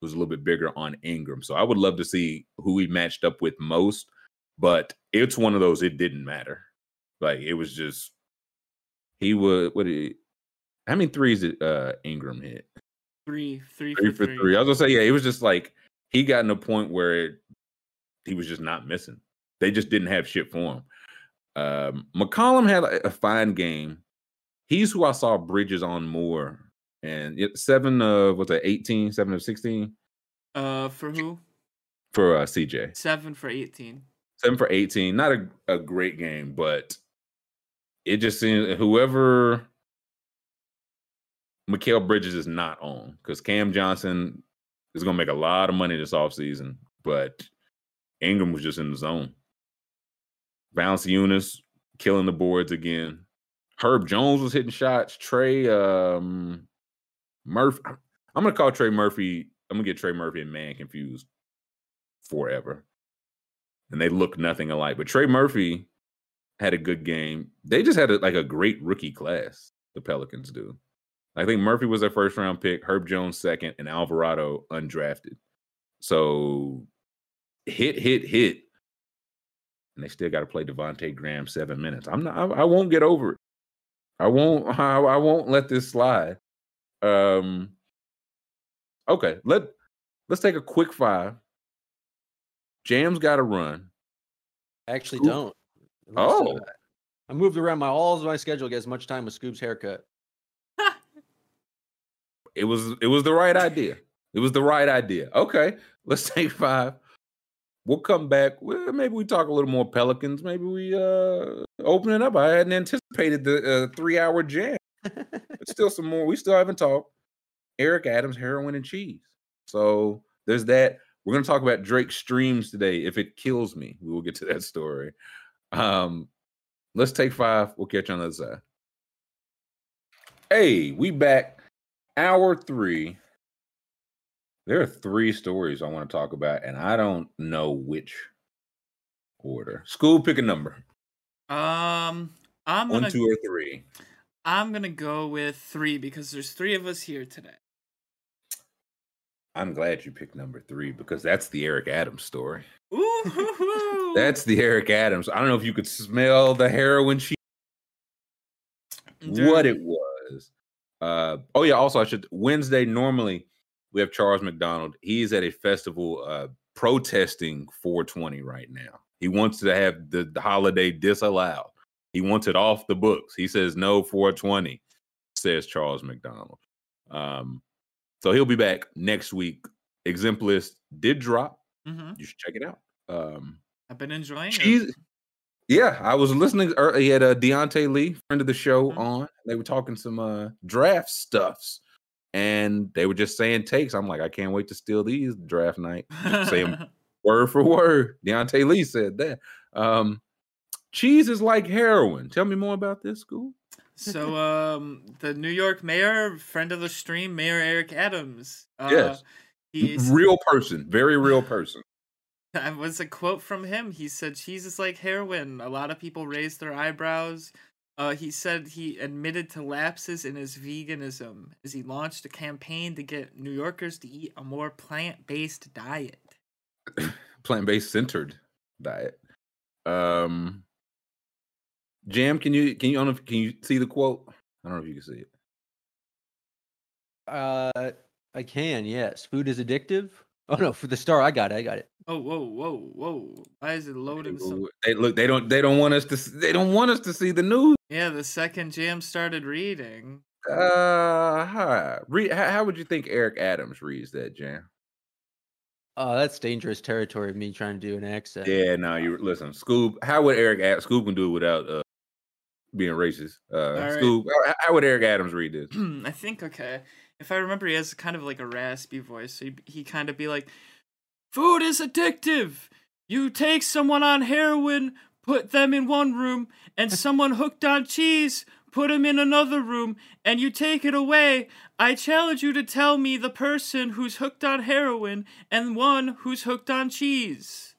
who's a little bit bigger on Ingram. So I would love to see who he matched up with most, but it's one of those. It didn't matter. Like it was just he would. What did he, how many threes did uh, Ingram hit? Three, three, Three for for three. I was gonna say yeah. It was just like he got in a point where it, he was just not missing. They just didn't have shit for him. Um, McCollum had a, a fine game. He's who I saw Bridges on more. And it, seven of what's that, 18, seven of 16 Uh, for who? for uh, CJ. Seven for 18. Seven for 18. Not a, a great game, but it just seems whoever Mikal Bridges is not on because Cam Johnson is going to make a lot of money this offseason, but Ingram was just in the zone. Valanciunas killing the boards again. Herb Jones was hitting shots. Trey um, Murphy. I'm gonna call Trey Murphy. I'm gonna get Trey Murphy and man confused forever. And they look nothing alike. But Trey Murphy had a good game. They just had a, like a great rookie class. The Pelicans do. I think Murphy was their first round pick, Herb Jones second, and Alvarado undrafted. So hit, hit, hit, and they still got to play Devonte Graham seven minutes. I'm not. I, I, won't get over it. I won't. I, I won't let this slide. Um. Okay. Let Let's take a quick five. Jam's got to run. I actually don't. Oh. I moved around my all of my schedule to get as much time with Scoob's haircut. it was it was the right idea. It was the right idea. Okay, let's take five. We'll come back. Well, maybe we talk a little more Pelicans. Maybe we uh open it up. I hadn't anticipated the uh, three hour jam. but still some more. We still haven't talked. Eric Adams, heroin and cheese. So there's that. We're gonna talk about Drake streams today. If it kills me, we will get to that story. Um, let's take five. We'll catch you on the other side. Hey, we back. Hour three. There are three stories I want to talk about, and I don't know which order. School, pick a number. Um, I'm One, gonna two, or three. I'm gonna go with three because there's three of us here today. I'm glad you picked number three because that's the Eric Adams story. Ooh, That's the Eric Adams. I don't know if you could smell the heroin she what it was. Uh oh yeah, also I should Wednesday normally we have Charles McDonald. He's at a festival uh protesting 420 right now. He wants to have the, the holiday disallowed. He wants it off the books. He says no 420, says Charles McDonald. Um so he'll be back next week. Exemplist did drop. hmm You should check it out. Um I've been enjoying She's, it. yeah, I was listening. He had a uh, Deontay Lee, friend of the show, Mhm. on. They were talking some uh, draft stuffs, and they were just saying takes. I'm like, I can't wait to steal these draft night. Saying word for word. Deontay Lee said that. Um, cheese is like heroin. Tell me more about this school. so, um, the New York mayor, friend of the stream, Mayor Eric Adams. Uh, Yes. He's, Real person, very real person. That was a quote from him. He said, "Cheese is like heroin." A lot of people raised their eyebrows. Uh, he said he admitted to lapses in his veganism as he launched a campaign to get New Yorkers to eat a more plant-based diet. Plant based centered diet. Um, Jam, can you can you I don't know if- can you see the quote? I don't know if you can see it. Uh, I can. Yes, food is addictive. Oh no, for the star, I got it. I got it. Oh, whoa, whoa, whoa! Why is it loading? So- They look. They don't. They don't want us to. They don't want us to see the news. yeah, the second Jam started reading. Uh, hi. Read. How, how would you think Eric Adams reads that, Jam? Oh, that's dangerous territory of me trying to do an accent. Yeah. No. You listen, Scoop. How would Eric? Ad- Scoop can do it without uh being racist. Uh, right. Scoop. How, how would Eric Adams read this? I think okay. If I remember, he has kind of like a raspy voice. So he he kind of be like, "Food is addictive. You take someone on heroin, put them in one room, and someone hooked on cheese, put them in another room, and you take it away. I challenge you to tell me the person who's hooked on heroin and one who's hooked on cheese."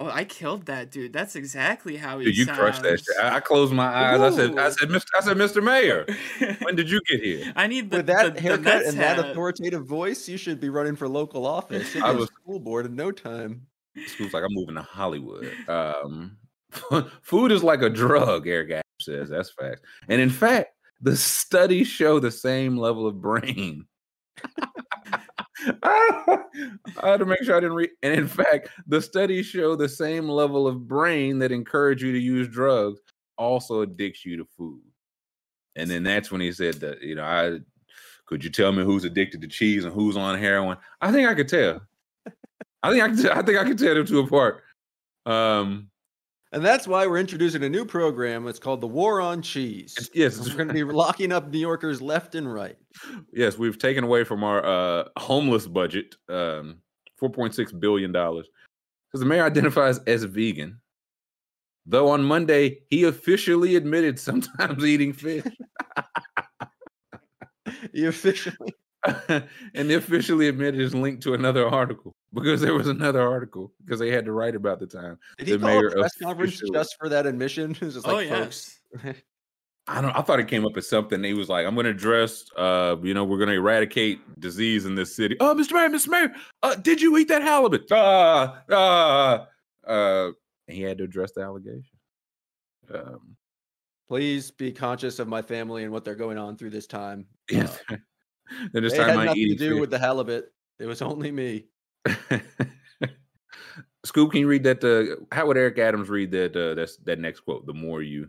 Oh, I killed that dude. That's exactly how he Dude, you crushed that shit. I, I closed my eyes. I said. I said. Mr. I said, Mr. Mayor. When did you get here? I need the, With that the, the haircut Mets and that authoritative voice, you should be running for local office. I was- school board in no time. Scoop's like, I'm moving to Hollywood. Um, food is like a drug, Eric Adams says. That's fact. And in fact, the studies show the same level of brain. I had to make sure I didn't read. And in fact, the studies show the same level of brain that encourage you to use drugs also addicts you to food. And then that's when he said that, you know, I could you tell me who's addicted to cheese and who's on heroin? I think I could tell. I think I could. I think I could tell them two apart. Um, And that's why we're introducing a new program. It's called the War on Cheese. Yes, We're going to be locking up New Yorkers left and right. yes, we've taken away from our uh, homeless budget um, four point six billion dollars because the mayor identifies as vegan. Though on Monday he officially admitted sometimes eating fish, he officially. and the officially admitted is linked to another article because there was another article because they had to write about the time. Did he call mayor a press conference just for that admission? It was just oh like, yes. folks. I don't. I thought it came up as something. He was like, "I'm going to address. Uh, you know, we're going to eradicate disease in this city." Oh, Mr. Mayor, Mr. Mayor, uh, did you eat that halibut? Ah, ah. Uh, and he had to address the allegation. Um, Please be conscious of my family and what they're going on through this time. yeah. Uh, then this it time had nothing to do fish. with the halibut. It It was only me. Scoop, can you read that? Uh, how would Eric Adams read that? Uh, that's that next quote. The more you,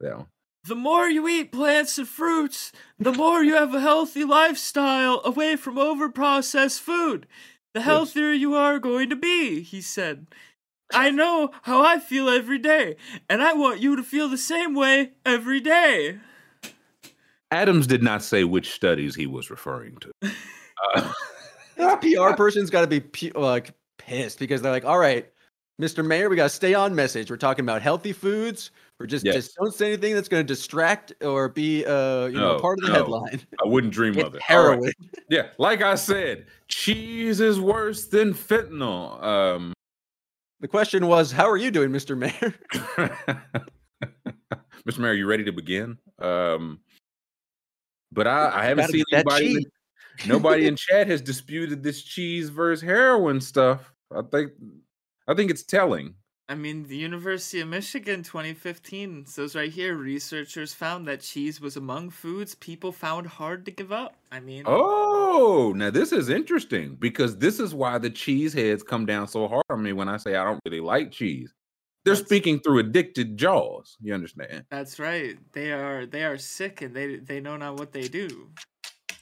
that one. The more you eat plants and fruits, the more you have a healthy lifestyle away from over-processed food. The Yes. healthier you are going to be, he said. I know how I feel every day, and I want you to feel the same way every day. Adams did not say which studies he was referring to. Uh, This PR person's got to be pu- like pissed because they're like, all right, Mr. Mayor, we got to stay on message. We're talking about healthy foods. We're just, Yes. just don't say anything that's going to distract or be, uh, you know, part of the no. headline. I wouldn't dream of it. All right. heroin. Yeah, like I said, cheese is worse than fentanyl. Um, The question was, how are you doing, Mr. Mayor? Mr. Mayor, are you ready to begin? Um, but I, I haven't seen anybody. in- cheese. nobody in chat has disputed this cheese versus heroin stuff. I think, I think it's telling. I mean, the University of Michigan 2015 says right here researchers found that cheese was among foods people found hard to give up. I mean, Oh, now this is interesting because this is why the cheese heads come down so hard on me when I say I don't really like cheese. They're That's- speaking through addicted jaws. You understand? that's right. They are they are sick and they they know not what they do.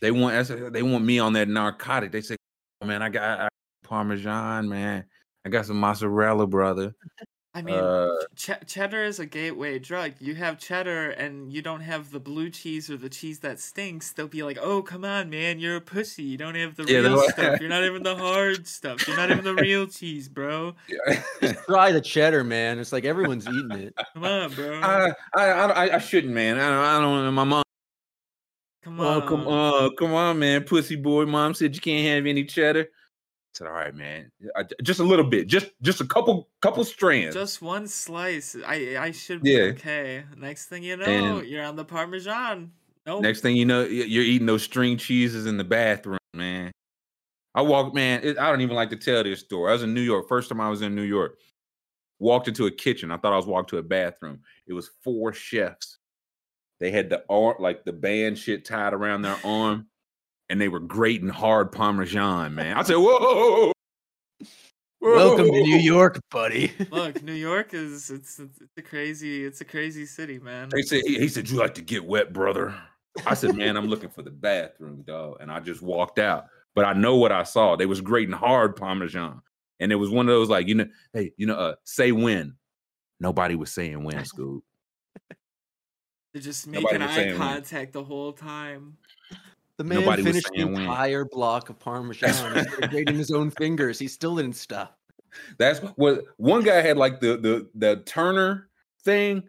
They want they want me on that narcotic. They say, oh, "Man, I got I, Parmesan, man. I got some mozzarella, brother." I mean, Uh, ch- cheddar is a gateway drug. You have cheddar and you don't have the blue cheese or the cheese that stinks. They'll be like, "Oh, come on, man, you're a pussy. You don't have the Yeah, real stuff. You're not even the hard stuff. You're not even the real cheese, bro. Try the cheddar, man. It's like everyone's eating it. Come on, bro. I, I, I, I shouldn't, man. I don't, I don't. My mom. come Oh, on. come on, come on, man. Pussy boy. Mom said you can't have any cheddar. Said, all right, man. I, just a little bit. Just, just a couple, couple strands. Just one slice. I I should be Yeah. okay. Next thing you know, And- you're on the parmesan. Nope. Next thing you know, you're eating those string cheeses in the bathroom, man. I walked, man. It, I don't even like to tell this story. I was in New York. First time I was in New York, walked into a kitchen. I thought I was walking to a bathroom. It was four chefs. They had the arm, like the band shit tied around their arm, and they were grating hard Parmesan, man. I said, "Whoa, Welcome to New. York, buddy. Look, New York is it's it's it's a crazy it's a crazy city, man. They said, he he said, you like to get wet, brother. I said, man, I'm looking for the bathroom, dog. And I just walked out. But I know what I saw. They was grating hard Parmesan. And it was one of those like, you know, hey, you know, uh, say when. Nobody was saying when, Scoop. They're just Nobody making eye saying when. contact the whole time. The man Nobody was finished the saying when. entire block of Parmesan. Grating his own fingers. He still didn't stop. That's what one guy had like the the the Turner thing.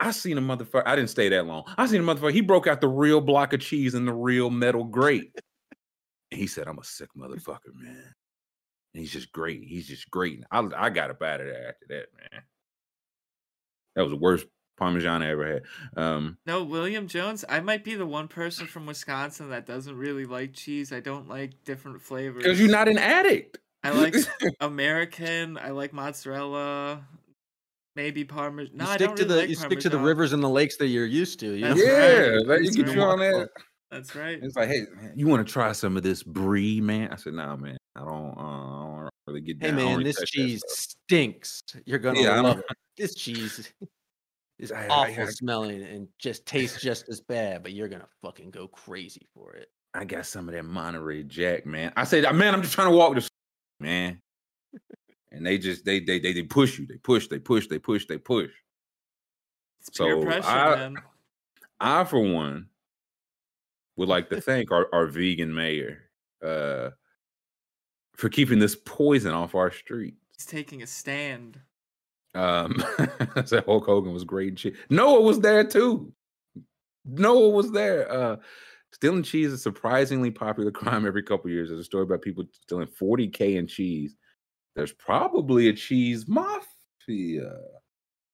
I seen a motherfucker. I didn't stay that long. I seen a motherfucker. He broke out the real block of cheese in the real metal grate. And he said, "I'm a sick motherfucker, man." And he's just great. He's just great. I I got up out of there after that, man. That was the worst Parmesan I ever had. Um, No, William Jones, I might be the one person from Wisconsin that doesn't really like cheese. I don't like different flavors. because you're not an addict. I like American. I like mozzarella. Maybe Parmesan. You No, I stick don't to really the like you stick to the rivers and the lakes that you're used to. You know? Yeah, right. let you That's get you right. on that. That's right. It's like, hey, man, you want to try some of this brie, man? I said, nah, man. I don't. Uh, I don't really get. Hey down. I don't man, this cheese stinks. You're gonna Yeah, I love know. it. This cheese is I- I- awful I- smelling and just tastes just as bad, but you're gonna fucking go crazy for it. I got some of that Monterey Jack, man. I said, man, I'm just trying to walk this, man. and they just they they they, they push you, they push, they push, they push, they push. It's So, pressure, I- man. I, for one, would like to thank our, our vegan mayor uh, for keeping this poison off our streets. He's taking a stand. Um, said Hulk Hogan was great and shit. Noah was there too. Noah was there. Uh, stealing cheese is a surprisingly popular crime every couple years. There's a story about people stealing 40k in cheese. There's probably a cheese mafia.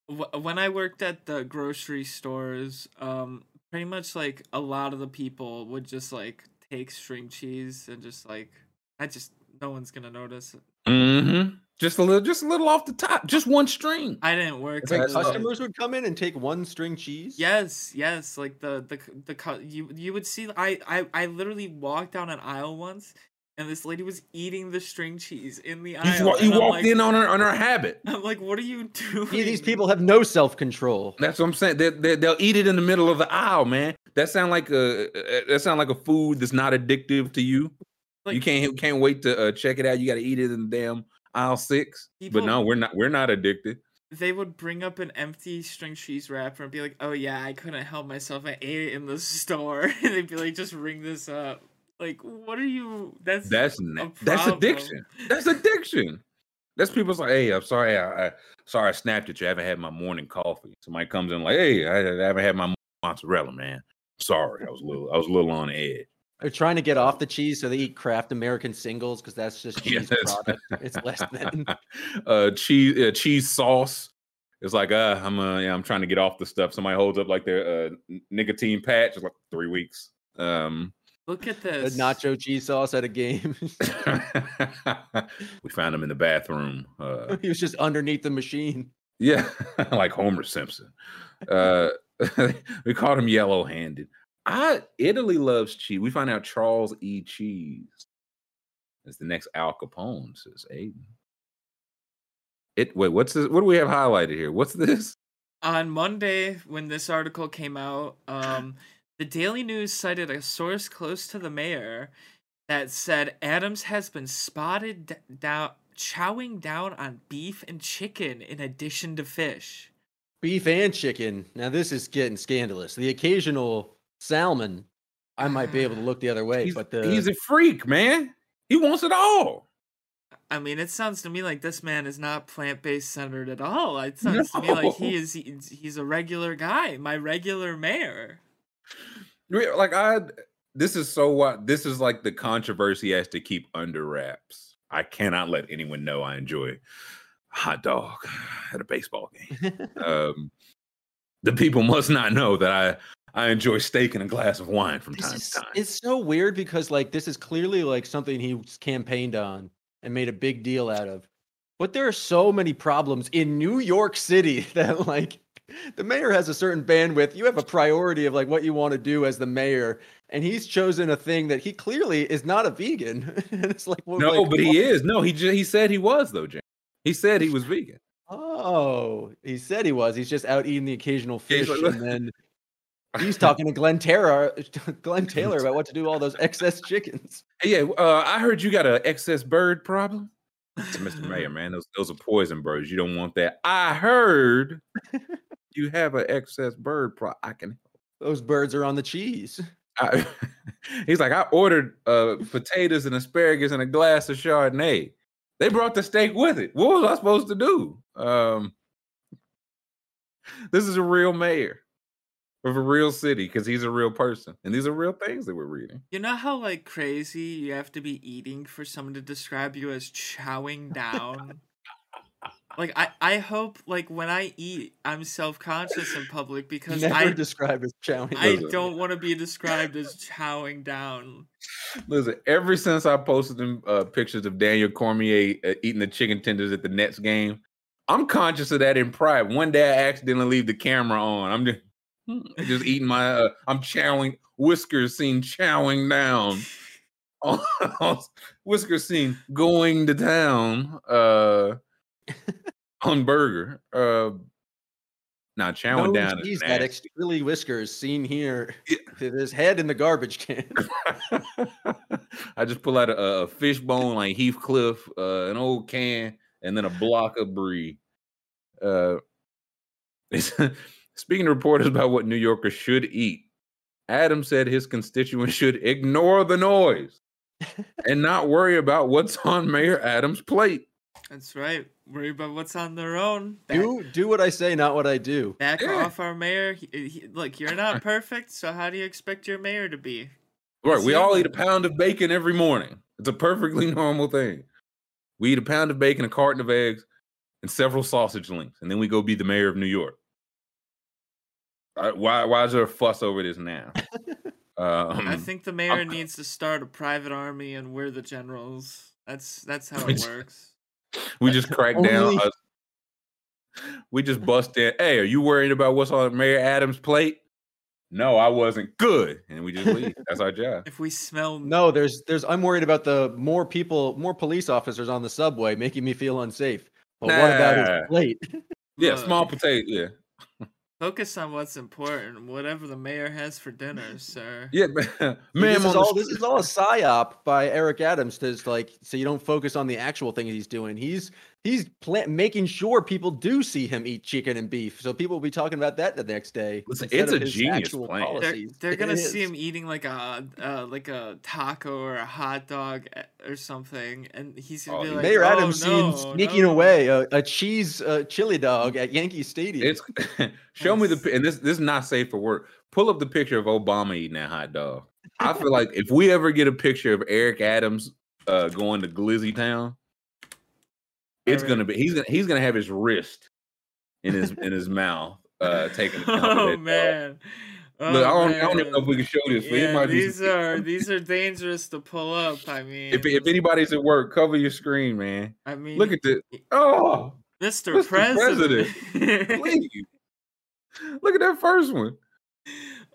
When I worked at the grocery stores, um, pretty much like a lot of the people would just like take string cheese and just like, I just no one's gonna notice. Mm-hmm. Just a little, just a little off the top, just one string. I didn't work. Like Like customers would come in and take one string cheese. Yes, yes, like the the c- the cu- you you would see. I I I literally walked down an aisle once, and this lady was eating the string cheese in the aisle. wa- you and I'm walked like, in on her on her habit. I'm like, what are you doing? See, these people have no self control. That's what I'm saying. They, they, they'll eat it in the middle of the aisle, man. That sound like a that sound like a food that's not addictive to you. you can't can't wait to uh, check it out. You got to eat it in the damn aisle six. People- but no, we're not. We're not addicted. they would bring up an empty string cheese wrapper and be like, "Oh yeah, I couldn't help myself. I ate it in the store." and they'd be like, "Just ring this up." Like, what are you? That's That's a that's addiction. That's addiction. That's people's like, hey, I'm sorry, I, I sorry I snapped at you. I haven't had my morning coffee. Somebody comes in like, hey, I, I haven't had my mozzarella, man. Sorry, I was a little, I was a little on edge. They're trying to get off the cheese, so they eat Kraft American singles because that's just cheese Yes. product. It's less than. uh cheese uh, cheese sauce. It's like uh I'm uh yeah, I'm trying to get off the stuff. Somebody holds up like their uh nicotine patch. It's like three weeks. Um Look at The this. nacho cheese sauce at a game. we found him in the bathroom. Uh he was just underneath the machine. yeah, like Homer Simpson. Uh we called him yellow handed. I Italy loves cheese. We find out Charles E. Cheese is the next Al Capone, says Aiden. It wait, what's this? What do we have highlighted here? What's this? On Monday, when this article came out, um, the Daily News cited a source close to the mayor that said Adams has been spotted d- down chowing down on beef and chicken in addition to fish. Beef and chicken. Now this is getting scandalous. The occasional salmon, I might be able to look the other way, He's, but the he's a freak, man. He wants it all. I mean, it sounds to me like this man is not plant based centered at all. It sounds to me like he is he's, he's a regular guy, my regular mayor. Like I, this is so what this is like the controversy has to keep under wraps. I cannot let anyone know I enjoy hot dog at a baseball game. um, the people must not know that I I enjoy steak and a glass of wine from This time is, to time. it's so weird because like this is clearly like something he campaigned on and made a big deal out of. But there are so many problems in New York City that like the mayor has a certain bandwidth. You have a priority of like what you want to do as the mayor, and he's chosen a thing that he clearly is not a vegan. and it's like, well, no, like, but he is. No, he he said he was though, James. He said he was vegan. Oh, he said he was. He's just out eating the occasional fish, like, and then he's talking to Glen Taylor, Glen Taylor about what to do with all those excess chickens. Yeah, uh, I heard you got an excess bird problem. Mr. Mayor, man, those those are poison birds. You don't want that. I heard you have an excess bird problem. I can. Those birds are on the cheese. I, he's like, I ordered uh, potatoes and asparagus and a glass of Chardonnay. They brought the steak with it. What was I supposed to do? Um, this is a real mayor of a real city because he's a real person, and these are real things that we're reading. You know how like crazy you have to be eating for someone to describe you as chowing down? like I I hope like when I eat I'm self-conscious in public because Never I described as chowing. I Listen. don't want to be described as chowing down. Listen, ever since I posted them uh, pictures of Daniel Cormier uh, eating the chicken tenders at the Nets game, I'm conscious of that in pride. One day I accidentally leave the camera on. I'm just just eating my. Uh, I'm chowing. Whiskers seen chowing down. Whiskers seen going to town. Uh, on burger. Uh, not chowing no down. is cheese nasty. addicts, Chili whiskers seen here. Yeah. with his head in the garbage can. I just pull out a, a fish bone like Heathcliff, uh, an old can, and then a block of brie. Uh, speaking to reporters about what New Yorkers should eat, Adams said his constituents should ignore the noise and not worry about what's on Mayor Adams' plate. That's right. Worry about what's on their own. Back, Do do what I say, not what I do. back Yeah. off our mayor. He, he, look, you're not perfect, so how do you expect your mayor to be? Right, It's we all eat a pound of bacon every morning. It's a perfectly normal thing. We eat a pound of bacon, a carton of eggs, and several sausage links, and then we go be the mayor of New York. Uh, why? Why is there a fuss over this now? Um, I think the mayor needs to start a private army, and we're the generals. That's that's how it works. we just crack down. Only- us- we just bust in. Hey, are you worried about what's on Mayor Adams' plate? No, I wasn't. Good, and we just leave. That's our job. If we smell No, there's there's I'm worried about the more people, more police officers on the subway making me feel unsafe. But what about his plate? Yeah, look, small potato. Yeah, Focus on what's important. Whatever the mayor has for dinner, sir. yeah, man. this, is all, this street. is all a psyop by Eric Adams to just, like so you don't focus on the actual thing he's doing. He's he's pla- making sure people do see him eat chicken and beef, so people will be talking about that the next day. Listen, it's a his genius plan. They're- They're, policies. they're It gonna see him eating like a uh, like a taco or a hot dog eh, or something, and he's gonna Oh, be like, Mayor "Oh, Adams no, sneaking no." away a, a cheese uh, chili dog at Yankee Stadium. It's show me the and this this is not safe for work. Pull up the picture of Obama eating that hot dog. I feel like if we ever get a picture of Eric Adams uh, going to Glizzy Town, it's gonna be he's gonna he's gonna have his wrist in his in his mouth uh taking a count of Oh man. Look, I Oh, don't, I don't even know if we can show this. but Yeah, be these some- are these are dangerous to pull up. I mean, if if anybody's at work, cover your screen, man. I mean, Look at this. Oh, Mr. Mr. President. please. Look at that first one.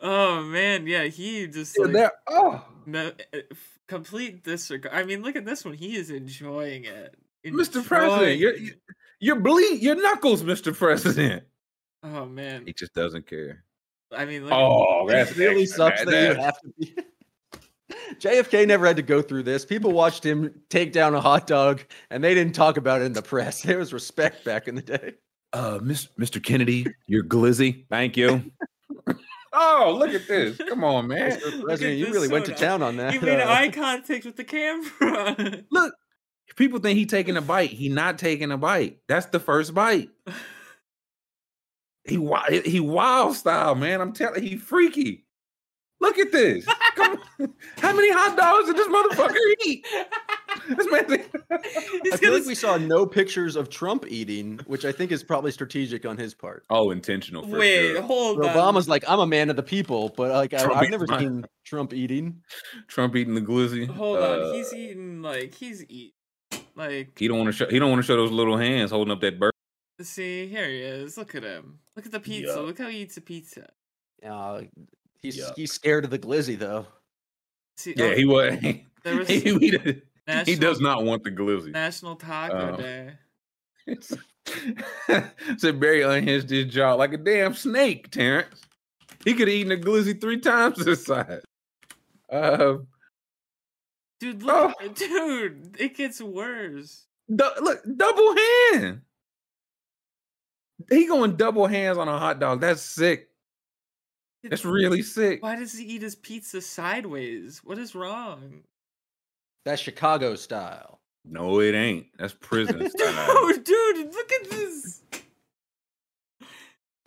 oh man, yeah, he just Yeah, like that oh uh, complete disregard. I mean, look at this one. He is enjoying it. Mr. President, Enjoying you're, you- you're bleed your knuckles, Mr. President. Oh man, He just doesn't care. I mean, look Oh, It really extra, sucks man. that you have to be. JFK never had to go through this. People watched him take down a hot dog, and they didn't talk about it in the press. There was respect back in the day. Uh, Miss, Mr. Kennedy, you're glizzy. Thank you. oh, look at this. Come on, man. Mr. President, you this really went to town on that. You made uh, eye contact with the camera. Look, people think he taking a bite. He not taking a bite. That's the first bite. He he wild style, man. I'm telling he freaky. Look at this. Come on. How many hot dogs did this motherfucker eat? This man He's I feel like we saw no pictures of Trump eating, which I think is probably strategic on his part. Oh, intentional for Wait, sure. hold on. Obama's like, I'm a man of the people, but like I, Trump I've never mine. seen Trump eating. Trump eating the glizzy. Hold Uh, on. He's eating like he's eat like He don't want to show. He don't want to show those little hands holding up that bird. see, here he is. Look at him. Look at the pizza. Yuck. Look how he eats a pizza. Uh, he's Yuck. he's scared of the glizzy though. See, Yeah, oh, he was. He, there was he, he, does- he National, does not want the glizzy. National Taco Oh. Day. Said Barry unhinged his jaw like a damn snake, Terrence. He could have eaten a glizzy three times this size. Uh, Dude, Oh. look, dude, it gets worse. du- look, double hand. He going double hands on a hot dog. That's sick. That's really sick. Why does he eat his pizza sideways? What is wrong? That's Chicago style. No, it ain't. That's prison style. No, dude, look at this.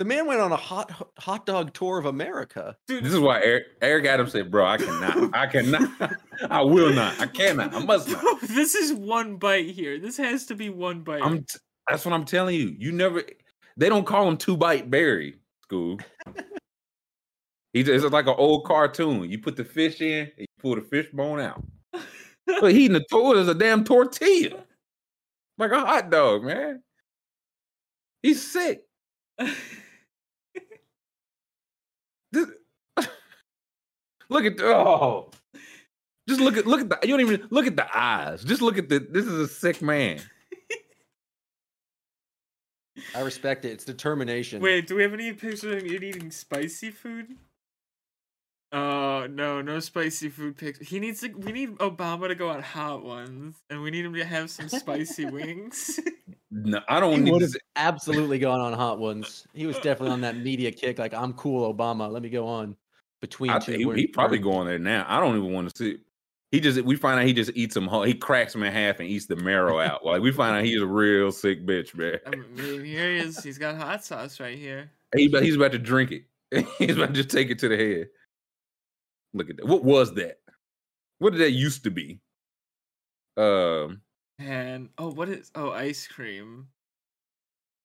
The man went on a hot hot dog tour of America. Dude, This is why Eric, Eric Adams said, "Bro, I cannot. I cannot. I will not. I cannot. I must not." this is one bite here. This has to be one bite. I'm. T- that's what I'm telling you. You never. They don't call him two bite Barry. School. He it's like an old cartoon. You put the fish in, and you pull the fish bone out. But he eating the tour is a damn tortilla, like a hot dog, man. He's sick. This, look at the, oh. Just look at look at the you don't even look at the eyes. Just look at the this is a sick man. I respect it. It's determination. Wait, do we have any pictures of him eating spicy food? Oh no, no spicy food pictures. He needs to. We need Obama to go on Hot Ones, and we need him to have some spicy wings. No, I don't He need would to have absolutely gone on hot ones. He was definitely on that media kick. Like I'm cool, Obama. Let me go on between I two. think he, he probably going there now. I don't even want to see. He just we find out he just eats them. whole- He cracks them in half and eats the marrow out. Like we find out he's a real sick bitch, man. I mean, here he is. He's got hot sauce right here. He, he's about to drink it. he's about to just take it to the head. Look at that. What was that? What did that used to be? Um, And oh, what is? Oh, ice cream.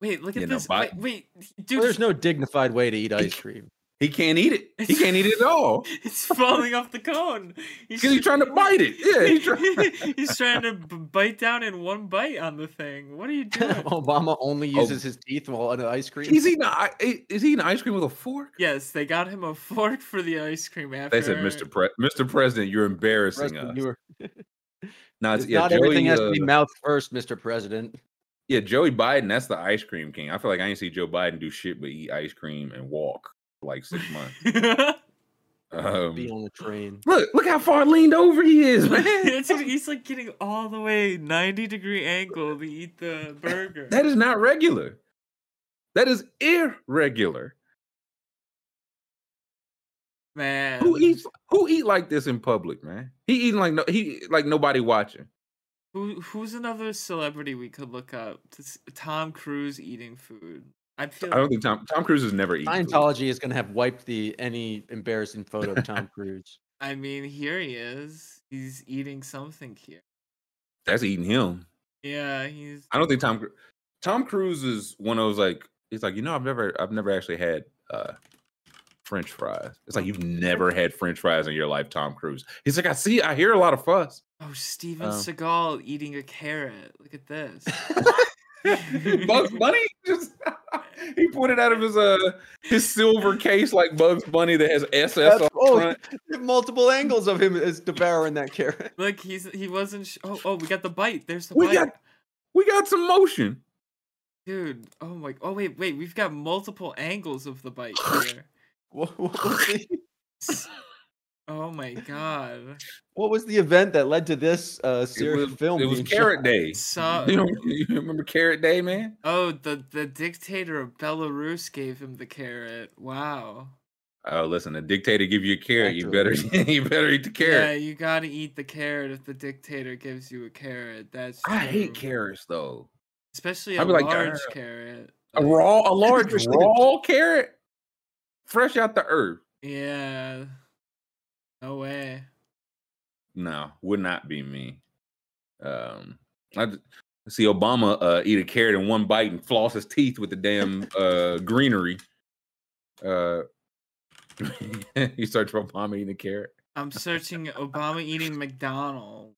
Wait, look at You know, this. but- wait, wait, Well, dude. there's no dignified way to eat ice cream. He can't eat it. He can't eat it at all It's falling off the cone. because he's trying to bite it. Yeah, he's trying. He's trying to b- bite down in one bite on the thing. What are you doing? Obama only Oh. uses his teeth while on ice cream. He's eating. i- Is he eating ice cream with a fork? yes, they got him a fork for the ice cream after. They said, "Mr. Pre- Mr. President, you're embarrassing President, us." you were- No, it's, It's yeah, not everything Joey, has to be uh, mouth first, Mr. President. Yeah, Joey Biden, that's the ice cream king. I feel like I ain't see Joe Biden do shit but eat ice cream and walk for like six months. Um, Be on the train. look, look how far leaned over he is, man. It's- he's like getting all the way 90 degree angle to eat the burger. that is not regular. That is irregular. Man. Who eats who eat like this in public, man? He eating like no he like nobody watching. Who, who's another celebrity we could look up? To Tom Cruise eating food. I feel I don't think Tom Tom Cruise has never eaten. food. Scientology is going to have wiped the any embarrassing photo of Tom Cruise. I mean, here he is. He's eating something here. That's eating him. Yeah, he's. I don't think Tom Tom Cruise is one of those like he's like you know I've never I've never actually had uh French fries. It's like you've never had French fries in your life, Tom Cruise. He's like I see I hear a lot of fuss. Oh, Steven Um, Seagal eating a carrot. Look at this. Bugs Bunny just he put it out of his uh his silver case like Bugs Bunny that has SS on oh, front. multiple angles of him is devouring that carrot. Look, he's he wasn't. Sh- oh, oh, we got the bite. There's the We bite. got we got some motion. Dude, oh my. Oh wait, wait. We've got multiple angles of the bite here. What, what was the, S- oh my god. what was the event that led to this uh, It serious was, film? it was Carrot shot? Day. So, You know you remember Carrot Day, man? oh, the the dictator of Belarus gave him the carrot. Wow. Oh, listen, the dictator give you a carrot, you better you better eat the carrot. Yeah, you gotta eat the carrot if the dictator gives you a carrot. That's I hate carrots though. especially a I'd be like, large "Darn." carrot. A Like, raw, a large Especially- raw carrot, fresh out the earth. Yeah. No way. No, would not be me. Um, I see Obama uh, eat a carrot in one bite and floss his teeth with the damn uh, greenery. Uh, you search for Obama eating a carrot. I'm searching Obama eating McDonald's.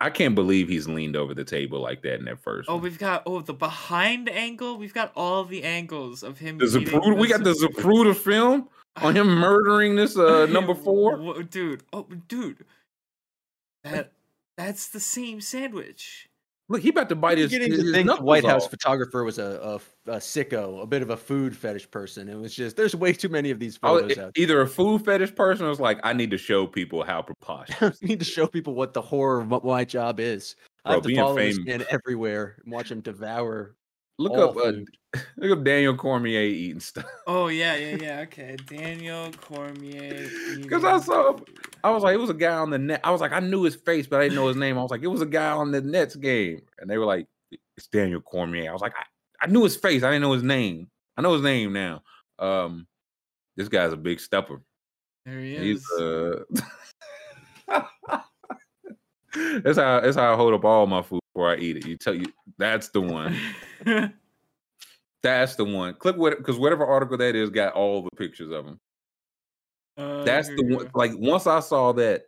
I can't believe he's leaned over the table like that in that first. Oh, one. we've got oh the behind angle. We've got all the angles of him. the Zapruder, we got the Zapruder film on him murdering this uh, number four. Dude. Oh, dude. That that's the same sandwich. Look, he about to bite his, Beginning his to think the knuckles White House off. photographer was a, a, a sicko, a bit of a food fetish person. It was just there's way too many of these Oh, photos out. either a food fetish person was like, I need to show people how preposterous. I need to show people what the horror of my job is. I have to being follow this fame- man everywhere and watch him devour. Look all up, uh, look up Daniel Cormier eating stuff. Oh yeah, yeah, yeah. Okay, Daniel Cormier. Because I saw. I was like, it was a guy on the net. I was like, I knew his face, but I didn't know his name. I was like, it was a guy on the Nets game, and they were like, it's Daniel Cormier. I was like, I, I knew his face, I didn't know his name. I know his name now. Um, this guy's a big stepper. There he is. He's uh, that's how that's how I hold up all my food before I eat it. You tell you that's the one. That's the one. Click what because whatever article that is got all the pictures of them. Uh, That's the one. Like once I saw that,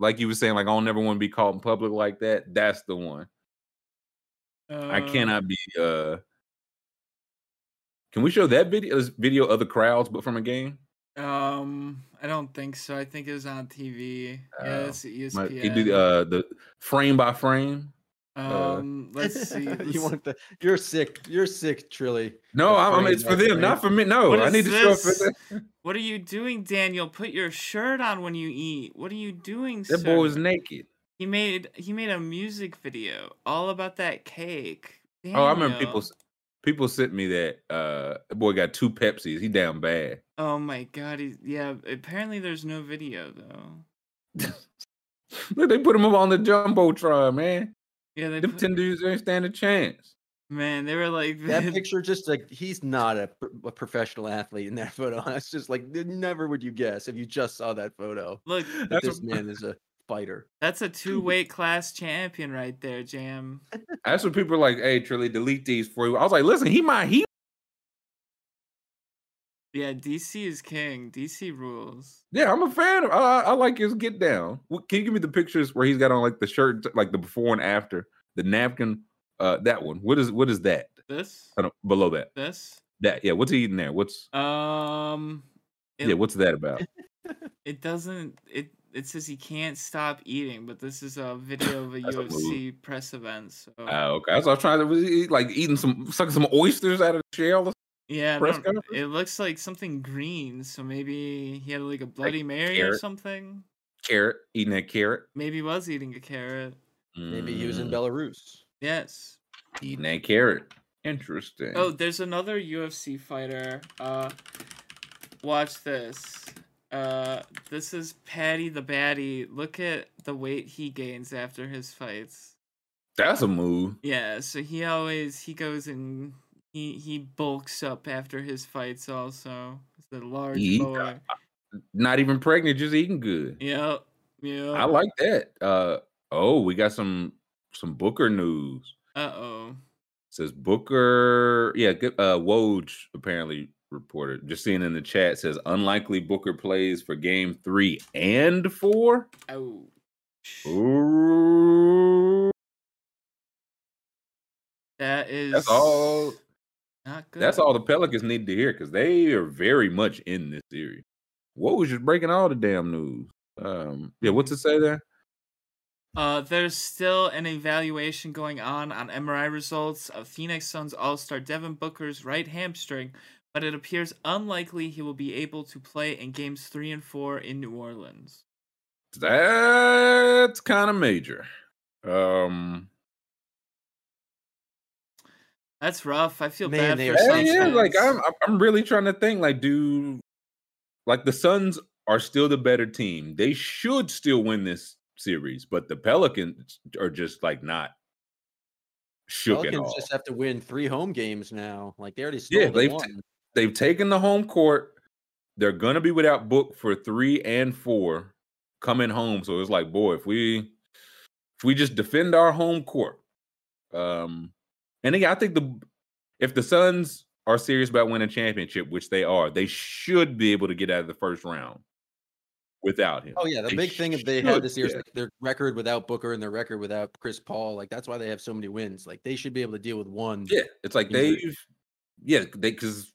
like you were saying, like I'll never want to be caught in public like that. That's the one. I Uh, cannot be. uh Can we show that video? This video of the crowds, but from a game. Um, I don't think so. I think it was on TV. Yeah, Oh, it's My, ESPN. you do uh the frame by frame. Um, let's see. you let's- want the? You're sick. You're sick, Trilly. No, I'm, I'm- it's for not them, not for me. No, What I is need to show up for them. What are you doing, Daniel? Put your shirt on when you eat. What are you doing, That sir? boy is naked. He made he made a music video all about that cake. Oh, I remember people. Daniel. s- People sent me that. Uh, that boy got two Pepsis. He down bad. Oh my god, he yeah. Apparently, there's no video though. Look, they put him up on the jumbotron, man. Yeah, they Them put, ten dudes ain't stand a chance. man, they were like That picture, just like he's not a, a professional athlete in that photo. It's just like never would you guess if you just saw that photo Look, that this what- man is a fighter. that's a two weight class champion right there, Jam. That's what people are like. Hey, Trilly, delete these for you. I was like, listen, he might he. Yeah, DC is king. DC rules. Yeah, I'm a fan of. I, I I like his get down. Can you give me the pictures where he's got on like the shirt, like the before and after, the napkin? Uh, that one. What is what is that? This, I don't, below that. this. That yeah. What's he eating there? What's Um, it, yeah? What's that about? it doesn't. It it says he can't stop eating, but this is a video of a That's a. UFC press event. So Oh, okay. That's what I was trying to. Was he like eating some sucking some oysters out of the shell? yeah, press don't- it looks like something green. So maybe he had like a Bloody Mary or something. Carrot, eating that carrot. Maybe he was eating a carrot. Maybe he was in Mm, Belarus. Yes. eating a carrot. Interesting. Oh, there's another UFC fighter. Uh, watch this. Uh, this is Paddy the Baddy. Look at the weight he gains after his fights. that's a move. Yeah, so he always he goes and he he bulks up after his fights. Also, he's a large He- boy. Not even pregnant, just eating good. Yep. Yeah. I like that. Uh oh, we got some some Booker news. Uh oh. says Booker, yeah, good- uh Woj apparently reported. Just seeing in the chat says unlikely Booker plays for game three and four. Oh. Ooh, That is. that's all. Not good. That's all the Pelicans need to hear because they are very much in this series. What was just breaking all the damn news? Um, yeah, what's it say there? Uh, there's still an evaluation going on on MRI results of Phoenix Suns All-Star Devin Booker's right hamstring, but it appears unlikely he will be able to play in games 3 and 4 in New Orleans. That's kind of major. Um, That's rough. I feel Man, bad for are Suns yeah, yeah, like. I'm, I'm- I'm really trying to think. Like, do like the Suns are still the better team? They should still win this series, but the Pelicans are just like not shook at Pelicans all. just have to win three home games now. Like they already stole Yeah, the they've one. t- They've taken the home court. They're gonna be without Book for three and four coming home. So it's like, boy, if we if we just defend our home court, um, and again, I think the if the Suns are serious about winning a championship, which they are, they should be able to get out of the first round without him. Oh yeah, the They big thing they had this year is like their record without Booker and their record without Chris Paul. Like that's why they have so many wins. Like they should be able to deal with one. Yeah, it's like they've, yeah, they because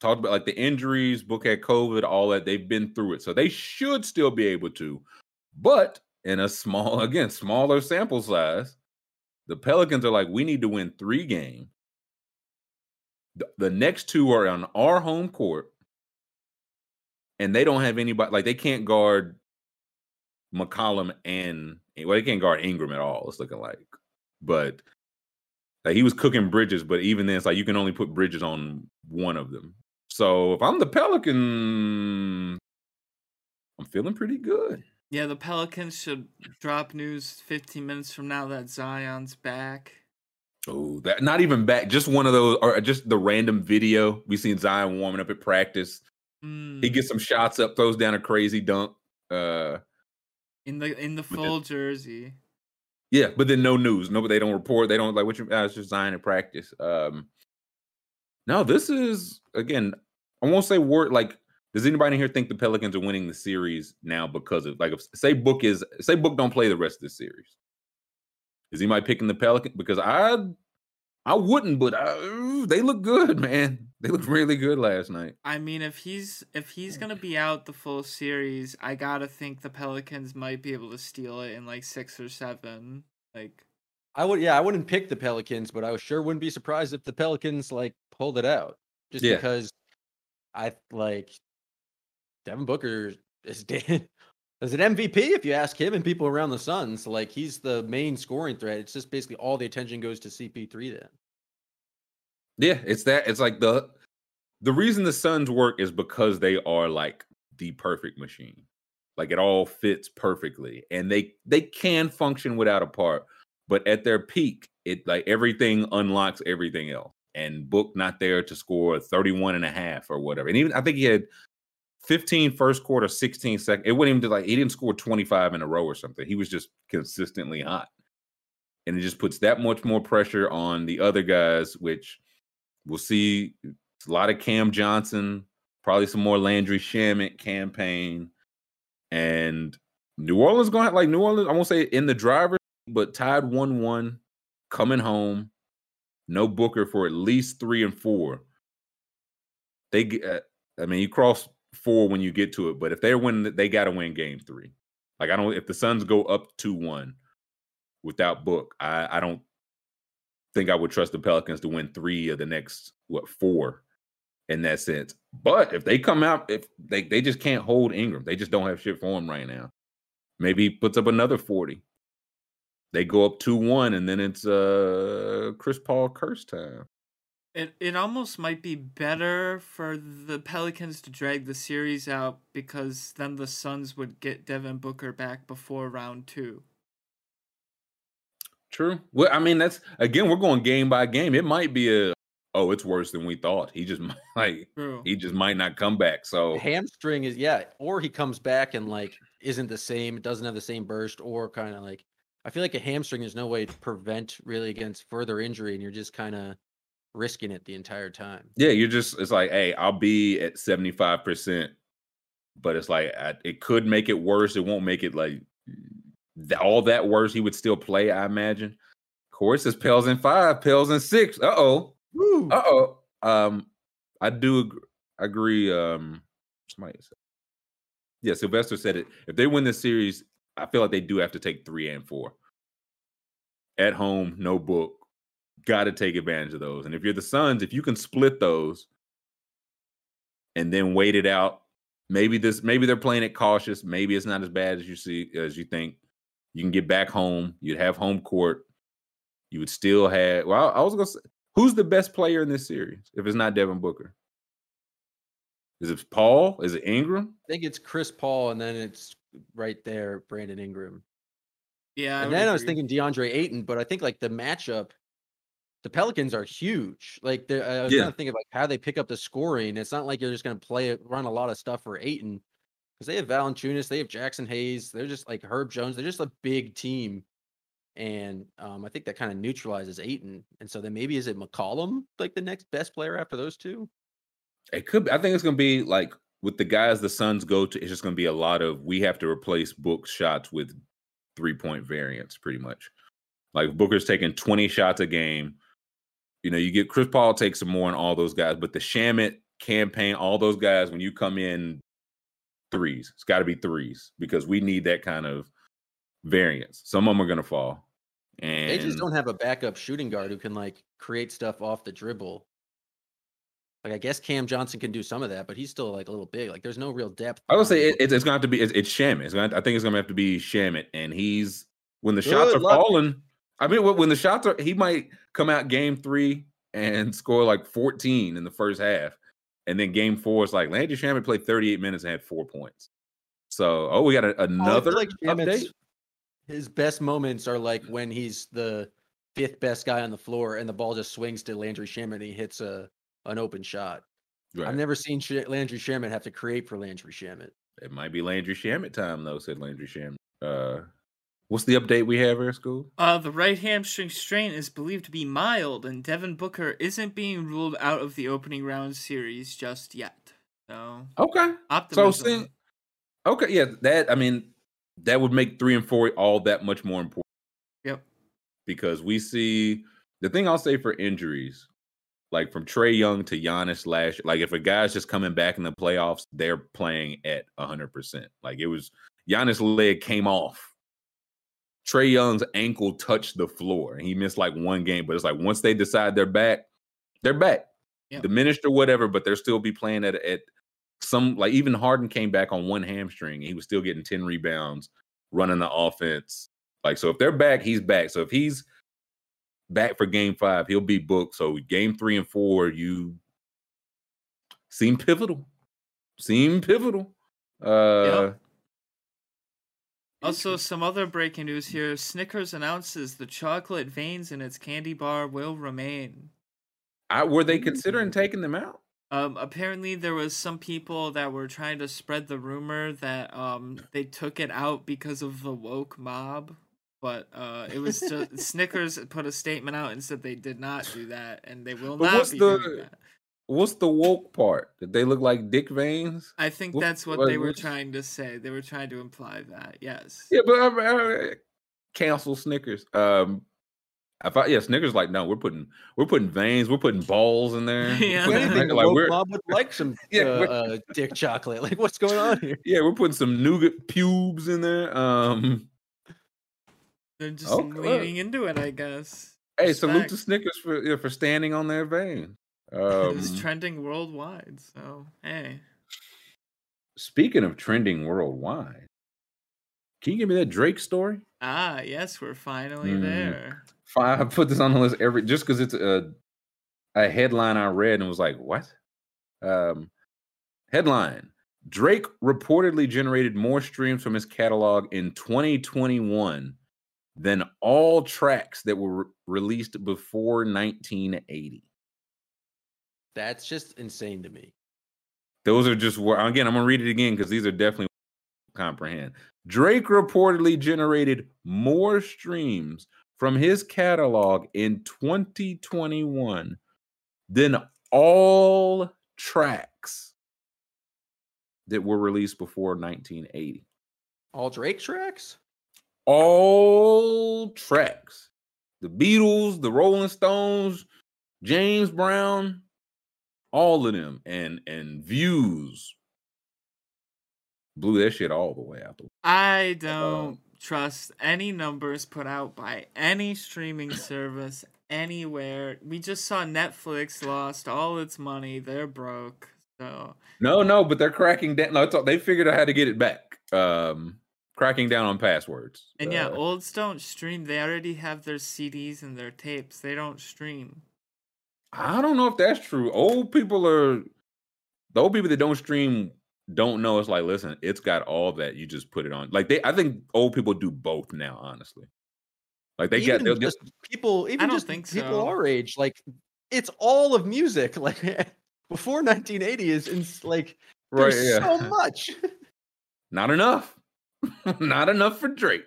talked about like the injuries, Book had COVID, all that. They've been through it, so they should still be able to, but in a small, again, smaller sample size. The Pelicans are like, we need to win three games. The, the next two are on our home court, and they don't have anybody like they can't guard McCollum and well, they can't guard Ingram at all. It's looking like, but like he was cooking bridges, but even then, it's like you can only put bridges on one of them. So if I'm the Pelican, I'm feeling pretty good. Yeah, the Pelicans should drop news 15 minutes from now that Zion's back. Oh, that not even back, just one of those, or just the random video we seen Zion warming up at practice. He Mm, gets some shots up, throws down a crazy dunk. Uh, in the in the- full jersey. yeah, but then no news. No, they don't report. They don't like what you. Uh, it's just Zion at practice. Um, no, this is again. I won't say word like. Does anybody in here think the Pelicans are winning the series now because of like if say Book is say Book don't play the rest of the series? Is anybody picking the Pelican? Because I I wouldn't, but I, they look good, man. They looked really good last night. I mean, if he's if he's mm. gonna be out the full series, I gotta think the Pelicans might be able to steal it in like six or seven. Like, I would, yeah, I wouldn't pick the Pelicans, but I sure wouldn't be surprised if the Pelicans like pulled it out. Just Yeah. because I like Devin Booker is dead. An MVP if you ask him and people around the Suns. Like he's the main scoring threat. It's just basically all the attention goes to CP3 then. Yeah, it's that. It's like the the reason the Suns work is because they are like the perfect machine. Like it all fits perfectly, and they they can function without a part. But at their peak, it like everything unlocks everything else. And Book not there to score 31 and a half or whatever. And even I think he had 15 first quarter, 16 second. It wouldn't even like he didn't score 25 in a row or something. He was just consistently hot. And it just puts that much more pressure on the other guys, which we'll see a lot of Cam Johnson, probably some more Landry Shamet campaign. And New Orleans going like New Orleans, I won't say in the driver's, but tied 1 1, coming home. No Booker for at least three and four. They, get- uh, I mean, you cross four when you get to it, but if they're winning, they got to win game three. Like, I don't, if the Suns go up 2 1 without Book, I, I don't think I would trust the Pelicans to win three of the next, what, four in that sense. But if they come out, if they, they just can't hold Ingram, they just don't have shit for him right now. Maybe he puts up another 40. They go up 2 1, and then it's uh Chris Paul curse time. It it almost might be better for the Pelicans to drag the series out because then the Suns would get Devin Booker back before round two. True. Well, I mean, that's again, we're going game by game. It might be a oh, it's worse than we thought. He just might True. he just might not come back. So Hamstring is yeah, or he comes back and like isn't the same, doesn't have the same burst, or kind of like I feel like a hamstring there's no way to prevent really against further injury, and you're just kind of risking it the entire time. yeah, you're just it's like, hey, I'll be at 75%, but it's like I, it could make it worse. It won't make it like all that worse. He would still play, I imagine. Of course, it's Pels in five, Pels in six. Uh oh. Uh oh. Um, I do ag- agree. Um, somebody said, yeah, Sylvester said it. If they win this series, I feel like they do have to take three and four at home, no book. Got to take advantage of those. And if you're the Suns, if you can split those and then wait it out, maybe this, maybe they're playing it cautious. Maybe it's not as bad as you see as you think. You can get back home. You'd have home court. You would still have. Well, I was gonna say, who's the best player in this series if it's not Devin Booker? Is it Paul? Is it Ingram? I think it's Chris Paul, and then it's right there, Brandon Ingram. Yeah. and would then I was thinking DeAndre Ayton, but I think like the matchup, the Pelicans are huge. Like they're- I was Yeah. trying to think of like how they pick up the scoring. It's not like you're just going to play it, run a lot of stuff for Ayton because they have Valanciunas, they have Jaxson Hayes, they're just like Herb Jones. They're just a big team, and um, I think that kind of neutralizes Ayton. And so then maybe is it McCollum like the next best player after those two? It could. Be, I think it's going to be like with the guys the Suns go to. It's just going to be a lot of we have to replace book shots with three point variance, pretty much. Like Booker's taking twenty shots a game. You know, you get Chris Paul takes some more and all those guys, but the Shamet campaign, all those guys, when you come in threes, it's got to be threes because we need that kind of variance. Some of them are going to fall. And They just don't have a backup shooting guard who can like create stuff off the dribble. Like I guess Cam Johnson can do some of that, but he's still like a little big. Like there's no real depth. I would say it, it's, to have to be it's, it's Shamet. It's gonna I think it's going to have to be Shamet, and he's when the shots Good are luck. falling. I mean, when the shots are, he might come out game three and score like 14 in the first half, and then game four is like Landry Shamet played 38 minutes and had four points. So, oh, we got a, another like update. His best moments are like when he's the fifth best guy on the floor and the ball just swings to Landry Shamet and he hits a an open shot. Right. I've never seen Landry Shamet have to create for Landry Shamet. It might be Landry Shamet time though," said Landry Shamet. Uh, what's the update we have here, school? Uh, the right hamstring strain is believed to be mild, and Devin Booker isn't being ruled out of the opening round series just yet. So Okay. optimism. So, see, okay, yeah, that I mean, that would make three and four all that much more important. Yep. Because we see the thing I'll say for injuries, like from Trae Young to Giannis last, like if a guy's just coming back in the playoffs, they're playing at hundred percent. Like it was Giannis' leg came off Trae Young's ankle touched the floor and he missed like one game. But it's like once they decide they're back, they're back, Yep. diminished or whatever. But they'll still be playing at at some like even Harden came back on one hamstring. and He was still getting ten rebounds, running the offense. Like so, if they're back, he's back. So if he's back for Game Five, he'll be booked. So Game Three and Four, you seem pivotal. Seem pivotal. Uh, Also, some other breaking news here. Snickers announces the chocolate veins in its candy bar will remain. I, were they considering taking them out? Um, apparently there was some people that were trying to spread the rumor that um they took it out because of the woke mob, but uh it was just Snickers put a statement out and said they did not do that and they will But not what's be the- doing that. What's the woke part? Did they look like dick veins? I think what- that's what what- they were what's- trying to say. They were trying to imply that. Yes. Yeah, but uh, uh, cancel Snickers. Um, I thought yeah, Snickers like no, we're putting we're putting veins, we're putting balls in there. we're Yeah. putting- If anything, the like woke we're mob would like some Yeah, uh, uh, dick chocolate. Like, what's going on here? yeah, we're putting some nougat pubes in there. Um, They're just Okay. leaning into it, I guess. hey, salute to Respect. Snickers for yeah, for standing on their vein. Um, it's trending worldwide, so hey. speaking of trending worldwide, can you give me that Drake story? Ah, yes, we're finally Mm. there. I put this on the list every just because it's a a headline I read and was like, what? Um, headline: Drake reportedly generated more streams from his catalog in 2021 than all tracks that were re- released before 1980. That's just insane to me. Those are just wor- again. I'm gonna read it again because these are definitely comprehend. Drake reportedly generated more streams from his catalog in 2021 than all tracks that were released before 1980. All Drake tracks? All tracks. The Beatles, the Rolling Stones, James Brown, all of them, and and views blew that shit all the way out the I don't trust any numbers put out by any streaming service anywhere. We just saw Netflix lost all its money. They're broke. So No, no, but they're cracking down. No, all, they figured out how to get it back. Um, cracking down on passwords. and yeah, Uh, olds don't stream. They already have their CDs and their tapes. They don't stream. I don't know if that's true. Old people are the old people that don't stream don't know. It's like, listen, it's got all that. You just put it on. Like they, I think old people do both now. Honestly, like they even got. they'll- they'll- just people, even don't just think people so. our age, like it's all of music. Like before 1980 is ins- like right? there's Yeah. so much. not enough not enough for drake.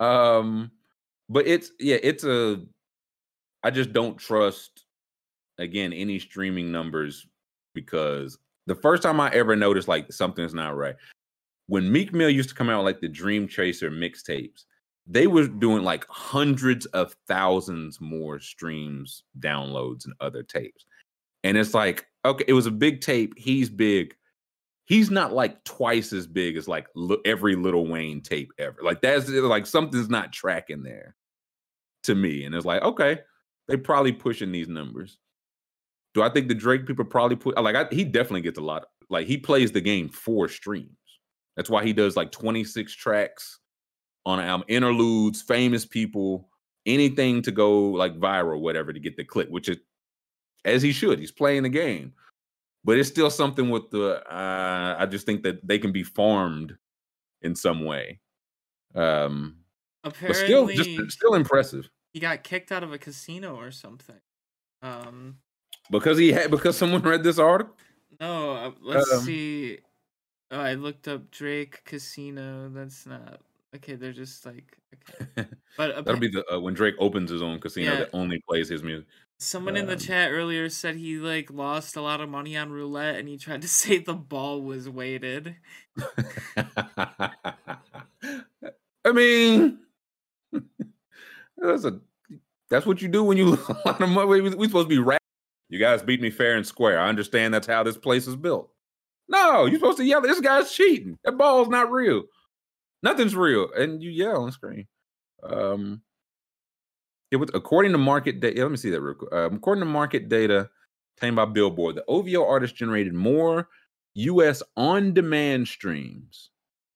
Um but it's yeah it's a i just don't trust again any streaming numbers because the first time i ever noticed like something's not right when meek mill used to come out like the dream chaser mixtapes they were doing like hundreds of thousands more streams downloads and other tapes. And it's like okay it was a big tape he's big he's not like twice as big as like li- every little Wayne tape ever. Like that's eh, like something's not tracking there to me. And it's like, okay, they probably pushing these numbers. Do I think the Drake people probably put like I, he definitely gets a lot. Like he plays the game for streams. That's why he does like 26 tracks on album, interludes, famous people, anything to go like viral, whatever, to get the click, which is as he should. He's playing the game but it's still something with the uh i just think that they can be farmed in some way um but still just still impressive he got kicked out of a casino or something. Um, because he had because someone read this article no, uh, let's Um, see. Oh, I looked up Drake Casino. That's not okay. They're just like okay, but that'll be the uh, when drake opens his own casino Yeah. that only plays his music Someone in the Um, chat earlier said he like lost a lot of money on roulette and he tried to say the ball was weighted. i mean that's a that's what you do when you lose a lot of money. We, we supposed to be rap. You guys beat me fair and square. I understand that's how this place is built. No you're supposed to yell this guy's cheating. That ball's not real. Nothing's real. And you yell on screen. Um, it was according to market data. Let me see that real quick. Um, according to market data obtained by Billboard, the OVO artist generated more U.S. on-demand streams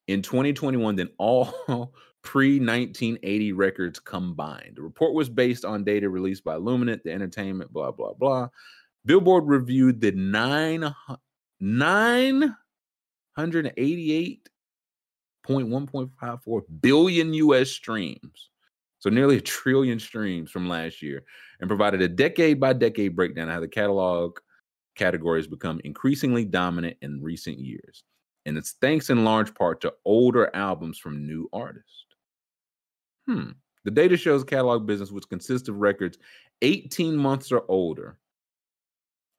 in 2021 than all pre-1980 records combined. The report was based on data released by Luminate, the entertainment, blah blah blah. Billboard reviewed the nine nine hundred eighty-eight point one point five four billion US streams. So nearly a trillion streams from last year, and provided a decade by decade breakdown of how the catalog categories become increasingly dominant in recent years. And it's thanks in large part to older albums from new artists. Hmm. The data shows catalog business, which consists of records 18 months or older.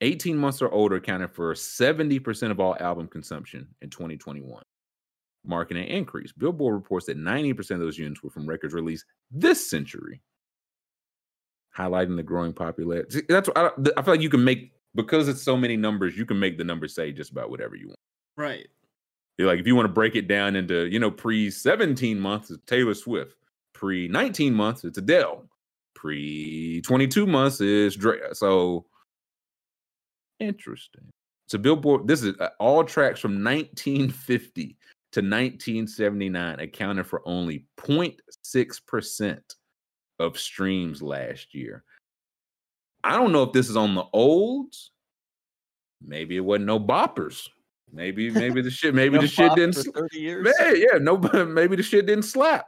18 months or older accounted for 70% of all album consumption in 2021 marking an increase. Billboard reports that 90% of those units were from records released this century, highlighting the growing popularity. That's I, I feel like you can make because it's so many numbers. You can make the numbers say just about whatever you want. Right. You're like if you want to break it down into you know pre 17 months, it's Taylor Swift. Pre 19 months, it's Adele. Pre 22 months is Dre. So interesting. So Billboard, this is uh, all tracks from 1950 to 1979 accounted for only 0.6% of streams last year. I don't know if this is on the olds. Maybe it wasn't no boppers. Maybe maybe the shit maybe No the shit didn't for sl- 30 years. yeah, yeah, no maybe the shit didn't slap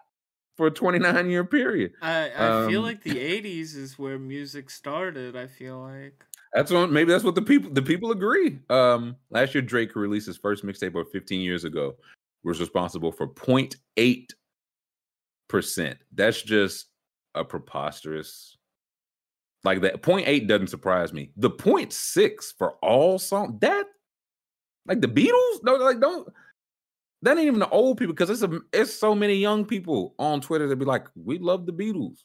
for a 29 year period. I, I feel Um, like the 80s is where music started. I feel like. That's what maybe that's what the people the people agree. Um last year Drake released his first mixtape over 15 years ago was responsible for 0.8 percent. That's just a preposterous like that 0.8 doesn't surprise me. The 0.6 for all song that like the Beatles? No, like don't that ain't even the old people because it's a it's so many young people on Twitter that be like, we love the Beatles.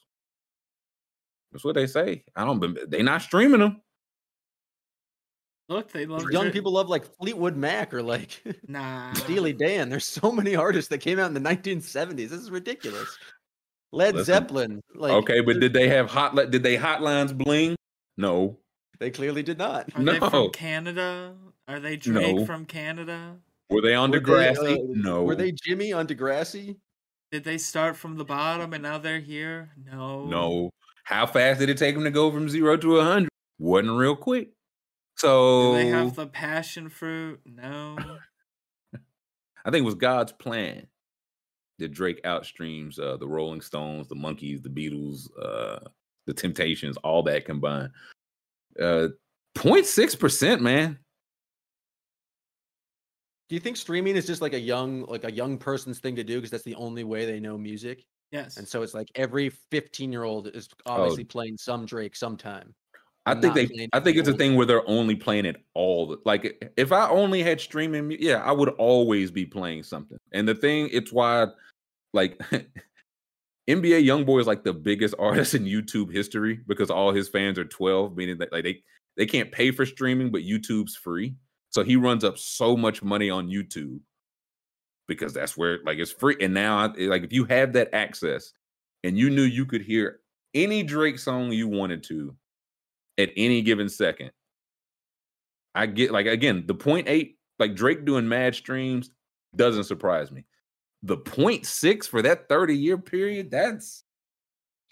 That's what they say. I don't they not streaming them. Look, they love Young Dra- people love like Fleetwood Mac or like Nah. Steely Dan. There's so many artists that came out in the 1970s. This is ridiculous. Led Listen, Zeppelin. Like okay, but did they have hot? Did they hotlines bling? No. they clearly did not. Are they No. from Canada? Are they Drake No. from Canada? Were they on Were Degrassi? they, uh, no. Were they Jimmy on Degrassi? Did they start from the bottom and now they're here? No. No. How fast did it take them to go from zero to a hundred? Wasn't real quick. Do So they have the passion fruit? No. I think it was God's plan that Drake outstreams uh, the Rolling Stones, the Monkees, the Beatles, uh, the Temptations, all that combined. Uh, 0.6 percent, man. Do you think streaming is just like a young like a young person's thing to do because that's the only way they know music? Yes. And so it's like every 15 year old is obviously playing some Drake sometime. I think they. I think it's a thing where they're only playing it all. The, like if I only had streaming, yeah, I would always be playing something. And the thing, it's why, like, NBA YoungBoy is like the biggest artist in YouTube history because all his fans are twelve, meaning that like they they can't pay for streaming, but YouTube's free. So he runs up so much money on YouTube because that's where like it's free. And now, like if you have that access and you knew you could hear any Drake song you wanted to at any given second. I get like again the point eight, like Drake doing mad streams doesn't surprise me. The point six for that 30 year period, that's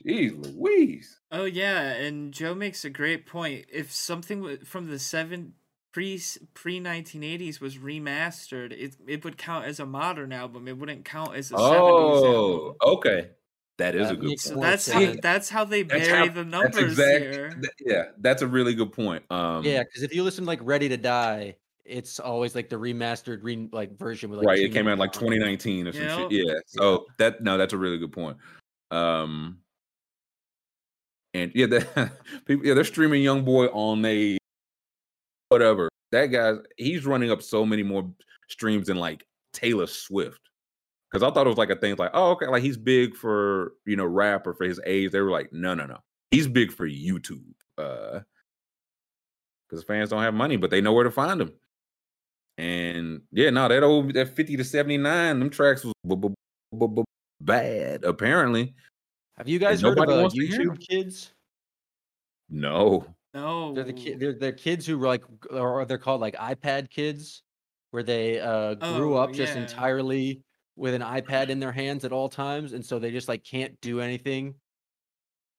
geez Louise. Oh yeah, and Joe makes a great point. If something from the seven pre pre nineteen eighties was remastered, it it would count as a modern album. It wouldn't count as a Oh, album. okay. That is a good makes So point. that's how that's how they That's vary how- the That's numbers exact. here. th- yeah, that's a really good point. Um Yeah, because if you listen to like Ready to Die, it's always like the remastered re- like version with like right. two It came out in like 2019 or some Yep. shit. Yeah. So that no, that's a really good point. Um and yeah, that people yeah, they're streaming Young Boy on a whatever. That guy's he's running up so many more streams than like Taylor Swift. Cause I thought it was like a thing like, oh, okay, like he's big for you know rap or for his age. They were like, no, no, no. He's big for YouTube. Uh because fans don't have money, but they know where to find him. And yeah, no, that old that 50 to 79, them tracks was b- b- b- b- bad, apparently. Have you guys heard of uh, wants to hear 'em. YouTube kids? No. No. They're the ki- they're, they're kids who were like or they're called like iPad kids, where they uh, grew Oh, up just yeah. entirely with an iPad in their hands at all times, and so they just like can't do anything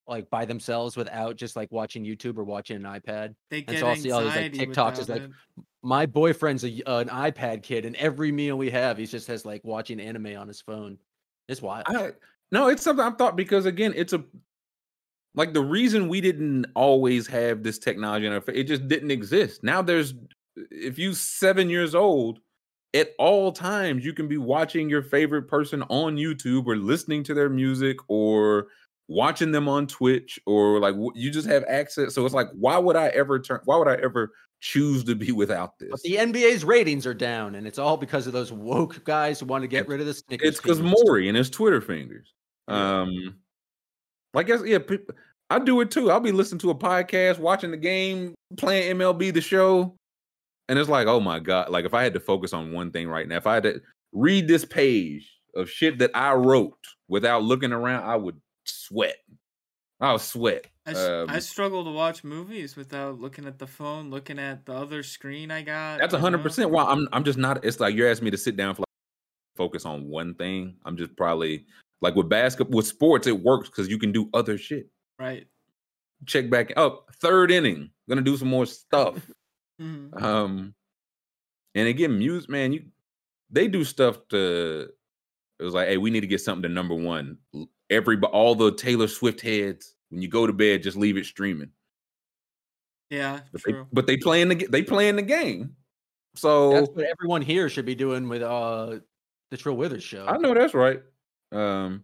like by themselves without just like watching YouTube or watching an iPad. They And get so I'll see all these, like, TikToks is like, it. My boyfriend's a, y- an iPad kid, and every meal we have, he just has like watching anime on his phone. It's wild. I no, it's something I thought because again, it's a like the reason we didn't always have this technology in our it just didn't exist. Now there's if you seven years old, at all times you can be watching your favorite person on YouTube or listening to their music or watching them on Twitch or like you just have access. So it's like, why would I ever turn? Why would I ever choose to be without this? But the NBA's ratings are down, and it's all because of those woke guys who want to get rid of the Snickers. it's because. Maury and his Twitter fingers. Um, like I guess yeah, peop- I do it too. I'll be listening to a podcast, watching the game, playing MLB the show, and it's like, oh my god! Like if I had to focus on one thing right now, if I had to read this page of shit that I wrote without looking around, I would sweat. I'll sweat. I, Um, struggle to watch movies without looking at the phone, looking at the other screen I got. That's hundred percent. Why I'm I'm just not. It's like you're asking me to sit down for like focus on one thing. I'm just probably like with basketball, with sports, it works because you can do other shit. Right. check back up third inning gonna do some more stuff Mhm. um and again muse man you they do stuff to it was like hey we need to get something to number one L- every all the taylor swift heads when you go to bed just leave it streaming Yeah, but they, true. but they playing the ga- they playing the game so That's what everyone here should be doing with uh the Trill Withers show. i know that's right um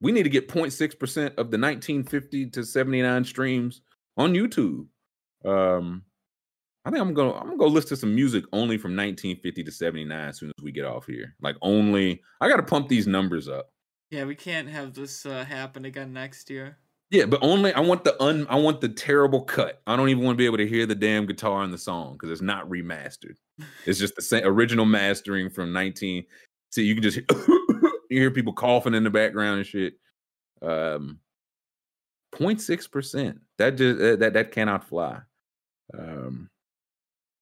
we need to get 0.6% of the 1950 to 79 streams on youtube um I think I'm gonna I'm gonna go listen to some music only from 1950 to 79 as soon as we get off here. Like only I gotta pump these numbers up. Yeah, we can't have this uh, happen again next year. Yeah, but only I want the un I want the terrible cut. I don't even want to be able to hear the damn guitar in the song because it's not remastered. It's just the same original mastering from 19. So you can just hear, you hear people coughing in the background and shit. Um 0.6 percent. That just that that cannot fly. Um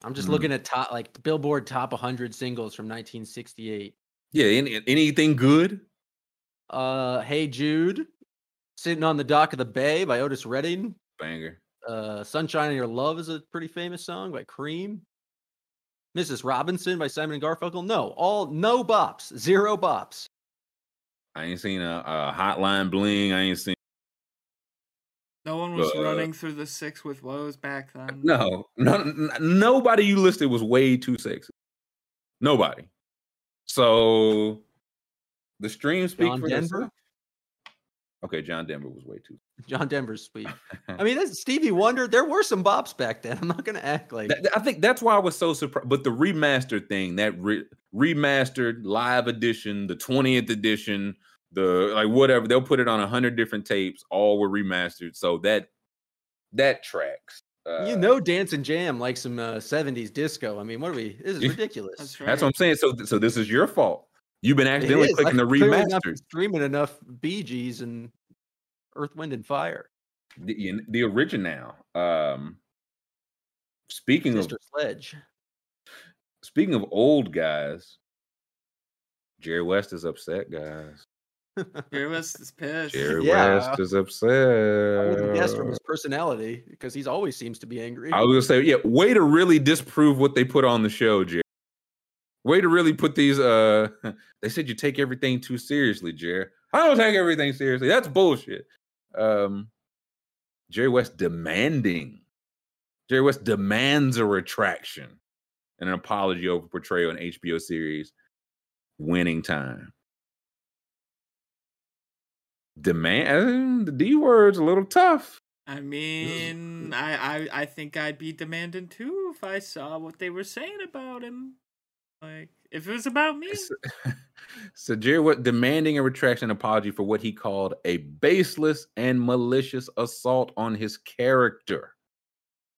I'm just Mm. looking at top like Billboard top 100 singles from 1968. yeah, any, anything good? Uh, Hey Jude, Sitting on the Dock of the Bay by Otis Redding. Banger. Uh, Sunshine in Your Love is a pretty famous song by Cream. Mrs. Robinson by Simon and Garfunkel. No, all no bops, zero bops. I ain't seen a, a hotline bling. I ain't seen one was Uh, running through the six with woes back then. no, no, nobody you listed was way too sexy. Nobody. So the stream speak John for Denver? themselves. Okay, John Denver was way too. John Denver's sweet. I mean, that's Stevie Wonder. There were some bops back then. I'm not gonna act like That- I think that's why I was so surprised. But the remastered thing, that re- remastered live edition, the 20th edition, the like whatever, they'll put it on a hundred different tapes. All were remastered, so that that tracks. Uh, you know Dance and Jam like some uh, 70s disco. I mean, what are we? This is ridiculous. That's right. That's what I'm saying. So, so this is your fault. You've been accidentally clicking the I've clearly not been remastered. streaming enough Bee Gees and Earth, Wind, and Fire. The, the original. Um, speaking Sister of Sledge. speaking of old guys, Jerry West is upset, guys. Jerry West is pissed. Jerry Yeah. West is upset. I wouldn't guess from his personality because he's always seems to be angry. I was gonna say, yeah, way to really disprove what they put on the show, Jerry. Way to really put these. Uh, they said you take everything too seriously, Jerry. I don't take everything seriously. That's bullshit. Um, Jerry West demanding. Jerry West demands a retraction and an apology over portrayal in HBO series Winning Time. Demand the D word's a little tough. I mean, I, I I think I'd be demanding too if I saw what they were saying about him. Like, if it was about me. So, so Jerry what demanding a retraction and apology for what he called a baseless and malicious assault on his character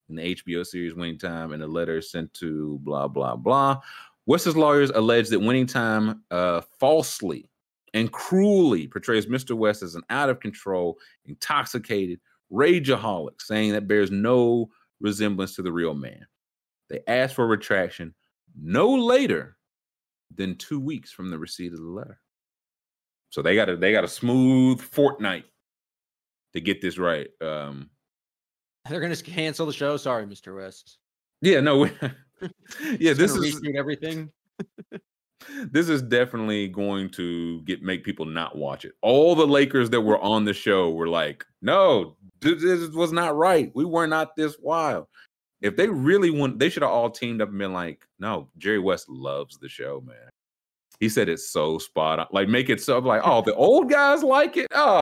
in the HBO series Winning Time in a letter sent to blah blah blah. What's his lawyers alleged that Winning Time uh, falsely and cruelly portrays Mr. West as an out of control, intoxicated rageaholic, saying that bears no resemblance to the real man. They asked for retraction no later than two weeks from the receipt of the letter. So they got a they got a smooth fortnight to get this right. Um, They're gonna cancel the show. Sorry, Mr. West. yeah, no, yeah, this is everything. This is definitely going to get make people not watch it. All the Lakers that were on the show were like, "No, this was not right. We were not this wild." If they really want, they should have all teamed up and been like, "No, Jerry West loves the show, man. He said it's so spot on. Like, make it so like, oh, the old guys like it. Oh,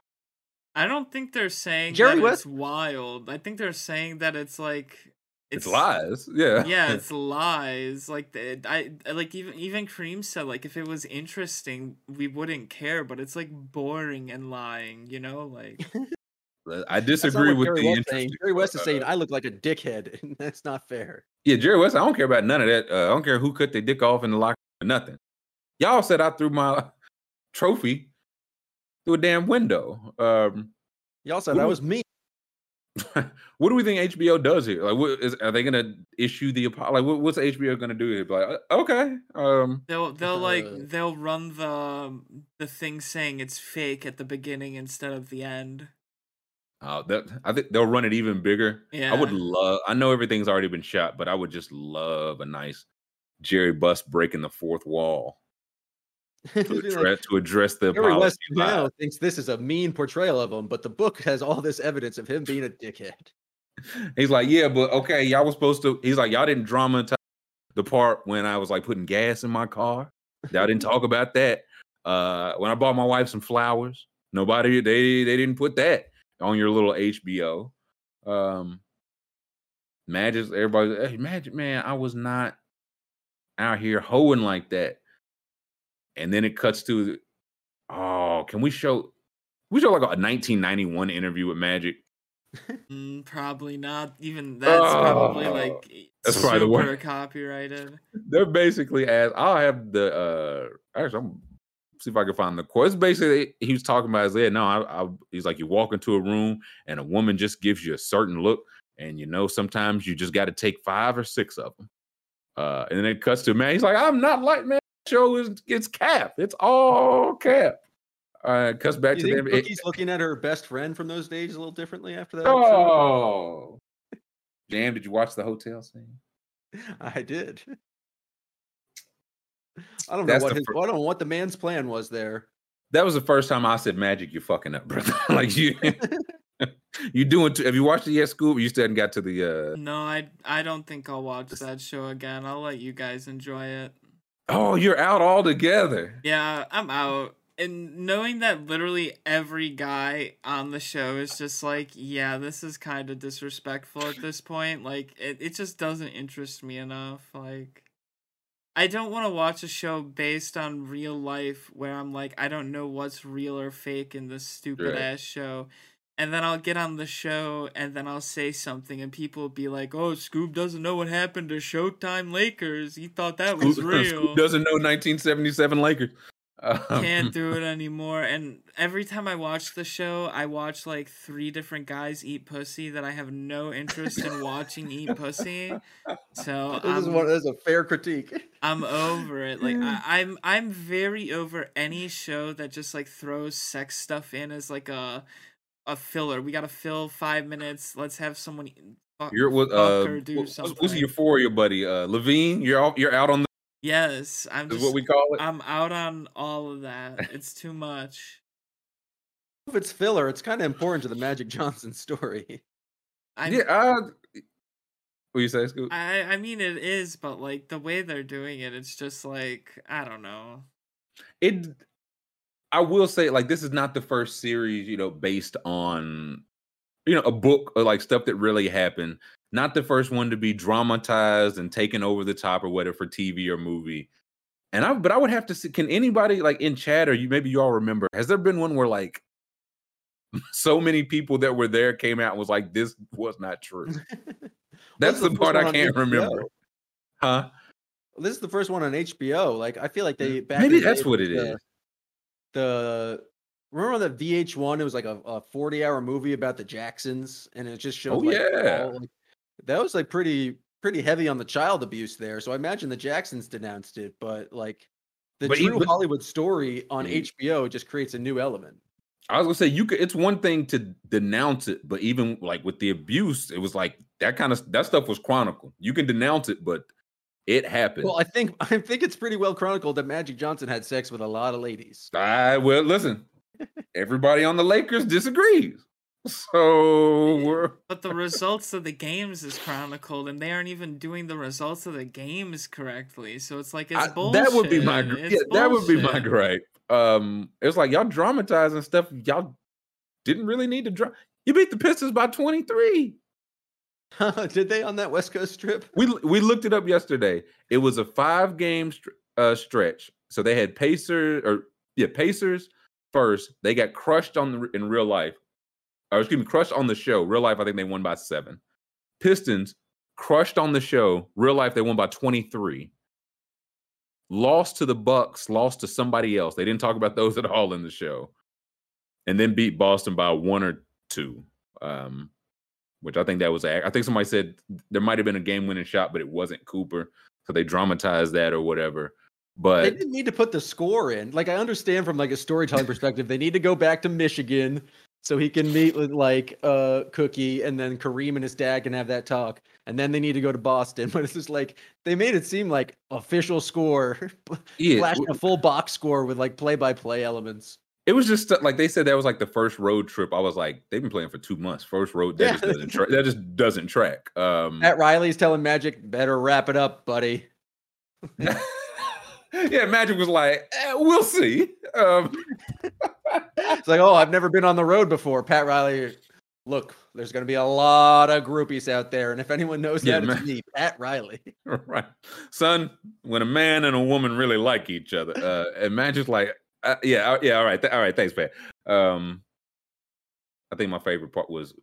I don't think they're saying Jerry that West- it's wild. I think they're saying that it's like it's, lies. Yeah, yeah, it's lies. Like the, I I- like even even Kareem said like if it was interesting we wouldn't care, but it's like boring and lying. You know, like I disagree with Jerry the West interest. saying. Jerry West is uh, saying I look like a dickhead, and that's not fair. Yeah, Jerry West. I don't care about none of that. Uh, I don't care who cut their dick off in the locker or nothing. Y'all said I threw my trophy through a damn window. Um, Y'all said What that was me. what do we think HBO does here? Like, what is are they gonna issue the apo- like? What, what's HBO gonna do here? Like, okay, um, they'll they'll like Uh. they'll run the the thing saying it's fake at the beginning instead of the end. uh, that I think they'll run it even bigger. Yeah, I would love. I know everything's already been shot, but I would just love a nice Jerry Buss breaking the fourth wall to Like, address, to address the Jerry West now thinks this is a mean portrayal of him, but the book has all this evidence of him being a dickhead. He's like, yeah, but okay, y'all was supposed to. He's like, y'all didn't dramatize the part when I was like putting gas in my car. Y'all didn't talk about that. Uh, when I bought my wife some flowers, nobody they they didn't put that on your little HBO. Um, Magic, everybody, hey, Magic, man, I was not out here hoeing like that. And then it cuts to, oh, can we show? We show like a 1991 interview with Magic. Mm, probably not. Even that's probably Oh, like that's probably the super copyrighted. They're basically as I'll have the uh actually I'm see if I can find the quote. It's basically he was talking about his head. No, I, I he's like you walk into a room and a woman just gives you a certain look, and you know sometimes you just got to take five or six of them. Uh, and then it cuts to man. He's like, I'm not like man. Show is it's cap. It's all cap. Uh, cuts back Do to you them. think it- looking at her best friend from those days a little differently after that? oh, Jam, did you watch the hotel scene? I did. I don't That's know what the his, fir- I don't know what the man's plan was there. That was the first time I said, "Magic, you're fucking up, brother." like you, you doing? Too, have you watched it yet, Scoop? You still hadn't got to the. uh No, I I don't think I'll watch that show again. I'll let you guys enjoy it. Oh, you're out altogether. Yeah, I'm out. And knowing that literally every guy on the show is just like, yeah, this is kind of disrespectful at this point. Like, it, it just doesn't interest me enough. Like, I don't want to watch a show based on real life where I'm like, I don't know what's real or fake in this stupid Right. ass show. And then I'll get on the show and then I'll say something and people will be like, oh, Scoob doesn't know what happened to Showtime Lakers. He thought that was real Scoop doesn't know 1977 Lakers. Um, can't do it anymore. And every time I watch the show, I watch like three different guys eat pussy that I have no interest in watching eat pussy. So This is I'm, one. This is a fair critique. I'm over it. Like I, I'm I'm very over any show that just like throws sex stuff in as like a a filler. We gotta fill five minutes. Let's have someone. eat- fuck- You're with fuck uh, or do who's, something. who's your euphoria buddy? Uh, Levine. You're out. You're out on the. Yes, I'm Is just. what we call it. I'm out on all of that. It's too much. If it's filler, it's kind of important to the Magic Johnson story. I yeah. Uh, what you say, Scoop? I I mean it is, but like the way they're doing it, it's just like I don't know. it i will say like this is not the first series you know based on you know a book or like stuff that really happened. Not the first one to be dramatized and taken over the top or whatever for tv or movie. And i but i would have to see can anybody like in chat or you maybe you all remember has there been one where like so many people that were there came out and was like this was not true. That's is the part i can't remember. Huh? This is the first one on HBO. Like I feel like they back maybe that's what it uh, is the remember on the VH1 it was like a, a 40 hour movie about the Jacksons and it just oh, showed Oh, like, yeah. all, like, that was like pretty pretty heavy on the child abuse there. So I imagine the Jacksons denounced it, but like the But true even- Hollywood story on. Mm-hmm. HBO just creates a new element. I was gonna say you could. It's one thing to denounce it, but even like with the abuse, it was like that kind of that stuff was chronicled. You can denounce it, but it happened. Well, I think I think it's pretty well chronicled that Magic Johnson had sex with a lot of ladies. I well listen. Everybody on the Lakers disagrees, so we're But the results of the games is chronicled, and they aren't even doing the results of the games correctly. So it's like it's I- bullshit. that would be my gr- It's yeah, that would be my gripe. Um, it's like y'all dramatizing stuff. Y'all didn't really need to drop. You beat the Pistons by twenty three. Did they on that West Coast trip? We we looked it up yesterday. It was a five game uh, stretch. So they had Pacers or yeah Pacers first. They got crushed on the in real life. Or excuse me, crushed on the show. Real life, I think they won by seven. Pistons crushed on the show. Real life, they won by twenty three. Lost to the Bucks. Lost to somebody else. They didn't talk about those at all in the show. And then beat Boston by one or two. Um, which I think that was. I think somebody said there might have been a game-winning shot, but it wasn't Cooper, so they dramatized that or whatever. But they didn't need to put the score in. Like I understand from like a storytelling perspective, they need to go back to Michigan so he can meet with like uh Cookie and then Kareem and his dad can have that talk. And then they need to go to Boston. But it's just like they made it seem like official score, yeah, flashed a full box score with like play by play elements. It was just like they said that was like the first road trip. I was like, they've been playing for two months. First road that Yeah. just doesn't track. That just doesn't track. Um, Pat Riley's telling Magic, better wrap it up, buddy. yeah, Magic was like, eh, we'll see. Um, It's like, oh, I've never been on the road before. Pat Riley, look, there's going to be a lot of groupies out there. And if anyone knows Yeah, that, it's me, Pat Riley. right, son. When a man and a woman really like each other, uh, and Magic's like, uh, yeah, uh, yeah, all right, th- all right, thanks, Pat. Um, I think my favorite part was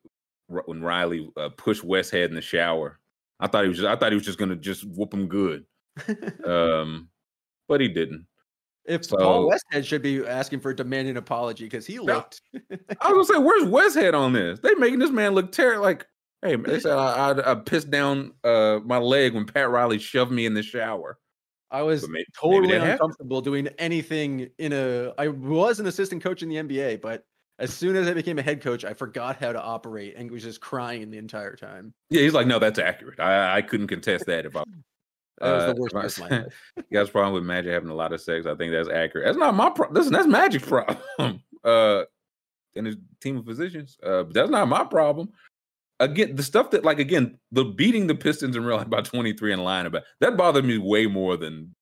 r- when Riley uh, pushed Westhead in the shower. I thought he was, just, I thought he was just gonna just whoop him good, um, but he didn't. If So- Paul Westhead should be asking for a demanding apology because he looked. I was gonna say, where's Westhead on this? They making this man look terrible. Like, hey, they said I, I, I pissed down uh, my leg when Pat Riley shoved me in the shower. I was maybe totally happened. uncomfortable doing anything in a. I was an assistant coach in the NBA, but as soon as I became a head coach, I forgot how to operate and was just crying the entire time. Yeah, he's like, no, that's accurate. I, I couldn't contest that if I. That was Uh, the worst if part of my life. You guys problem with Magic having a lot of sex. I think that's accurate. That's not my problem. Listen, that's Magic's problem. uh, and his team of physicians. Uh, but that's not my problem. Again, the stuff that like again, the beating the Pistons in real life by 23 and lying about that bothered me way more than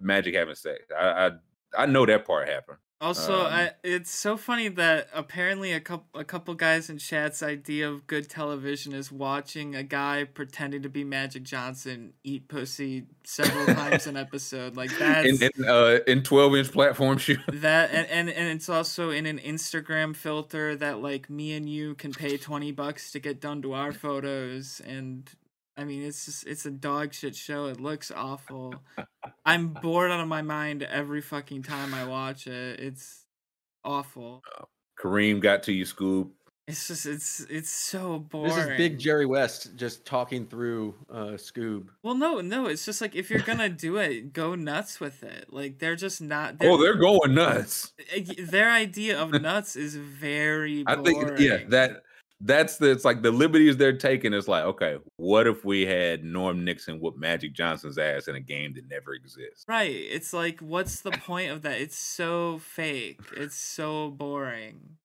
Magic having sex. I I, I know that part happened. Also, Um, I, it's so funny that apparently a couple a couple guys in chat's idea of good television is watching a guy pretending to be Magic Johnson eat pussy several times an episode. Like that's In in, uh, in 12 inch platform shoe. that and, and and it's also in an Instagram filter that like me and you can pay 20 bucks to get done to our photos and I mean it's just it's a dog shit show. It looks awful. I'm bored out of my mind every fucking time I watch it. It's awful. Kareem got to you, Scoop. It's just it's it's so boring. This is big Jerry West just talking through uh, Scoob. Well, no, no. It's just like if you're gonna do it, go nuts with it. Like they're just not. Oh, they're going nuts. their idea of nuts is very. I think yeah, that that's the it's like the liberties they're taking It's like, okay, what if we had Norm Nixon whoop Magic Johnson's ass in a game that never exists? Right. It's like, what's the point of that? It's so fake. It's so boring.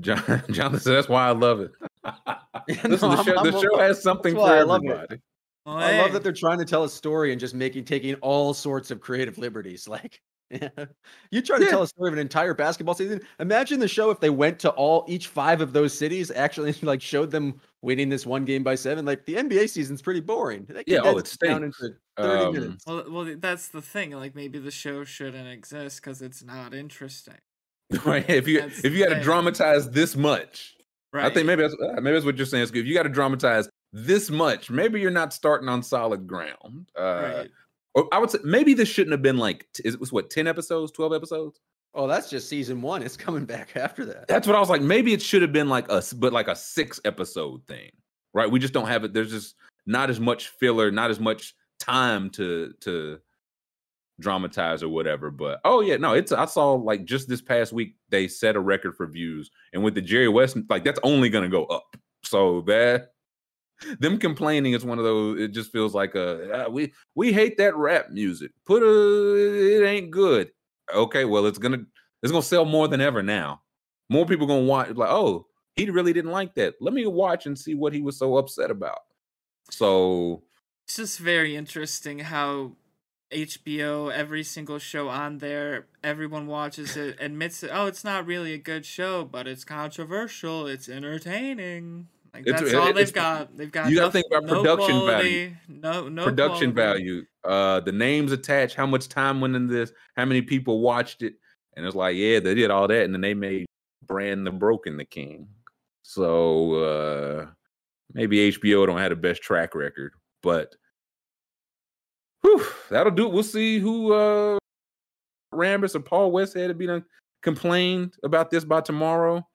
John Jonathan said that's why I love it. Listen, the I'm- show, the I'm- show has something for why I love it. everybody. Well, I love that they're trying to tell a story and just making taking all sorts of creative liberties. Like, you try to Yeah. tell a story of an entire basketball season. Imagine the show if they went to all each five of those cities, actually like showed them winning this one game by seven. Like the NBA season's pretty boring. They Yeah, oh, condense it down into thirty Um, minutes. Well, well, that's the thing. Like, maybe the show shouldn't exist because it's not interesting. Right? If you That's if you got to dramatize this much, Right. I think maybe that's uh, maybe that's what you're saying. Scoop. If you got to dramatize this much, maybe you're not starting on solid ground. Uh, Right. Or I would say maybe this shouldn't have been like it was what ten episodes, twelve episodes. Oh, that's just season one. It's coming back after that. That's what I was like. Maybe it should have been like a, but like a six episode thing, right? We just don't have it. There's just not as much filler, not as much time to to dramatize or whatever. But oh yeah, no, it's I saw like just this past week they set a record for views, and with the Jerry West, like that's only gonna go up. So that them complaining is one of those. It just feels like a uh, we we hate that rap music. Put a it ain't good. Okay, well it's gonna it's gonna sell more than ever now. More people gonna watch. Like oh, he really didn't like that. Let me watch and see what he was so upset about. So it's just very interesting how HBO, every single show on there, everyone watches it, admits it. Oh, it's not really a good show, but it's controversial. It's entertaining. Like It's- that's all it- they've got. They've got you gotta no- think about no production quality, No, no production quality. value, uh, the names attached, how much time went into this, how many people watched it, and it's like, yeah, they did all that, and then they made Bran the Broken the King. So uh maybe HBO don't have the best track record, but whew, that'll do it. We'll see who uh Rambis or Paul Westhead have been complained about this by tomorrow.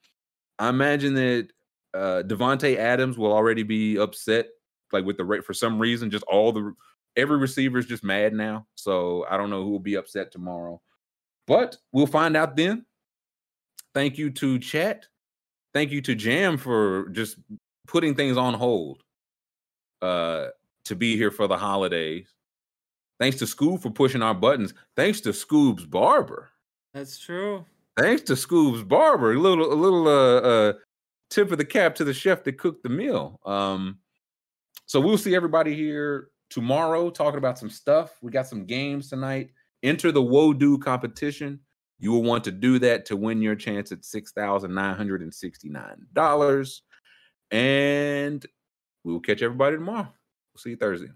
I imagine that uh Davante Adams will already be upset, like with the rate for some reason. Just all the every receiver is just mad now. So I don't know who will be upset tomorrow, but we'll find out then. Thank you to chat. Thank you to Jam for just putting things on hold uh to be here for the holidays. Thanks to Scoob for pushing our buttons. Thanks to Scoob's barber. That's true. Thanks to Scoob's barber. A little a little uh uh tip of the cap to the chef that cooked the meal. Um so we'll see everybody here tomorrow talking about some stuff. We got some games tonight. Enter the Wodu competition. You will want to do that to win your chance at $6,969. And we will catch everybody tomorrow. We'll see you Thursday.